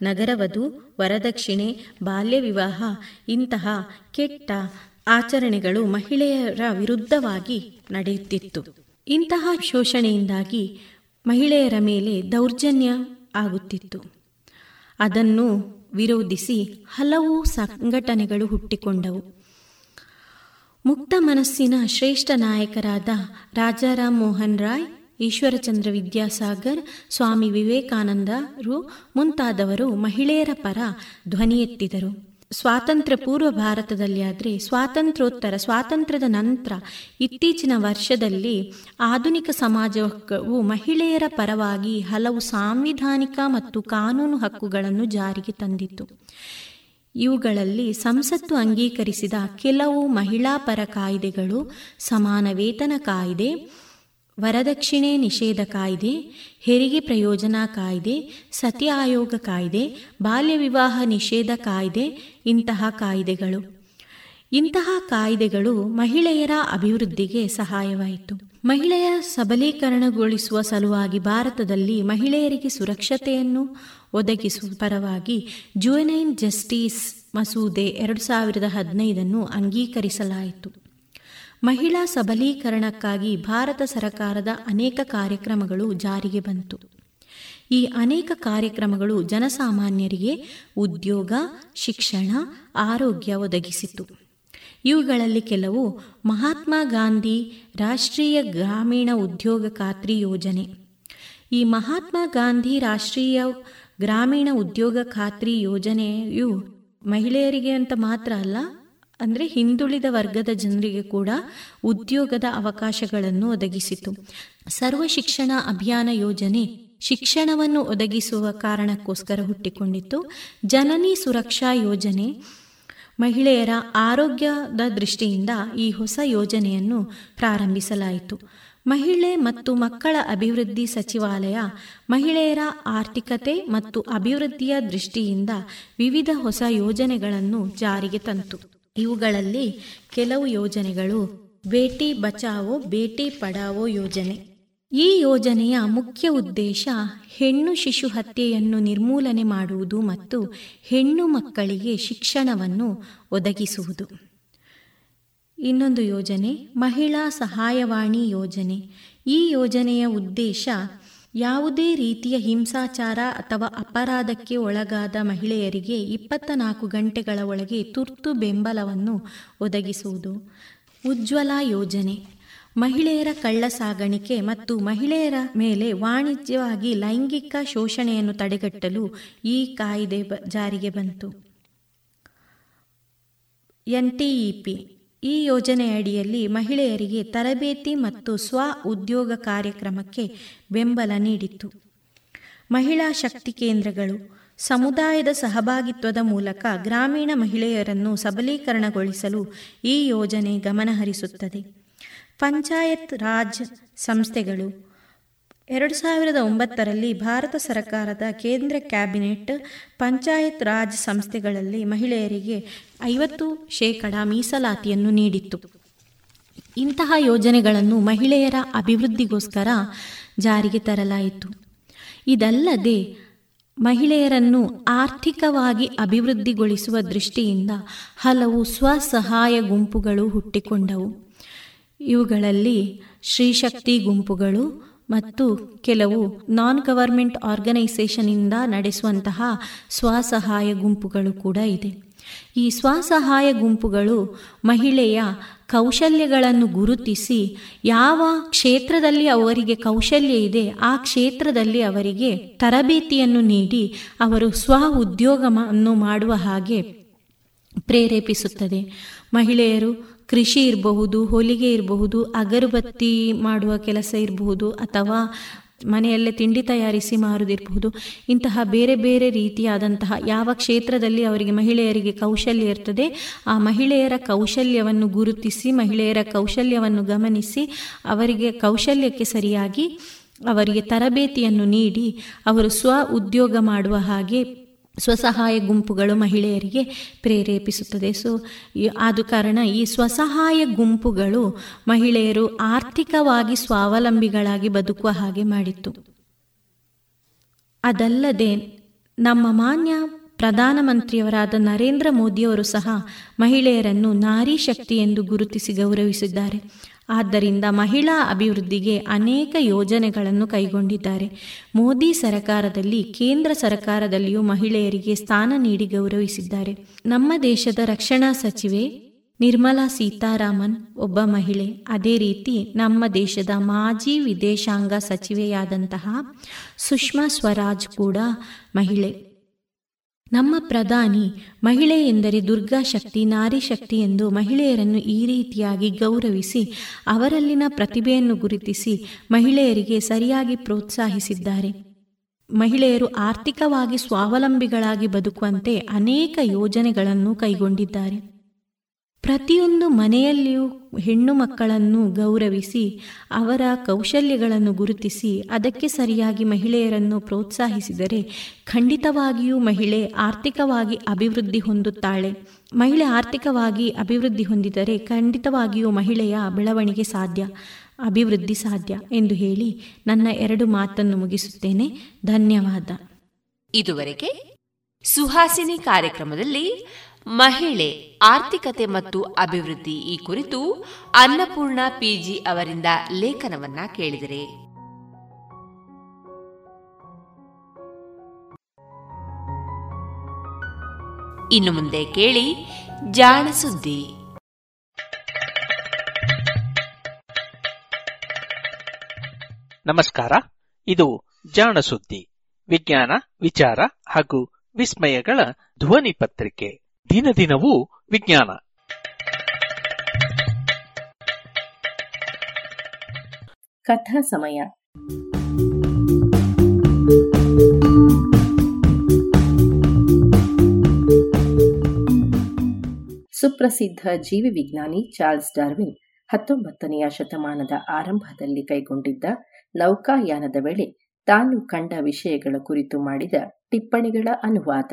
ನಗರವಧು, ವರದಕ್ಷಿಣೆ ಬಾಲ್ಯ ವಿವಾಹ ಇಂತಹ ಕೆಟ್ಟ ಆಚರಣೆಗಳು ಮಹಿಳೆಯರ ವಿರುದ್ಧವಾಗಿ ನಡೆಯುತ್ತಿತ್ತು. ಇಂತಹ ಶೋಷಣೆಯಿಂದಾಗಿ ಮಹಿಳೆಯರ ಮೇಲೆ ದೌರ್ಜನ್ಯ ಆಗುತ್ತಿತ್ತು. ಅದನ್ನು ವಿರೋಧಿಸಿ ಹಲವು ಸಂಘಟನೆಗಳು ಹುಟ್ಟಿಕೊಂಡವು. ಮುಕ್ತ ಮನಸ್ಸಿನ ಶ್ರೇಷ್ಠ ನಾಯಕರಾದ ರಾಜಾರಾಮ್ ಮೋಹನ್ ರಾಯ್ ಈಶ್ವರಚಂದ್ರ ವಿದ್ಯಾಸಾಗರ್, ಸ್ವಾಮಿ ವಿವೇಕಾನಂದರು ಮುಂತಾದವರು ಮಹಿಳೆಯರ ಪರ ಧ್ವನಿ ಎತ್ತಿದರು. ಸ್ವಾತಂತ್ರ್ಯ ಪೂರ್ವ ಭಾರತದಲ್ಲಿ ಆದರೆ ಸ್ವಾತಂತ್ರ್ಯೋತ್ತರ, ಸ್ವಾತಂತ್ರ್ಯದ ನಂತರ ಇತ್ತೀಚಿನ ವರ್ಷದಲ್ಲಿ ಆಧುನಿಕ ಸಮಾಜವು ಮಹಿಳೆಯರ ಪರವಾಗಿ ಹಲವು ಸಾಂವಿಧಾನಿಕ ಮತ್ತು ಕಾನೂನು ಹಕ್ಕುಗಳನ್ನು ಜಾರಿಗೆ ತಂದಿತ್ತು. ಇವುಗಳಲ್ಲಿ ಸಂಸತ್ತು ಅಂಗೀಕರಿಸಿದ ಕೆಲವು ಮಹಿಳಾ ಪರ ಕಾಯ್ದೆಗಳು, ಸಮಾನ ವೇತನ ಕಾಯ್ದೆ ವರದಕ್ಷಿಣೆ ನಿಷೇಧ ಕಾಯ್ದೆ, ಹೆರಿಗೆ ಪ್ರಯೋಜನ ಕಾಯ್ದೆ ಸತಿ ಆಯೋಗ ಕಾಯ್ದೆ, ಬಾಲ್ಯ ವಿವಾಹ ನಿಷೇಧ ಕಾಯ್ದೆ ಇಂತಹ ಕಾಯ್ದೆಗಳು. ಇಂತಹ ಕಾಯ್ದೆಗಳು ಮಹಿಳೆಯರ ಅಭಿವೃದ್ಧಿಗೆ ಸಹಾಯವಾಯಿತು. ಮಹಿಳೆಯ ಸಬಲೀಕರಣಗೊಳಿಸುವ ಸಲುವಾಗಿ ಭಾರತದಲ್ಲಿ ಮಹಿಳೆಯರಿಗೆ ಸುರಕ್ಷತೆಯನ್ನು ಒದಗಿಸುವ ಪರವಾಗಿ ಜುವೆನೈನ್ ಜಸ್ಟಿಸ್ ಮಸೂದೆ ಎರಡು ಸಾವಿರದ ಹದಿನೈದನ್ನು ಅಂಗೀಕರಿಸಲಾಯಿತು. ಮಹಿಳಾ ಸಬಲೀಕರಣಕ್ಕಾಗಿ ಭಾರತ ಸರಕಾರದ ಅನೇಕ ಕಾರ್ಯಕ್ರಮಗಳು ಜಾರಿಗೆ ಬಂತು. ಈ ಅನೇಕ ಕಾರ್ಯಕ್ರಮಗಳು ಜನಸಾಮಾನ್ಯರಿಗೆ ಉದ್ಯೋಗ, ಶಿಕ್ಷಣ, ಆರೋಗ್ಯ ಒದಗಿಸಿತು. ಇವುಗಳಲ್ಲಿ ಕೆಲವು ಮಹಾತ್ಮ ಗಾಂಧಿ ರಾಷ್ಟ್ರೀಯ ಗ್ರಾಮೀಣ ಉದ್ಯೋಗ ಖಾತ್ರಿ ಯೋಜನೆ. ಈ ಮಹಾತ್ಮ ಗಾಂಧಿ ರಾಷ್ಟ್ರೀಯ ಗ್ರಾಮೀಣ ಉದ್ಯೋಗ ಖಾತ್ರಿ ಯೋಜನೆಯು ಮಹಿಳೆಯರಿಗೆ ಅಂತ ಮಾತ್ರ ಅಲ್ಲ ಅಂದರೆ ಹಿಂದುಳಿದ ವರ್ಗದ ಜನರಿಗೆ ಕೂಡ ಉದ್ಯೋಗದ ಅವಕಾಶಗಳನ್ನು ಒದಗಿಸಿತು. ಸರ್ವ ಶಿಕ್ಷಣ ಅಭಿಯಾನ ಯೋಜನೆ ಶಿಕ್ಷಣವನ್ನು ಒದಗಿಸುವ ಕಾರಣಕ್ಕೋಸ್ಕರ ಹುಟ್ಟಿಕೊಂಡಿತ್ತು. ಜನನಿ ಸುರಕ್ಷಾ ಯೋಜನೆ ಮಹಿಳೆಯರ ಆರೋಗ್ಯದ ದೃಷ್ಟಿಯಿಂದ ಈ ಹೊಸ ಯೋಜನೆಯನ್ನು ಪ್ರಾರಂಭಿಸಲಾಯಿತು. ಮಹಿಳೆ ಮತ್ತು ಮಕ್ಕಳ ಅಭಿವೃದ್ಧಿ ಸಚಿವಾಲಯ ಮಹಿಳೆಯರ ಆರ್ಥಿಕತೆ ಮತ್ತು ಅಭಿವೃದ್ಧಿಯ ದೃಷ್ಟಿಯಿಂದ ವಿವಿಧ ಹೊಸ ಯೋಜನೆಗಳನ್ನು ಜಾರಿಗೆ ತಂತು. ಇವುಗಳಲ್ಲಿ ಕೆಲವು ಯೋಜನೆಗಳು ಬೇಟಿ ಬಚಾವೋ, ಬೇಟಿ ಪಡಾವೋ ಯೋಜನೆ. ಈ ಯೋಜನೆಯ ಮುಖ್ಯ ಉದ್ದೇಶ ಹೆಣ್ಣು ಶಿಶು ಹತ್ಯೆಯನ್ನು ನಿರ್ಮೂಲನೆ ಮಾಡುವುದು ಮತ್ತು ಹೆಣ್ಣು ಮಕ್ಕಳಿಗೆ ಶಿಕ್ಷಣವನ್ನು ಒದಗಿಸುವುದು. ಇನ್ನೊಂದು ಯೋಜನೆ ಮಹಿಳಾ ಸಹಾಯವಾಣಿ ಯೋಜನೆ. ಈ ಯೋಜನೆಯ ಉದ್ದೇಶ ಯಾವುದೇ ರೀತಿಯ ಹಿಂಸಾಚಾರ ಅಥವಾ ಅಪರಾಧಕ್ಕೆ ಒಳಗಾದ ಮಹಿಳೆಯರಿಗೆ ಇಪ್ಪತ್ತ ನಾಲ್ಕು ಗಂಟೆಗಳ ಒಳಗೆ ತುರ್ತು ಬೆಂಬಲವನ್ನು ಒದಗಿಸುವುದು. ಉಜ್ವಲ ಯೋಜನೆ. ಮಹಿಳೆಯರ ಕಳ್ಳ ಸಾಗಾಣಿಕೆ ಮತ್ತು ಮಹಿಳೆಯರ ಮೇಲೆ ವಾಣಿಜ್ಯವಾಗಿ ಲೈಂಗಿಕ ಶೋಷಣೆಯನ್ನು ತಡೆಗಟ್ಟಲು ಈ ಕಾಯ್ದೆ ಜಾರಿಗೆ ಬಂತು. ಎನ್ಟಿಇಪಿ ಈ ಯೋಜನೆಯಡಿಯಲ್ಲಿ ಮಹಿಳೆಯರಿಗೆ ತರಬೇತಿ ಮತ್ತು ಸ್ವ ಉದ್ಯೋಗ ಕಾರ್ಯಕ್ರಮಕ್ಕೆ ಬೆಂಬಲ ನೀಡಿತು ಮಹಿಳಾ ಶಕ್ತಿ ಕೇಂದ್ರಗಳು ಸಮುದಾಯದ ಸಹಭಾಗಿತ್ವದ ಮೂಲಕ ಗ್ರಾಮೀಣ ಮಹಿಳೆಯರನ್ನು ಸಬಲೀಕರಣಗೊಳಿಸಲು ಈ ಯೋಜನೆ ಗಮನಹರಿಸುತ್ತದೆ. ಪಂಚಾಯತ್ ರಾಜ್ ಸಂಸ್ಥೆಗಳು ಎರಡು ಸಾವಿರದ ಒಂಬತ್ತರಲ್ಲಿ ಭಾರತ ಸರ್ಕಾರದ ಕೇಂದ್ರ ಕ್ಯಾಬಿನೆಟ್ ಪಂಚಾಯತ್ ರಾಜ್ ಸಂಸ್ಥೆಗಳಲ್ಲಿ ಮಹಿಳೆಯರಿಗೆ ಐವತ್ತು ಶೇಕಡ ಮೀಸಲಾತಿಯನ್ನು ನೀಡಿತ್ತು. ಇಂತಹ ಯೋಜನೆಗಳನ್ನು ಮಹಿಳೆಯರ ಅಭಿವೃದ್ಧಿಗೋಸ್ಕರ ಜಾರಿಗೆ ತರಲಾಯಿತು. ಇದಲ್ಲದೆ ಮಹಿಳೆಯರನ್ನು ಆರ್ಥಿಕವಾಗಿ ಅಭಿವೃದ್ಧಿಗೊಳಿಸುವ ದೃಷ್ಟಿಯಿಂದ ಹಲವು ಸ್ವಸಹಾಯ ಗುಂಪುಗಳು ಹುಟ್ಟಿಕೊಂಡವು. ಇವುಗಳಲ್ಲಿ ಶ್ರೀಶಕ್ತಿ ಗುಂಪುಗಳು ಮತ್ತು ಕೆಲವು ನಾನ್ ಗವರ್ಮೆಂಟ್ ಆರ್ಗನೈಸೇಷನಿಂದ ನಡೆಸುವಂತಹ ಸ್ವಸಹಾಯ ಗುಂಪುಗಳು ಕೂಡ ಇದೆ. ಈ ಸ್ವಸಹಾಯ ಗುಂಪುಗಳು ಮಹಿಳೆಯ ಕೌಶಲ್ಯಗಳನ್ನು ಗುರುತಿಸಿ ಯಾವ ಕ್ಷೇತ್ರದಲ್ಲಿ ಅವರಿಗೆ ಕೌಶಲ್ಯ ಇದೆ, ಆ ಕ್ಷೇತ್ರದಲ್ಲಿ ಅವರಿಗೆ ತರಬೇತಿಯನ್ನು ನೀಡಿ ಅವರು ಸ್ವ ಉದ್ಯೋಗವನ್ನು ಮಾಡುವ ಹಾಗೆ ಪ್ರೇರೇಪಿಸುತ್ತದೆ. ಮಹಿಳೆಯರು ಕೃಷಿ ಇರಬಹುದು, ಹೊಲಿಗೆ ಇರಬಹುದು, ಅಗರಬತ್ತಿ ಮಾಡುವ ಕೆಲಸ ಇರಬಹುದು, ಅಥವಾ ಮನೆಯಲ್ಲೇ ತಿಂಡಿ ತಯಾರಿಸಿ ಮಾರುದಿರಬಹುದು ಇಂತಹ ಬೇರೆ ಬೇರೆ ರೀತಿಯಾದಂತಹ ಯಾವ ಕ್ಷೇತ್ರದಲ್ಲಿ ಅವರಿಗೆ ಮಹಿಳೆಯರಿಗೆ ಕೌಶಲ್ಯ ಇರ್ತದೆ, ಆ ಮಹಿಳೆಯರ ಕೌಶಲ್ಯವನ್ನು ಗುರುತಿಸಿ, ಮಹಿಳೆಯರ ಕೌಶಲ್ಯವನ್ನು ಗಮನಿಸಿ, ಅವರಿಗೆ ಕೌಶಲ್ಯಕ್ಕೆ ಸರಿಯಾಗಿ ಅವರಿಗೆ ತರಬೇತಿಯನ್ನು ನೀಡಿ, ಅವರು ಸ್ವ ಉದ್ಯೋಗ ಮಾಡುವ ಹಾಗೆ ಸ್ವಸಹಾಯ ಗುಂಪುಗಳು ಮಹಿಳೆಯರಿಗೆ ಪ್ರೇರೇಪಿಸುತ್ತದೆ. ಸೊ ಆದ ಕಾರಣ ಈ ಸ್ವಸಹಾಯ ಗುಂಪುಗಳು ಮಹಿಳೆಯರು ಆರ್ಥಿಕವಾಗಿ ಸ್ವಾವಲಂಬಿಗಳಾಗಿ ಬದುಕುವ ಹಾಗೆ ಮಾಡಿತ್ತು. ಅದಲ್ಲದೆ ನಮ್ಮ ಮಾನ್ಯ ಪ್ರಧಾನಮಂತ್ರಿಯವರಾದ ನರೇಂದ್ರ ಮೋದಿಯವರು ಸಹ ಮಹಿಳೆಯರನ್ನು ನಾರಿ ಶಕ್ತಿ ಎಂದು ಗುರುತಿಸಿ ಗೌರವಿಸಿದ್ದಾರೆ. ಆದ್ದರಿಂದ ಮಹಿಳಾ ಅಭಿವೃದ್ಧಿಗೆ ಅನೇಕ ಯೋಜನೆಗಳನ್ನು ಕೈಗೊಂಡಿದ್ದಾರೆ. ಮೋದಿ ಸರಕಾರದಲ್ಲಿ, ಕೇಂದ್ರ ಸರಕಾರದಲ್ಲಿಯೂ ಮಹಿಳೆಯರಿಗೆ ಸ್ಥಾನ ನೀಡಿ ಗೌರವಿಸಿದ್ದಾರೆ. ನಮ್ಮ ದೇಶದ ರಕ್ಷಣಾ ಸಚಿವೆ ನಿರ್ಮಲಾ ಸೀತಾರಾಮನ್ ಒಬ್ಬ ಮಹಿಳೆ. ಅದೇ ರೀತಿ ನಮ್ಮ ದೇಶದ ಮಾಜಿ ವಿದೇಶಾಂಗ ಸಚಿವೆಯಾದಂತಹ ಸುಷ್ಮಾ ಸ್ವರಾಜ್ ಕೂಡ ಮಹಿಳೆ. ನಮ್ಮ ಪ್ರಧಾನಿ ಮಹಿಳೆ ಎಂದರೆ ದುರ್ಗಾ ಶಕ್ತಿ, ನಾರಿ ಶಕ್ತಿ ಎಂದು ಮಹಿಳೆಯರನ್ನು ಈ ರೀತಿಯಾಗಿ ಗೌರವಿಸಿ, ಅವರಲ್ಲಿನ ಪ್ರತಿಭೆಯನ್ನು ಗುರುತಿಸಿ ಮಹಿಳೆಯರಿಗೆ ಸರಿಯಾಗಿ ಪ್ರೋತ್ಸಾಹಿಸಿದ್ದಾರೆ. ಮಹಿಳೆಯರು ಆರ್ಥಿಕವಾಗಿ ಸ್ವಾವಲಂಬಿಗಳಾಗಿ ಬದುಕುವಂತೆ ಅನೇಕ ಯೋಜನೆಗಳನ್ನು ಕೈಗೊಂಡಿದ್ದಾರೆ. ಪ್ರತಿಯೊಂದು ಮನೆಯಲ್ಲಿಯೂ ಹೆಣ್ಣು ಮಕ್ಕಳನ್ನು ಗೌರವಿಸಿ, ಅವರ ಕೌಶಲ್ಯಗಳನ್ನು ಗುರುತಿಸಿ, ಅದಕ್ಕೆ ಸರಿಯಾಗಿ ಮಹಿಳೆಯರನ್ನು ಪ್ರೋತ್ಸಾಹಿಸಿದರೆ ಖಂಡಿತವಾಗಿಯೂ ಮಹಿಳೆ ಆರ್ಥಿಕವಾಗಿ ಅಭಿವೃದ್ಧಿ ಹೊಂದುತ್ತಾಳೆ. ಮಹಿಳೆ ಆರ್ಥಿಕವಾಗಿ ಅಭಿವೃದ್ಧಿ ಹೊಂದಿದರೆ ಖಂಡಿತವಾಗಿಯೂ ಮಹಿಳೆಯ ಬೆಳವಣಿಗೆ ಸಾಧ್ಯ, ಅಭಿವೃದ್ಧಿ ಸಾಧ್ಯ ಎಂದು ಹೇಳಿ ನನ್ನ ಎರಡು ಮಾತನ್ನು ಮುಗಿಸುತ್ತೇನೆ. ಧನ್ಯವಾದ. ಇದುವರೆಗೆ ಸುಹಾಸಿನಿ ಕಾರ್ಯಕ್ರಮದಲ್ಲಿ ಮಹಿಳೆ, ಆರ್ಥಿಕತೆ ಮತ್ತು ಅಭಿವೃದ್ಧಿ ಈ ಕುರಿತು ಅನ್ನಪೂರ್ಣ ಪಿಜಿ ಅವರಿಂದ ಲೇಖನವನ್ನ ಕೇಳಿದರೆ. ಇನ್ನು ಮುಂದೆ ಕೇಳಿ ಜಾಣ ಸುದ್ದಿ. ನಮಸ್ಕಾರ, ಇದು ಜಾಣ ಸುದ್ದಿ. ವಿಜ್ಞಾನ, ವಿಚಾರ ಹಾಗೂ ವಿಸ್ಮಯಗಳ ಧ್ವನಿ ಪತ್ರಿಕೆ. ದಿನ ದಿನವೂ ವಿಜ್ಞಾನ. ಕಥಾ ಸಮಯ. ಸುಪ್ರಸಿದ್ಧ ಜೀವಿ ವಿಜ್ಞಾನಿ ಚಾರ್ಲ್ಸ್ ಡಾರ್ವಿನ್ ಹತ್ತೊಂಬತ್ತನೆಯ ಶತಮಾನದ ಆರಂಭದಲ್ಲಿ ಕೈಗೊಂಡಿದ್ದ ನೌಕಾಯಾನದ ವೇಳೆ ತಾನು ಕಂಡ ವಿಷಯಗಳ ಕುರಿತು ಮಾಡಿದ ಟಿಪ್ಪಣಿಗಳ ಅನುವಾದ.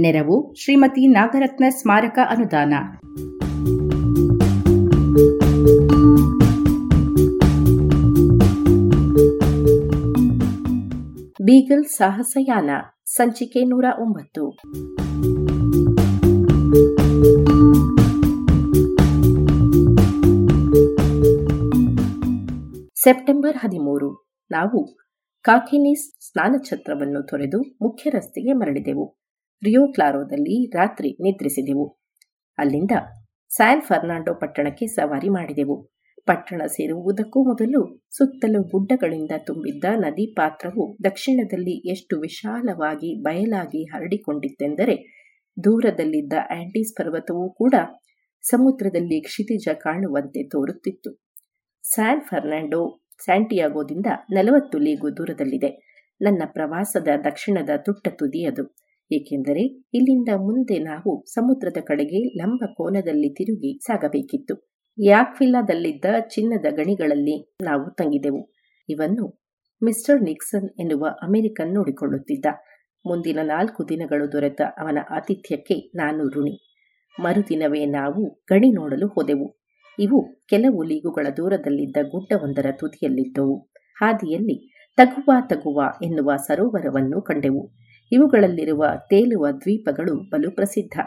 ನೆರವು ಶ್ರೀಮತಿ ನಾಗರತ್ನ ಸ್ಮಾರಕ ಅನುದಾನ. ಬೀಗಲ್ ಸಾಹಸಯಾನ, ಸಂಚಿಕೆ ನೂರ ಒಂಬತ್ತು. ಸೆಪ್ಟೆಂಬರ್ ಹದಿಮೂರು, ನಾವು ಕಾಕಿನಿಸ್ ಸ್ನಾನಛತ್ರವನ್ನು ತೊರೆದು ಮುಖ್ಯ ರಸ್ತೆಗೆ ಮರಳಿದೆವು. ರಿಯೋ ಕ್ಲಾರೋದಲ್ಲಿ ರಾತ್ರಿ ನಿದ್ರಿಸಿದೆವು. ಅಲ್ಲಿಂದ ಸ್ಯಾನ್ ಫರ್ನಾಂಡೋ ಪಟ್ಟಣಕ್ಕೆ ಸವಾರಿ ಮಾಡಿದೆವು. ಪಟ್ಟಣ ಸೇರುವುದಕ್ಕೂ ಮೊದಲು ಸುತ್ತಲೂ ಗುಡ್ಡಗಳಿಂದ ತುಂಬಿದ್ದ ನದಿ ಪಾತ್ರವು ದಕ್ಷಿಣದಲ್ಲಿ ಎಷ್ಟು ವಿಶಾಲವಾಗಿ ಬಯಲಾಗಿ ಹರಡಿಕೊಂಡಿತ್ತೆಂದರೆ ದೂರದಲ್ಲಿದ್ದ ಆಂಟೀಸ್ ಪರ್ವತವೂ ಕೂಡ ಸಮುದ್ರದಲ್ಲಿ ಕ್ಷಿತಿಜ ಕಾಣುವಂತೆ ತೋರುತ್ತಿತ್ತು. ಸ್ಯಾನ್ ಫರ್ನಾಂಡೋ ಸ್ಯಾಂಟಿಯಾಗೋದಿಂದ ನಲವತ್ತು ಲೀಗು ದೂರದಲ್ಲಿದೆ. ನನ್ನ ಪ್ರವಾಸದ ದಕ್ಷಿಣದ ತುಟ್ಟ ತುದಿ ಅದು ಏಕೆಂದರೆ ಇಲ್ಲಿಂದ ಮುಂದೆ ನಾವು ಸಮುದ್ರದ ಕಡೆಗೆ ಲಂಬ ಕೋನದಲ್ಲಿ ತಿರುಗಿ ಸಾಗಬೇಕಿತ್ತು. ಯಾಕ್ವಿಲ್ಲಾದಲ್ಲಿದ್ದ ಚಿನ್ನದ ಗಣಿಗಳಲ್ಲಿ ನಾವು ತಂಗಿದೆವು. ಇವನ್ನು ಮಿಸ್ಟರ್ ನಿಕ್ಸನ್ ಎನ್ನುವ ಅಮೆರಿಕನ್ ನೋಡಿಕೊಳ್ಳುತ್ತಿದ್ದ. ಮುಂದಿನ ನಾಲ್ಕು ದಿನಗಳು ದೊರೆತ ಅವನ ಆತಿಥ್ಯಕ್ಕೆ ನಾನು ಋಣಿ. ಮರುದಿನವೇ ನಾವು ಗಣಿ ನೋಡಲು ಹೋದೆವು. ಇವು ಕೆಲವು ಲೀಗುಗಳ ದೂರದಲ್ಲಿದ್ದ ಗುಡ್ಡವೊಂದರ ತುದಿಯಲ್ಲಿದ್ದವು. ಹಾದಿಯಲ್ಲಿ ತಗುವ ತಗುವ ಎನ್ನುವ ಸರೋವರವನ್ನು ಕಂಡೆವು. ಇವುಗಳಲ್ಲಿರುವ ತೇಲುವ ದ್ವೀಪಗಳು ಬಲು ಪ್ರಸಿದ್ಧ.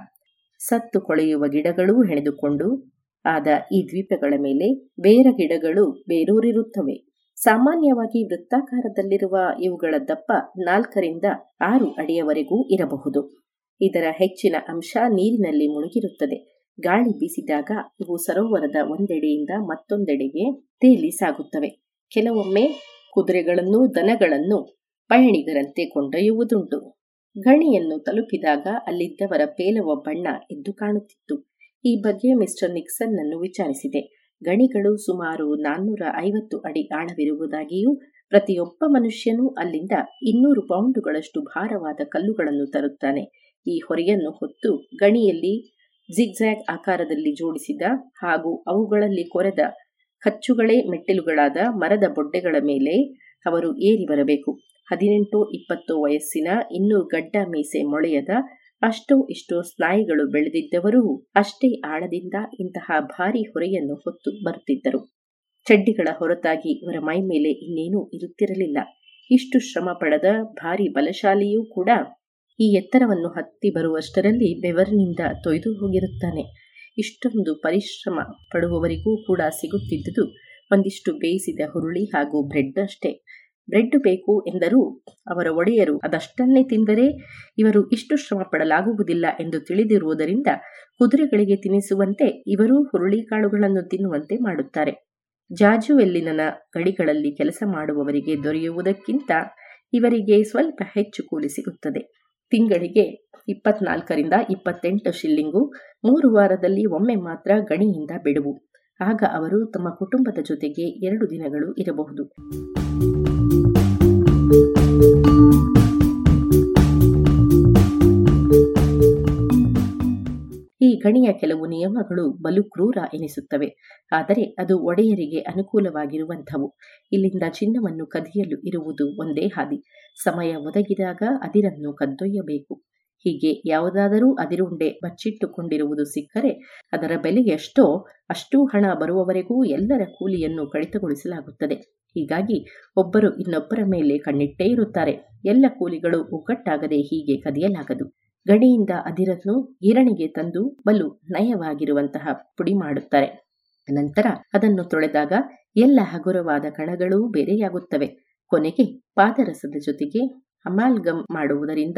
ಸತ್ತು ಕೊಳೆಯುವ ಗಿಡಗಳೂ ಹೆಣೆದುಕೊಂಡು, ಆದ ಈ ದ್ವೀಪಗಳ ಮೇಲೆ ಬೇರ ಗಿಡಗಳು ಬೇರೂರಿರುತ್ತವೆ. ಸಾಮಾನ್ಯವಾಗಿ ವೃತ್ತಾಕಾರದಲ್ಲಿರುವ ಇವುಗಳ ದಪ್ಪ ನಾಲ್ಕರಿಂದ ಆರು ಅಡಿಯವರೆಗೂ ಇರಬಹುದು. ಇದರ ಹೆಚ್ಚಿನ ಅಂಶ ನೀರಿನಲ್ಲಿ ಮುಳುಗಿರುತ್ತದೆ. ಗಾಳಿ ಬೀಸಿದಾಗ ಇವು ಸರೋವರದ ಒಂದೆಡೆಯಿಂದ ಮತ್ತೊಂದೆಡೆಗೆ ತೇಲಿ ಸಾಗುತ್ತವೆ. ಕೆಲವೊಮ್ಮೆ ಕುದುರೆಗಳನ್ನು ದನಗಳನ್ನು ಪಯಣಿಗರಂತೆ ಕೊಂಡೊಯ್ಯುವುದುಂಟು. ಗಣಿಯನ್ನು ತಲುಪಿದಾಗ ಅಲ್ಲಿದ್ದವರ ಪೇಲವ ಬಣ್ಣ ಎದ್ದು ಕಾಣುತ್ತಿತ್ತು. ಈ ಬಗ್ಗೆ ಮಿಸ್ಟರ್ ನಿಕ್ಸನ್ನನ್ನು ವಿಚಾರಿಸಿದೆ. ಗಣಿಗಳು ಸುಮಾರು ನಾನ್ನೂರ ಐವತ್ತು ಅಡಿ ಆಳವಿರುವುದಾಗಿಯೂ, ಪ್ರತಿಯೊಬ್ಬ ಮನುಷ್ಯನೂ ಅಲ್ಲಿಂದ ಇನ್ನೂರು ಪೌಂಡುಗಳಷ್ಟು ಭಾರವಾದ ಕಲ್ಲುಗಳನ್ನು ತರುತ್ತಾನೆ. ಈ ಹೊರೆಯನ್ನು ಹೊತ್ತು ಗಣಿಯಲ್ಲಿ ಜಿಗ್ಜಾಗ್ ಆಕಾರದಲ್ಲಿ ಜೋಡಿಸಿದ ಹಾಗೂ ಅವುಗಳಲ್ಲಿ ಕೊರೆದ ಕಚ್ಚುಗಳೇ ಮೆಟ್ಟಿಲುಗಳಾದ ಮರದ ಬೊಡ್ಡೆಗಳ ಮೇಲೆ ಅವರು ಏರಿ ಬರಬೇಕು. ಹದಿನೆಂಟು ಇಪ್ಪತ್ತು ವಯಸ್ಸಿನ ಇನ್ನೂ ಗಡ್ಡ ಮೀಸೆ ಮೊಳೆಯದ ಅಷ್ಟೋ ಇಷ್ಟೋ ಸ್ನಾಯುಗಳು ಬೆಳೆದಿದ್ದವರೂ ಅಷ್ಟೇ ಆಳದಿಂದ ಇಂತಹ ಭಾರಿ ಹೊರೆಯನ್ನು ಹೊತ್ತು ಬರುತ್ತಿದ್ದರು. ಚಡ್ಡಿಗಳ ಹೊರತಾಗಿ ಇವರ ಮೈ ಮೇಲೆ ಇನ್ನೇನೂ ಇರುತ್ತಿರಲಿಲ್ಲ. ಇಷ್ಟು ಶ್ರಮ ಪಡೆದ ಭಾರಿ ಬಲಶಾಲಿಯೂ ಕೂಡ ಈ ಎತ್ತರವನ್ನು ಹತ್ತಿ ಬರುವಷ್ಟರಲ್ಲಿ ಬೆವರಿನಿಂದ ತೊಯ್ದು ಹೋಗಿರುತ್ತಾನೆ. ಇಷ್ಟೊಂದು ಪರಿಶ್ರಮ ಪಡುವವರಿಗೂ ಕೂಡ ಸಿಗುತ್ತಿದ್ದುದು ಒಂದಿಷ್ಟು ಬೇಯಿಸಿದ ಹುರುಳಿ ಹಾಗೂ ಬ್ರೆಡ್ ಅಷ್ಟೇ. ಬ್ರೆಡ್ ಬೇಕು ಎಂದರೂ ಅವರ ಒಡೆಯರು ಅದಷ್ಟನ್ನೇ ತಿಂದರೆ ಇವರು ಇಷ್ಟು ಶ್ರಮ ಪಡಲಾಗುವುದಿಲ್ಲ ಎಂದು ತಿಳಿದಿರುವುದರಿಂದ ಕುದುರೆಗಳಿಗೆ ತಿನ್ನಿಸುವಂತೆ ಇವರೂ ಹುರುಳಿ ಕಾಳುಗಳನ್ನು ತಿನ್ನುವಂತೆ ಮಾಡುತ್ತಾರೆ. ಜಾಜುವೆಲ್ಲಿನ ಗಡಿಗಳಲ್ಲಿ ಕೆಲಸ ಮಾಡುವವರಿಗೆ ದೊರೆಯುವುದಕ್ಕಿಂತ ಇವರಿಗೆ ಸ್ವಲ್ಪ ಹೆಚ್ಚು ಕೂಲಿ ಸಿಗುತ್ತದೆ. ತಿಂಗಳಿಗೆ ಇಪ್ಪತ್ನಾಲ್ಕರಿಂದ ಇಪ್ಪತ್ತೆಂಟು ಶಿಲ್ಲಿಂಗು ಮೂರು ವಾರದಲ್ಲಿ ಒಮ್ಮೆ ಮಾತ್ರ ಗಣಿಯಿಂದ ಬಿಡುವು. ಆಗ ಅವರು ತಮ್ಮ ಕುಟುಂಬದ ಜೊತೆಗೆ ಎರಡು ದಿನಗಳು ಇರಬಹುದು. ಕೆಲವು ನಿಯಮಗಳು ಬಲು ಕ್ರೂರ ಎನಿಸುತ್ತವೆ. ಆದರೆ ಅದು ಒಡೆಯರಿಗೆ ಅನುಕೂಲವಾಗಿರುವಂಥವು. ಇಲ್ಲಿಂದ ಚಿನ್ನವನ್ನು ಕದಿಯಲು ಇರುವುದು ಒಂದೇ ಹಾದಿ. ಸಮಯ ಒದಗಿದಾಗ ಅದಿರನ್ನು ಕದ್ದೊಯ್ಯಬೇಕು. ಹೀಗೆ ಯಾವುದಾದರೂ ಅದಿರುಂಡೆ ಬಚ್ಚಿಟ್ಟುಕೊಂಡಿರುವುದು ಸಿಕ್ಕರೆ ಅದರ ಬೆಲೆ ಎಷ್ಟೋ ಅಷ್ಟೂ ಹಣ ಬರುವವರೆಗೂ ಎಲ್ಲರ ಕೂಲಿಯನ್ನು ಕಡಿತಗೊಳಿಸಲಾಗುತ್ತದೆ. ಹೀಗಾಗಿ ಒಬ್ಬರು ಇನ್ನೊಬ್ಬರ ಮೇಲೆ ಕಣ್ಣಿಟ್ಟೇ ಇರುತ್ತಾರೆ. ಎಲ್ಲ ಕೂಲಿಗಳು ಒಗ್ಗಟ್ಟಾಗದೆ ಹೀಗೆ ಕದಿಯಲಾಗದು. ಗಡಿಯಿಂದ ಅದಿರನ್ನು ಗಿರಣಿಗೆ ತಂದು ಬಲು ನಯವಾಗಿರುವಂತಹ ಪುಡಿ ಮಾಡುತ್ತಾರೆ. ನಂತರ ಅದನ್ನು ತೊಳೆದಾಗ ಎಲ್ಲ ಹಗುರವಾದ ಕಣಗಳೂ ಬೇರೆಯಾಗುತ್ತವೆ. ಕೊನೆಗೆ ಪಾದರಸದ ಜೊತೆಗೆ ಅಮಾಲ್ಗಮ್ ಮಾಡುವುದರಿಂದ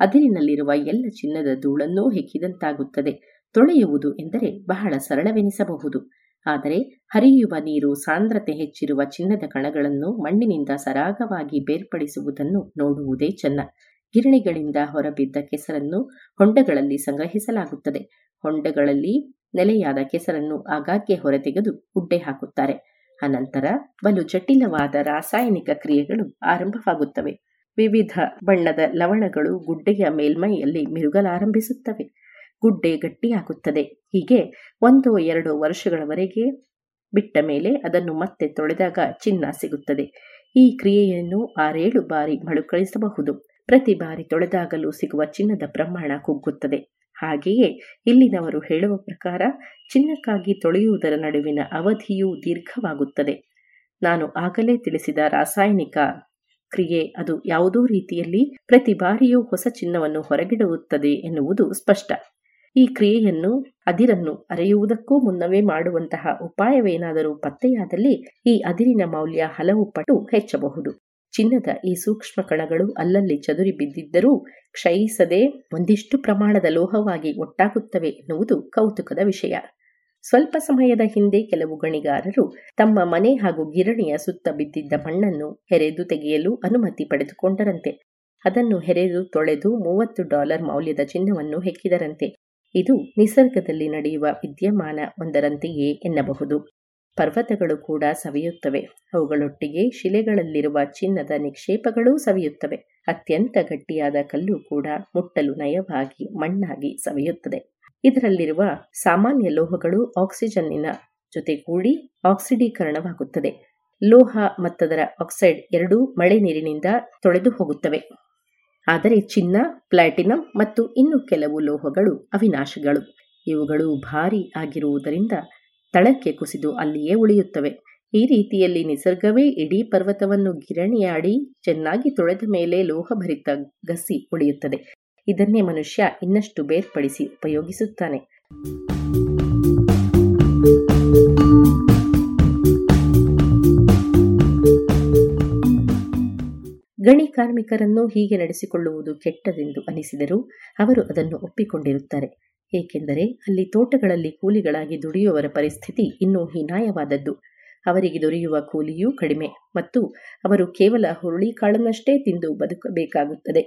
ಅದಿರಿನಲ್ಲಿರುವ ಎಲ್ಲ ಚಿನ್ನದ ಧೂಳನ್ನೂ ಹೆಕ್ಕಿದಂತಾಗುತ್ತದೆ. ತೊಳೆಯುವುದು ಎಂದರೆ ಬಹಳ ಸರಳವೆನಿಸಬಹುದು. ಆದರೆ ಹರಿಯುವ ನೀರು ಸಾಂದ್ರತೆ ಹೆಚ್ಚಿರುವ ಚಿನ್ನದ ಕಣಗಳನ್ನು ಮಣ್ಣಿನಿಂದ ಸರಾಗವಾಗಿ ಬೇರ್ಪಡಿಸುವುದನ್ನು ನೋಡುವುದೇ ಚೆನ್ನ ಗಿರಣಿಗಳಿಂದ ಹೊರಬಿದ್ದ ಕೆಸರನ್ನು ಹೊಂಡಗಳಲ್ಲಿ ಸಂಗ್ರಹಿಸಲಾಗುತ್ತದೆ. ಹೊಂಡಗಳಲ್ಲಿ ನೆಲೆಯಾದ ಕೆಸರನ್ನು ಆಗಾಗ್ಗೆ ಹೊರತೆಗೆದು ಗುಡ್ಡೆ ಹಾಕುತ್ತಾರೆ. ಅನಂತರ ಬಲು ಜಟಿಲವಾದ ರಾಸಾಯನಿಕ ಕ್ರಿಯೆಗಳು ಆರಂಭವಾಗುತ್ತವೆ. ವಿವಿಧ ಬಣ್ಣದ ಲವಣಗಳು ಗುಡ್ಡೆಯ ಮೇಲ್ಮೈಯಲ್ಲಿ ಮಿರುಗಲಾರಂಭಿಸುತ್ತವೆ. ಗುಡ್ಡೆ ಗಟ್ಟಿಯಾಗುತ್ತದೆ. ಹೀಗೆ ಒಂದು, ಎರಡು ವರ್ಷಗಳವರೆಗೆ ಬಿಟ್ಟ ಮೇಲೆ ಅದನ್ನು ಮತ್ತೆ ತೊಳೆದಾಗ ಚಿನ್ನ ಸಿಗುತ್ತದೆ. ಈ ಕ್ರಿಯೆಯನ್ನು ಆರೇಳು ಬಾರಿ ಮಳುಕಳಿಸಬಹುದು ಪ್ರತಿ ಬಾರಿ ತೊಳೆದಾಗಲೂ ಸಿಗುವ ಚಿನ್ನದ ಪ್ರಮಾಣ ಕುಗ್ಗುತ್ತದೆ. ಹಾಗೆಯೇ ಇಲ್ಲಿನವರು ಹೇಳುವ ಪ್ರಕಾರ ಚಿನ್ನಕ್ಕಾಗಿ ತೊಳೆಯುವುದರ ನಡುವಿನ ಅವಧಿಯೂ ದೀರ್ಘವಾಗುತ್ತದೆ. ನಾನು ಆಗಲೇ ತಿಳಿಸಿದ ರಾಸಾಯನಿಕ ಕ್ರಿಯೆ ಅದು ಯಾವುದೋ ರೀತಿಯಲ್ಲಿ ಪ್ರತಿ ಬಾರಿಯೂ ಹೊಸ ಚಿನ್ನವನ್ನು ಹೊರಗಿಡುತ್ತದೆ ಎನ್ನುವುದು ಸ್ಪಷ್ಟ. ಈ ಕ್ರಿಯೆಯನ್ನು ಅದಿರನ್ನು ಅರೆಯುವುದಕ್ಕೂ ಮುನ್ನವೇ ಮಾಡುವಂತಹ ಉಪಾಯವೇನಾದರೂ ಪತ್ತೆಯಾದಲ್ಲಿ ಈ ಅದಿರಿನ ಮೌಲ್ಯ ಹಲವು ಪಟ್ಟು ಹೆಚ್ಚಬಹುದು. ಚಿನ್ನದ ಈ ಸೂಕ್ಷ್ಮ ಕಣಗಳು ಅಲ್ಲಲ್ಲಿ ಚದುರಿ ಬಿದ್ದಿದ್ದರೂ ಕ್ಷಯಿಸದೆ ಒಂದಿಷ್ಟು ಪ್ರಮಾಣದ ಲೋಹವಾಗಿ ಒಟ್ಟಾಗುತ್ತವೆ ಎನ್ನುವುದು ಕೌತುಕದ ವಿಷಯ. ಸ್ವಲ್ಪ ಸಮಯದ ಹಿಂದೆ ಕೆಲವು ಗಣಿಗಾರರು ತಮ್ಮ ಮನೆ ಹಾಗೂ ಗಿರಣಿಯ ಸುತ್ತ ಬಿದ್ದಿದ್ದ ಮಣ್ಣನ್ನು ಹೆರೆದು ತೆಗೆಯಲು ಅನುಮತಿ ಪಡೆದುಕೊಂಡರಂತೆ. ಅದನ್ನು ಹೆರೆದು ತೊಳೆದು ಮೂವತ್ತು ಡಾಲರ್ ಮೌಲ್ಯದ ಚಿನ್ನವನ್ನು ಹೆಕ್ಕಿದರಂತೆ. ಇದು ನಿಸರ್ಗದಲ್ಲಿ ನಡೆಯುವ ವಿದ್ಯಮಾನ ಒಂದರಂತೆಯೇ ಎನ್ನಬಹುದು. ಪರ್ವತಗಳು ಕೂಡ ಸವಿಯುತ್ತವೆ. ಅವುಗಳೊಟ್ಟಿಗೆ ಶಿಲೆಗಳಲ್ಲಿರುವ ಚಿನ್ನದ ನಿಕ್ಷೇಪಗಳೂ ಸವಿಯುತ್ತವೆ. ಅತ್ಯಂತ ಗಟ್ಟಿಯಾದ ಕಲ್ಲು ಕೂಡ ಮುಟ್ಟಲು ನಯವಾಗಿ ಮಣ್ಣಾಗಿ ಸವಿಯುತ್ತದೆ. ಇದರಲ್ಲಿರುವ ಸಾಮಾನ್ಯ ಲೋಹಗಳು ಆಕ್ಸಿಜನ್ನಿನ ಜೊತೆಗೂಡಿ ಆಕ್ಸಿಡೀಕರಣವಾಗುತ್ತದೆ. ಲೋಹ ಮತ್ತದರ ಆಕ್ಸೈಡ್ ಎರಡೂ ಮಳೆ ನೀರಿನಿಂದ ತೊಳೆದು ಹೋಗುತ್ತವೆ. ಆದರೆ ಚಿನ್ನ, ಪ್ಲಾಟಿನಂ ಮತ್ತು ಇನ್ನು ಕೆಲವು ಲೋಹಗಳು ಅವಿನಾಶಗಳು. ಇವುಗಳು ಭಾರಿ ಆಗಿರುವುದರಿಂದ ತಳಕ್ಕೆ ಕುಸಿದು ಅಲ್ಲಿಯೇ ಉಳಿಯುತ್ತವೆ. ಈ ರೀತಿಯಲ್ಲಿ ನಿಸರ್ಗವೇ ಇಡೀ ಪರ್ವತವನ್ನು ಗಿರಣಿಯಾಡಿ ಚೆನ್ನಾಗಿ ತೊಳೆದ ಮೇಲೆ ಲೋಹಭರಿತ ಗಸಿ ಉಳಿಯುತ್ತದೆ. ಇದನ್ನೇ ಮನುಷ್ಯ ಇನ್ನಷ್ಟು ಬೇರ್ಪಡಿಸಿ ಉಪಯೋಗಿಸುತ್ತಾನೆ. ಗಣಿ ಕಾರ್ಮಿಕರನ್ನು ಹೀಗೆ ನಡೆಸಿಕೊಳ್ಳುವುದು ಕೆಟ್ಟದೆಂದು ಅನಿಸಿದರೂ ಅವರು ಅದನ್ನು ಒಪ್ಪಿಕೊಂಡಿರುತ್ತಾರೆ. ಏಕೆಂದರೆ ಅಲ್ಲಿ ತೋಟಗಳಲ್ಲಿ ಕೂಲಿಗಳಾಗಿ ದುಡಿಯುವವರ ಪರಿಸ್ಥಿತಿ ಇನ್ನೂ ಹೀನಾಯವಾದದ್ದು. ಅವರಿಗೆ ದೊರೆಯುವ ಕೂಲಿಯೂ ಕಡಿಮೆ ಮತ್ತು ಅವರು ಕೇವಲ ಹುರುಳಿಕಾಳನ್ನಷ್ಟೇ ತಿಂದು ಬದುಕಬೇಕಾಗುತ್ತದೆ.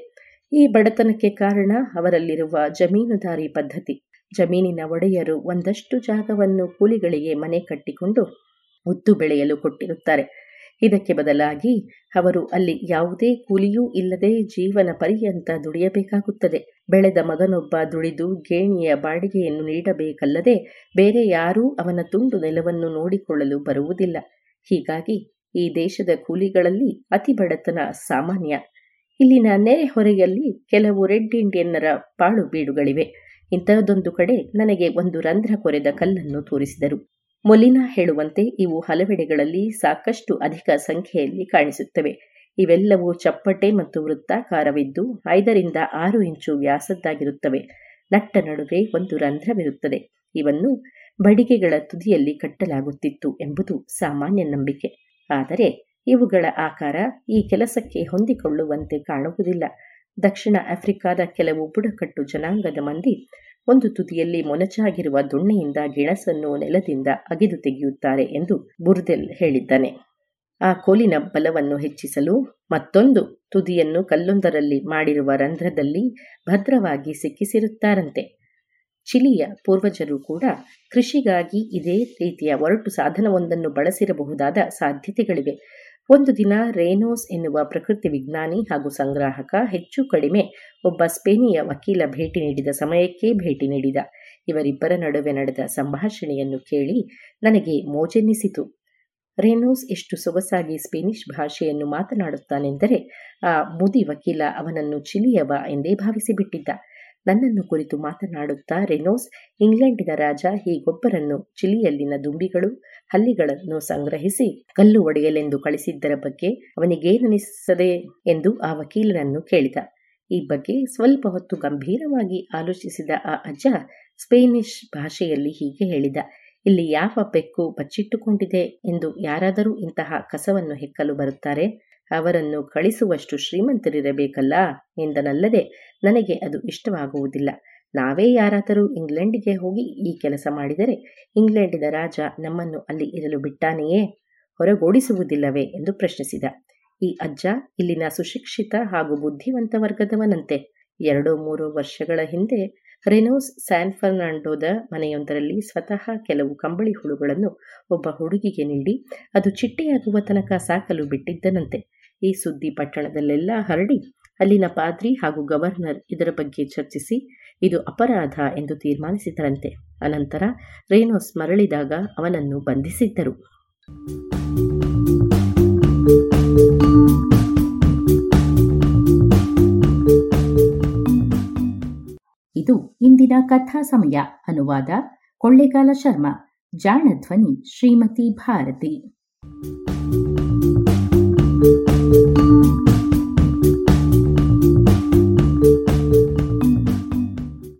ಈ ಬಡತನಕ್ಕೆ ಕಾರಣ ಅವರಲ್ಲಿರುವ ಜಮೀನುದಾರಿ ಪದ್ಧತಿ. ಜಮೀನಿನ ಒಡೆಯರು ಒಂದಷ್ಟು ಜಾಗವನ್ನು ಕೂಲಿಗಳಿಗೆ ಮನೆ ಕಟ್ಟಿಕೊಂಡು ಉದ್ದು ಬೆಳೆಯಲು ಕೊಟ್ಟಿರುತ್ತಾರೆ. ಇದಕ್ಕೆ ಬದಲಾಗಿ ಅವರು ಅಲ್ಲಿ ಯಾವುದೇ ಕೂಲಿಯೂ ಇಲ್ಲದೆ ಜೀವನ ಪರ್ಯಂತ ದುಡಿಯಬೇಕಾಗುತ್ತದೆ. ಬೆಳೆದ ಮಗನೊಬ್ಬ ದುಡಿದು ಗೇಣಿಯ ಬಾಡಿಗೆಯನ್ನು ನೀಡಬೇಕಲ್ಲದೆ ಬೇರೆ ಯಾರೂ ಅವನ ತುಂಡು ನೆಲವನ್ನು ನೋಡಿಕೊಳ್ಳಲು ಬರುವುದಿಲ್ಲ. ಹೀಗಾಗಿ ಈ ದೇಶದ ಕೂಲಿಗಳಲ್ಲಿ ಅತಿ ಬಡತನ ಸಾಮಾನ್ಯ. ಇಲ್ಲಿನ ನೆರೆಹೊರೆಯಲ್ಲಿ ಕೆಲವು ರೆಡ್ ಇಂಡಿಯನ್ನರ ಪಾಳು ಬೀಡುಗಳಿವೆ. ಇಂತಹದೊಂದು ಕಡೆ ನನಗೆ ಒಂದು ರಂಧ್ರ ಕೊರೆದ ಕಲ್ಲನ್ನು ತೋರಿಸಿದರು. ಮೊಲಿನಾ ಹೇಳುವಂತೆ ಇವು ಹಲವೆಡೆಗಳಲ್ಲಿ ಸಾಕಷ್ಟು ಅಧಿಕ ಸಂಖ್ಯೆಯಲ್ಲಿ ಕಾಣಿಸುತ್ತವೆ. ಇವೆಲ್ಲವೂ ಚಪ್ಪಟೆ ಮತ್ತು ವೃತ್ತಾಕಾರವಿದ್ದು ಐದರಿಂದ ಆರು ಇಂಚು ವ್ಯಾಸದ್ದಾಗಿರುತ್ತವೆ. ನಟ್ಟ ನಡುವೆ ಒಂದು ರಂಧ್ರವಿರುತ್ತದೆ. ಇವನ್ನು ಬಡಿಗೆಗಳ ತುದಿಯಲ್ಲಿ ಕಟ್ಟಲಾಗುತ್ತಿತ್ತು ಎಂಬುದು ಸಾಮಾನ್ಯ ನಂಬಿಕೆ. ಆದರೆ ಇವುಗಳ ಆಕಾರ ಈ ಕೆಲಸಕ್ಕೆ ಹೊಂದಿಕೊಳ್ಳುವಂತೆ ಕಾಣುವುದಿಲ್ಲ. ದಕ್ಷಿಣ ಆಫ್ರಿಕಾದ ಕೆಲವು ಬುಡಕಟ್ಟು ಜನಾಂಗದ ಮಂದಿ ಒಂದು ತುದಿಯಲ್ಲಿ ಮೊನಚಾಗಿರುವ ದೊಣ್ಣೆಯಿಂದ ಗಿಣಸನ್ನು ನೆಲದಿಂದ ಅಗೆದು ತೆಗೆಯುತ್ತಾರೆ ಎಂದು ಬುರ್ದೆಲ್ ಹೇಳಿದ್ದಾನೆ. ಆ ಕೋಲಿನ ಬಲವನ್ನು ಹೆಚ್ಚಿಸಲು ಮತ್ತೊಂದು ತುದಿಯನ್ನು ಕಲ್ಲೊಂದರಲ್ಲಿ ಮಾಡಿರುವ ರಂಧ್ರದಲ್ಲಿ ಭದ್ರವಾಗಿ ಸಿಕ್ಕಿಸಿರುತ್ತಾರಂತೆ. ಚಿಲಿಯ ಪೂರ್ವಜರು ಕೂಡ ಕೃಷಿಗಾಗಿ ಇದೇ ರೀತಿಯ ಒರಟು ಸಾಧನವೊಂದನ್ನು ಬಳಸಿರಬಹುದಾದ ಸಾಧ್ಯತೆಗಳಿವೆ. ಒಂದು ದಿನ ರೇನೋಸ್ ಎನ್ನುವ ಪ್ರಕೃತಿ ವಿಜ್ಞಾನಿ ಹಾಗೂ ಸಂಗ್ರಾಹಕ ಹೆಚ್ಚು ಕಡಿಮೆ ಒಬ್ಬ ಸ್ಪೇನಿಯ ವಕೀಲ ಭೇಟಿ ನೀಡಿದ ಸಮಯಕ್ಕೆ ಭೇಟಿ ನೀಡಿದ. ಇವರಿಬ್ಬರ ನಡುವೆ ನಡೆದ ಸಂಭಾಷಣೆಯನ್ನು ಕೇಳಿ ನನಗೆ ಮೋಜೆನ್ನಿಸಿತು ರೇನೋಸ್ ಎಷ್ಟು ಸೊಗಸಾಗಿ ಸ್ಪೇನಿಷ್ ಭಾಷೆಯನ್ನು ಮಾತನಾಡುತ್ತಾನೆಂದರೆ, ಆ ಮುದಿ ವಕೀಲ ಅವನನ್ನು ಚಿಲಿಯವ ಎಂದೇ ಭಾವಿಸಿಬಿಟ್ಟಿದ್ದ. ನನ್ನನ್ನು ಕುರಿತು ಮಾತನಾಡುತ್ತಾ ರೆನೋಸ್, ಇಂಗ್ಲೆಂಡಿನ ರಾಜ ಹೀಗೊಬ್ಬರನ್ನು ಚಿಲಿಯಲ್ಲಿನ ದುಂಬಿಗಳು, ಹಲ್ಲಿಗಳನ್ನು ಸಂಗ್ರಹಿಸಿ ಕಲ್ಲು ಒಡೆಯಲೆಂದು ಕಳಿಸಿದ್ದರ ಬಗ್ಗೆ ಅವನಿಗೇನನಿಸದೆ ಎಂದು ಆ ವಕೀಲನನ್ನು ಕೇಳಿದ. ಈ ಬಗ್ಗೆ ಸ್ವಲ್ಪ ಹೊತ್ತು ಗಂಭೀರವಾಗಿ ಆಲೋಚಿಸಿದ ಆ ಅಜ್ಜ ಸ್ಪೇನಿಷ್ ಭಾಷೆಯಲ್ಲಿ ಹೀಗೆ ಹೇಳಿದ, ಇಲ್ಲಿ ಯಾವ ಬೆಕ್ಕು ಬಚ್ಚಿಟ್ಟುಕೊಂಡಿದೆ ಎಂದು ಯಾರಾದರೂ ಇಂತಹ ಕಸವನ್ನು ಹೆಕ್ಕಲು ಬರುತ್ತಾರೆ? ಅವರನ್ನು ಕಳಿಸುವಷ್ಟು ಶ್ರೀಮಂತರಿರಬೇಕಲ್ಲ? ಎಂದನಲ್ಲದೆ ನನಗೆ ಅದು ಇಷ್ಟವಾಗುವುದಿಲ್ಲ. ನಾವೇ ಯಾರಾದರೂ ಇಂಗ್ಲೆಂಡಿಗೆ ಹೋಗಿ ಈ ಕೆಲಸ ಮಾಡಿದರೆ ಇಂಗ್ಲೆಂಡಿನ ರಾಜ ನಮ್ಮನ್ನು ಅಲ್ಲಿ ಇರಲು ಬಿಟ್ಟಾನೆಯೇ? ಹೊರಗೋಡಿಸುವುದಿಲ್ಲವೇ? ಎಂದು ಪ್ರಶ್ನಿಸಿದ. ಈ ಅಜ್ಜ ಇಲ್ಲಿನ ಸುಶಿಕ್ಷಿತ ಹಾಗೂ ಬುದ್ಧಿವಂತ ವರ್ಗದವನಂತೆ. ಎರಡೋ ಮೂರು ವರ್ಷಗಳ ಹಿಂದೆ ರೆನೋಸ್ ಸ್ಯಾನ್ ಫರ್ನಾಂಡೋದ ಮನೆಯೊಂದರಲ್ಲಿ ಸ್ವತಃ ಕೆಲವು ಕಂಬಳಿ ಹುಳುಗಳನ್ನು ಒಬ್ಬ ಹುಡುಗಿಗೆ ನೀಡಿ ಅದು ಚಿಟ್ಟೆಯಾಗುವ ತನಕ ಸಾಕಲು ಬಿಟ್ಟಿದ್ದನಂತೆ. ಈ ಸುದ್ದಿ ಪಟ್ಟಣದಲ್ಲೆಲ್ಲ ಹರಡಿ ಅಲ್ಲಿನ ಪಾದ್ರಿ ಹಾಗೂ ಗವರ್ನರ್ ಇದರ ಬಗ್ಗೆ ಚರ್ಚಿಸಿ ಇದು ಅಪರಾಧ ಎಂದು ತೀರ್ಮಾನಿಸಿದರಂತೆ. ಅನಂತರ ರೇನೋಸ್ ಮರಳಿದಾಗ ಅವನನ್ನು ಬಂಧಿಸಿದ್ದರು. ಇದು ಇಂದಿನ ಕಥಾ ಸಮಯ. ಅನುವಾದ ಕೊಳ್ಳೇಗಾಲ ಶರ್ಮಾ. ಜಾಣಧ್ವನಿ ಶ್ರೀಮತಿ ಭಾರತಿ.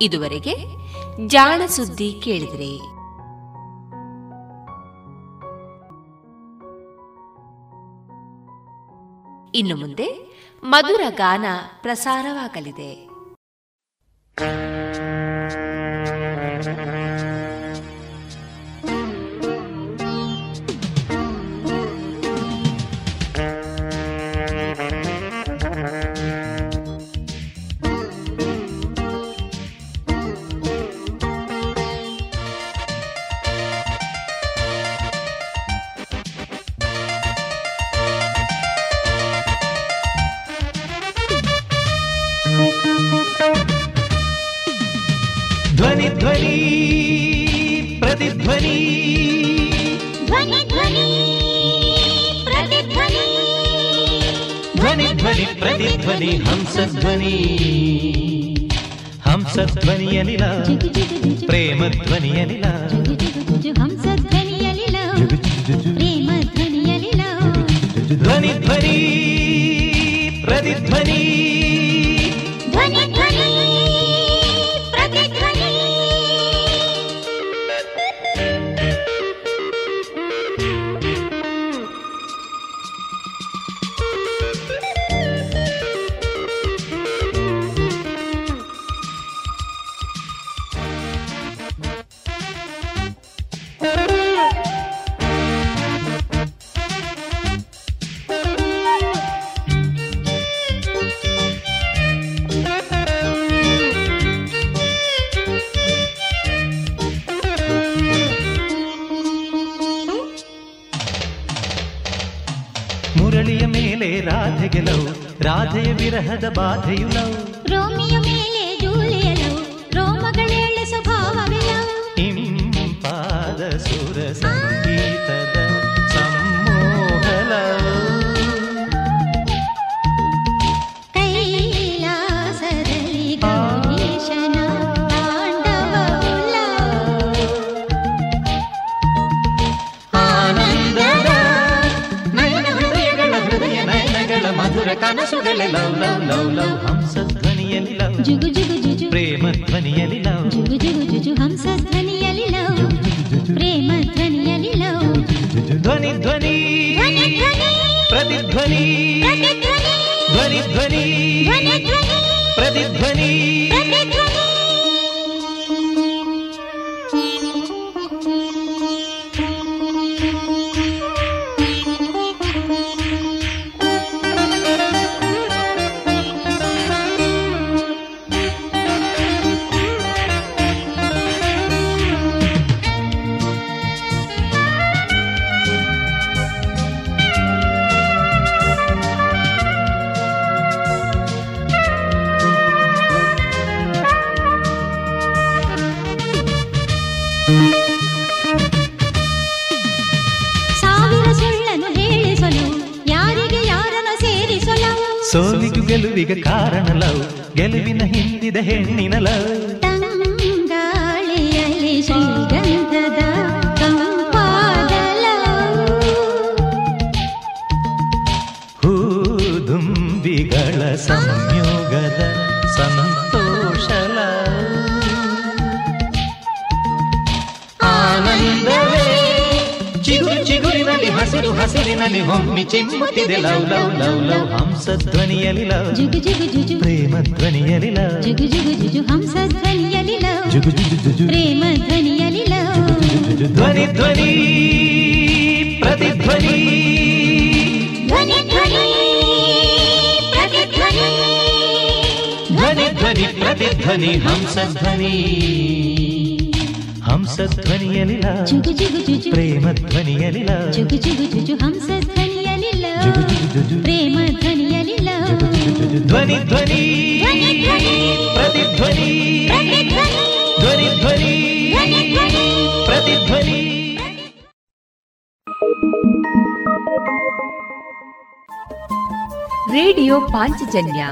ಇದುವರೆಗೆ ಜಾಣ ಸುದ್ದಿ ಕೇಳಿದ್ರಿ. ಇನ್ನು ಮುಂದೆ ಮಧುರ ಗಾನ ಪ್ರಸಾರವಾಗಲಿದೆ. ಧ್ವನಿ ಧ್ವನಿ ಪ್ರತಿಧ್ವನಿ ಧ್ವನಿ ಧ್ವನಿ ಪ್ರತಿಧ್ವನಿ ಧ್ವನಿ ಧ್ವನಿ ಪ್ರತಿಧ್ವನಿ ಹಂಸ ಧ್ವನಿ ಹಂಸ ಧ್ವನಿಯಲಿಲ ಪ್ರೇಮ ಧ್ವನಿಯಲಿಲ ಹಂಸ ಧ್ವನಿಯಲಿಲ ಪ್ರೇಮ ಧ್ವನಿಯಲಿಲ ಧ್ವನಿ ರೇಡಿಯೋ ಪಾಂಚಜನ್ಯ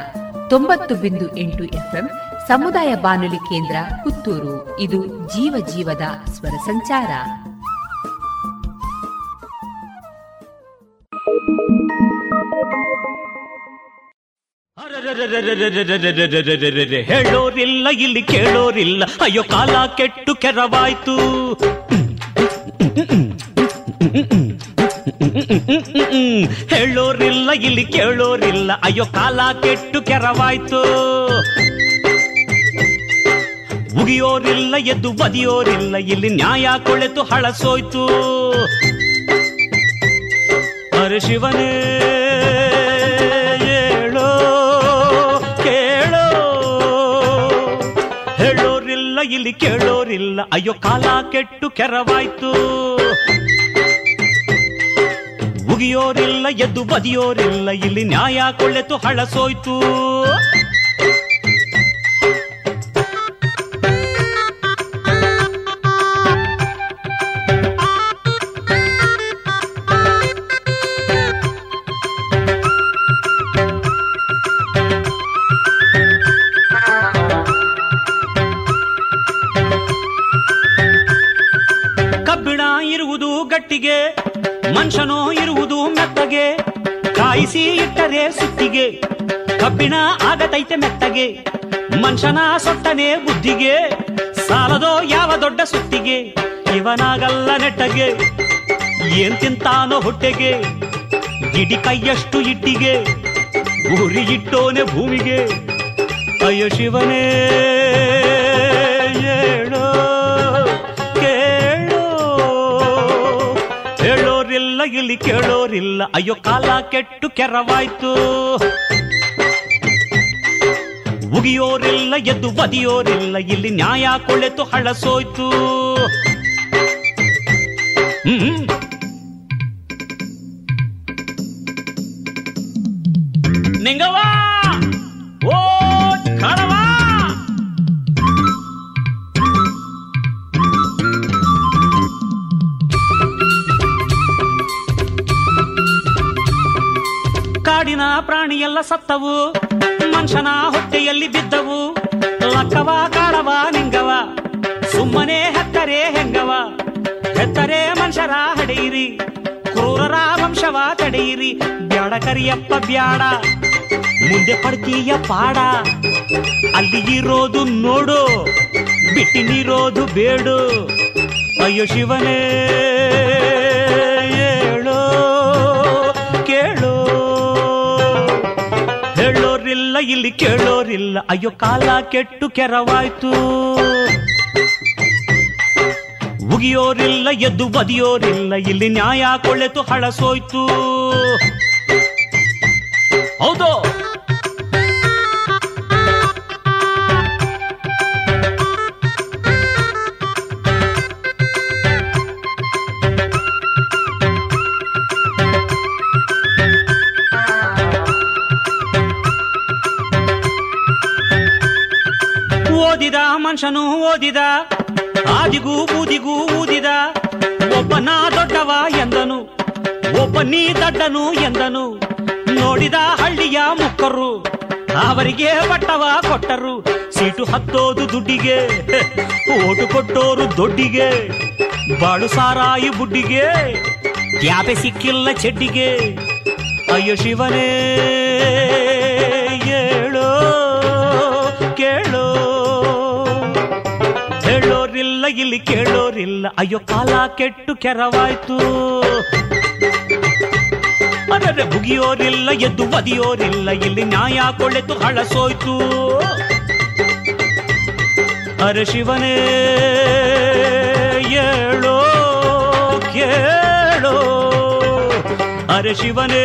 ತೊಂಬತ್ತು ಬಿಂದು ಎಂಟು ಎಫ್ಎಂ ಸಮುದಾಯ ಬಾನುಲಿ ಕೇಂದ್ರ ಪುತ್ತೂರು. ಇದು ಜೀವ ಜೀವದ ಸ್ವರ ಸಂಚಾರ. ಹೇಳೋರಿಲ್ಲ ಇಲ್ಲಿ ಕೇಳೋರಿಲ್ಲ ಅಯ್ಯೋ ಕಾಲ ಕೆಟ್ಟು ಕೆರವಾಯ್ತು ಹೇಳೋರಿಲ್ಲ, ಇಲ್ಲಿ ಕೇಳೋರಿಲ್ಲ. ಅಯ್ಯೋ, ಕಾಲ ಕೆಟ್ಟು ಕೆರವಾಯ್ತು. ಉಗಿಯೋರಿಲ್ಲ, ಎದ್ದು ಬದಿಯೋರಿಲ್ಲ. ಇಲ್ಲಿ ನ್ಯಾಯ ಕೊಳೆತು ಹಳಸೋಯ್ತು ಅರೆ ಶಿವನೇ ಕೇಳೋ. ಹೇಳೋರಿಲ್ಲ, ಇಲ್ಲಿ ಕೇಳೋರಿಲ್ಲ. ಅಯ್ಯೋ, ಕಾಲ ಕೆಟ್ಟು ಕೆರವಾಯ್ತು. ಉಗಿಯೋರಿಲ್ಲ ಎದ್ದು ಬದಿಯೋರಿಲ್ಲ ಇಲ್ಲಿ ನ್ಯಾಯ ಕೊಳ್ಳೆತು ಹಳಸೋಯ್ತು. ಕಬ್ಬಿಣ ಇರುವುದು ಗಟ್ಟಿಗೆ ಮನುಷ್ಯನೋ ಕಾಯಿಸಿ ಇಟ್ಟರೆ ಸುತ್ತಿಗೆ ಕಬ್ಬಿಣ ಆಗತೈತೆ ಮೆತ್ತಗೆ, ಮನುಷ್ಯನ ಸೊಟ್ಟನೆ ಬುದ್ಧಿಗೆ, ಸಾಲದೋ ಯಾವ ದೊಡ್ಡ ಸುತ್ತಿಗೆ, ಇವನಾಗಲ್ಲ ನೆಟ್ಟಗೆ, ಏನ್ ತಿಂತಾನೋ ಹೊಟ್ಟೆಗೆ, ಗಿಡಿ ಕೈಯಷ್ಟು ಇಟ್ಟಿಗೆ ಗುರಿ ಇಟ್ಟೋನೆ ಭೂಮಿಗೆ, ಅಯ್ಯೋ ಶಿವನೇ. ಕೇಳೋರಿಲ್ಲ ಅಯ್ಯೋ ಕಾಲ ಕೆಟ್ಟು ಕೆರವಾಯ್ತು. ಉಗಿಯೋರಿಲ್ಲ ಎದ್ದು ಬದಿಯೋರಿಲ್ಲ. ಇಲ್ಲಿ ನ್ಯಾಯ ಕೊಳೆತು ಹಳಸೋಯ್ತು. ಹ್ಮ್. ಪ್ರಾಣಿಯೆಲ್ಲ ಸತ್ತವು. ಮನುಷ್ಯನ ಹೊಟ್ಟೆಯಲ್ಲಿ ಬಿದ್ದವು. ಲಕ್ಕವ, ಕಾಡವ, ನಿಂಗವ. ಸುಮ್ಮನೆ ಹೆತ್ತರೆ ಹೆಂಗವ? ಹೆತ್ತರೆ ಮನುಷ್ಯರ ಹಡೆಯಿರಿ ಕ್ರೂರರ ವಂಶವ ತಡೆಯಿರಿ. ಬ್ಯಾಡ ಕರಿಯಪ್ಪ, ಬ್ಯಾಡ. ಮುಂದೆ ಪಡ್ತೀಯ ಪಾಡ. ಅಲ್ಲಿ ಇರೋದು ನೋಡು. ಬಿಟ್ಟಿನಿರೋದು ಬೇಡು. ಅಯ್ಯೋ ಶಿವನೇ. ಇಲ್ಲಿ ಕೇಳೋರಿಲ್ಲ. ಅಯ್ಯೋ ಕಾಲ ಕೆಟ್ಟು ಕೆರವಾಯ್ತು. ಉಗಿಯೋರಿಲ್ಲ ಎದ್ದು ಬದಿಯೋರಿಲ್ಲ. ಇಲ್ಲಿ ನ್ಯಾಯ ಕೊಳೆತು ಹಳಸೋಯ್ತು. ಹೌದು. ಮನುಷ್ಯನು ಓದಿದ, ಆದಿಗೂ ಬೂದಿಗೂ ಊದಿದ, ಒಬ್ಬನ ದೊಡ್ಡವ ಎಂದನು ಒಬ್ಬ ನೀ ದಡ್ಡನು ಎಂದನು, ನೋಡಿದ ಹಳ್ಳಿಯ ಮುಕ್ಕರು ಅವರಿಗೆ ಬಟ್ಟವ ಕೊಟ್ಟರು, ಸೀಟು ಹತ್ತೋದು ದುಡ್ಡಿಗೆ, ಓಟು ಕೊಟ್ಟೋರು ದೊಡ್ಡಿಗೆ, ಬಾಳು ಸಾರಾಯಿ ಬುಡ್ಡಿಗೆ ಯಾಪೆ ಸಿಕ್ಕಿಲ್ಲ ಚೆಡ್ಡಿಗೆ, ಅಯ್ಯೋ ಶಿವನೇ. ಇಲ್ಲಿ ಕೇಳೋರಿಲ್ಲ. ಅಯ್ಯೋ, ಕಾಲ ಕೆಟ್ಟು ಕೆರವಾಯ್ತು. ಅದರ ಬುಗಿಯೋರಿಲ್ಲ ಎದ್ದು ಬದಿಯೋರಿಲ್ಲ ಇಲ್ಲಿ ನ್ಯಾಯ ಕೊಳೆತು ಹಳಸೋಯ್ತು ಅರೆ ಶಿವನೇ ಏಳೋ ಕೇಳೋ. ಅರೆ ಶಿವನೇ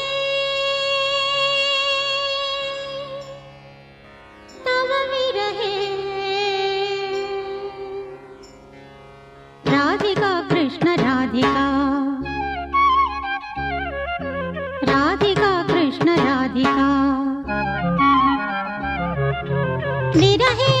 कृष्ण राधिका राधिका विरहे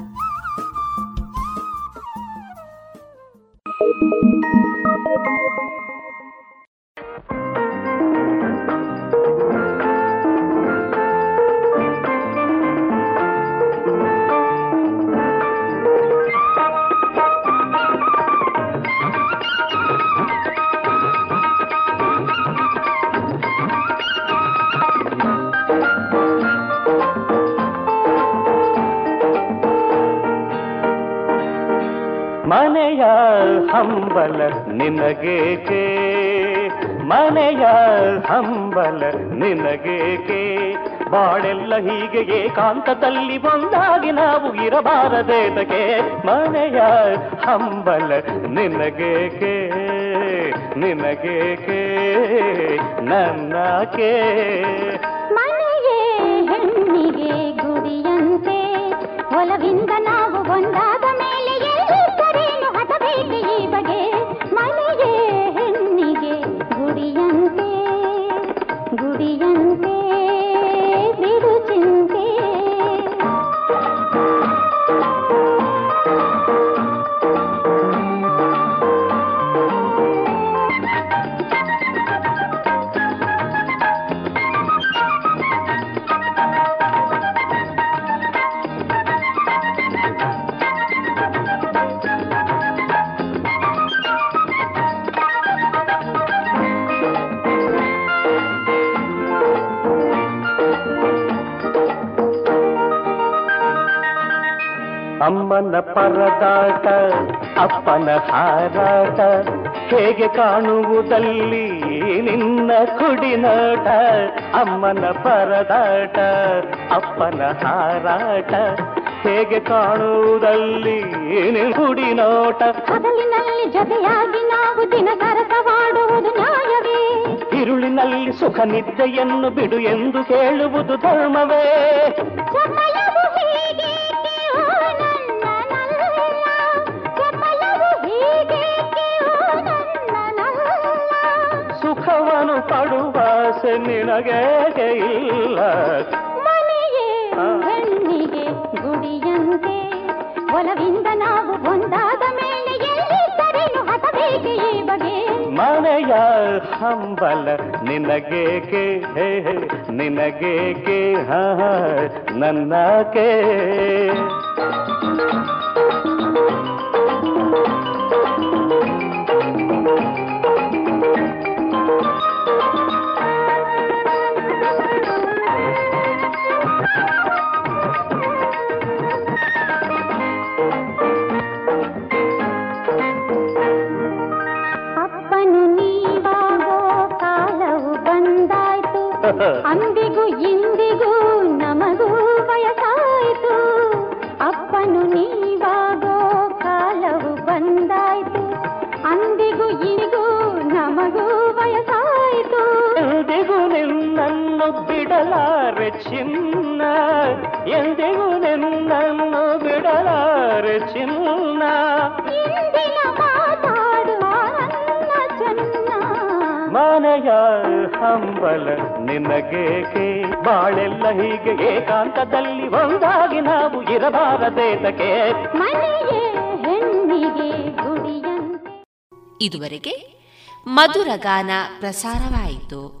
ನಿನಗೇಕೆ? ಮನೆಯ ಹಂಬಲ ನಿನಗೇಕೆ? ಬಾಳೆಲ್ಲ ಹೀಗೆ ಏಕಾಂತದಲ್ಲಿ ಒಂದಾಗಿ ನಾವು ಇರಬಾರದೇದಕ್ಕೆ ಮನೆಯ ಹಂಬಲ ನಿನಗೇಕೆ? ನಿನಗೇಕೆ? ನನ್ನಕೆ ಪರದಾಟ ಅಪ್ಪನ ಹಾರಾಟ ಹೇಗೆ ಕಾಣುವುದಲ್ಲಿ ನಿನ್ನ ಕುಡಿನಾಟ ಅಮ್ಮನ ಪರದಾಟ ಅಪ್ಪನ ಹಾರಾಟ ಹೇಗೆ ಕಾಣುವುದಲ್ಲಿ ಕುಡಿನೋಟ. ಹಗಲಿನಲ್ಲಿ ಜೊತೆಯಾಗಿ ನಾವು ದಿನ ಸರಸವಾಡುವುದು ನ್ಯಾಯವೇ? ಇರುಳಿನಲ್ಲಿ ಸುಖ ನಿದ್ದೆಯನ್ನು ಬಿಡು ಎಂದು ಕೇಳುವುದು ಧರ್ಮವೇ? ಪಡುವಾಸೆ ನಿನಗೆ ಇಲ್ಲ. ಮನೆಯೇ ಹೆಣ್ಣಿಗೆ ಗುಡಿಯಂತೆ. ಒಲವಿಂದ ನಾವು ಒಂದಾದ ಮೇಲೆ ಎಲ್ಲಿದ್ದರೇನು ಹತಬೇಕೆ ಈ ಬಗೆ? ಮನೆಯ ಹಂಬಲ ನಿನಗೇಕೆ ನಿನಗೇಕೆ ಹಾ, ನನ್ನಕೆ ಅಂದಿಗೂ ಇಂದಿಗೂ ನಮಗೂ ವಯಸ್ಸಾಯ್ತು ಅಪ್ಪನು ನೀವಾಗೋ ಕಾಲವು ಬಂದಾಯ್ತು ಅಂದಿಗೂ ಇಂದಿಗೂ ನಮಗೂ ವಯಸ್ಸಾಯ್ತು ಎಂದಿಗೂ ನಿನ್ನನ್ನು ಬಿಡಲಾರೆ ಚಿನ್ನ ಎಂದಿಗೂ ನಿನ್ನನ್ನು ಬಿಡಲಾರೆ ಚಿನ್ನ ಇಂದಿನ ಮಾತಾಡುವ ನನ್ನ ಚೆನ್ನ ಮನೆಯ ಹಂಬಲ ನಿನಗೇಕೆ? ಬಾಳೆಲ್ಲ ಹೀಗೆ ಏಕಾಂತದಲ್ಲಿ ಒಂದಾಗಿ ನಾವು ಇರಬಾರದೇತಕ್ಕೆ ಮನೆಯೇ ಹೆಣ್ಣಿಗೆ ಗುಡಿಯಂತೆ ಇದುವರೆಗೆ ಮಧುರ ಗಾನ ಪ್ರಸಾರವಾಯಿತು.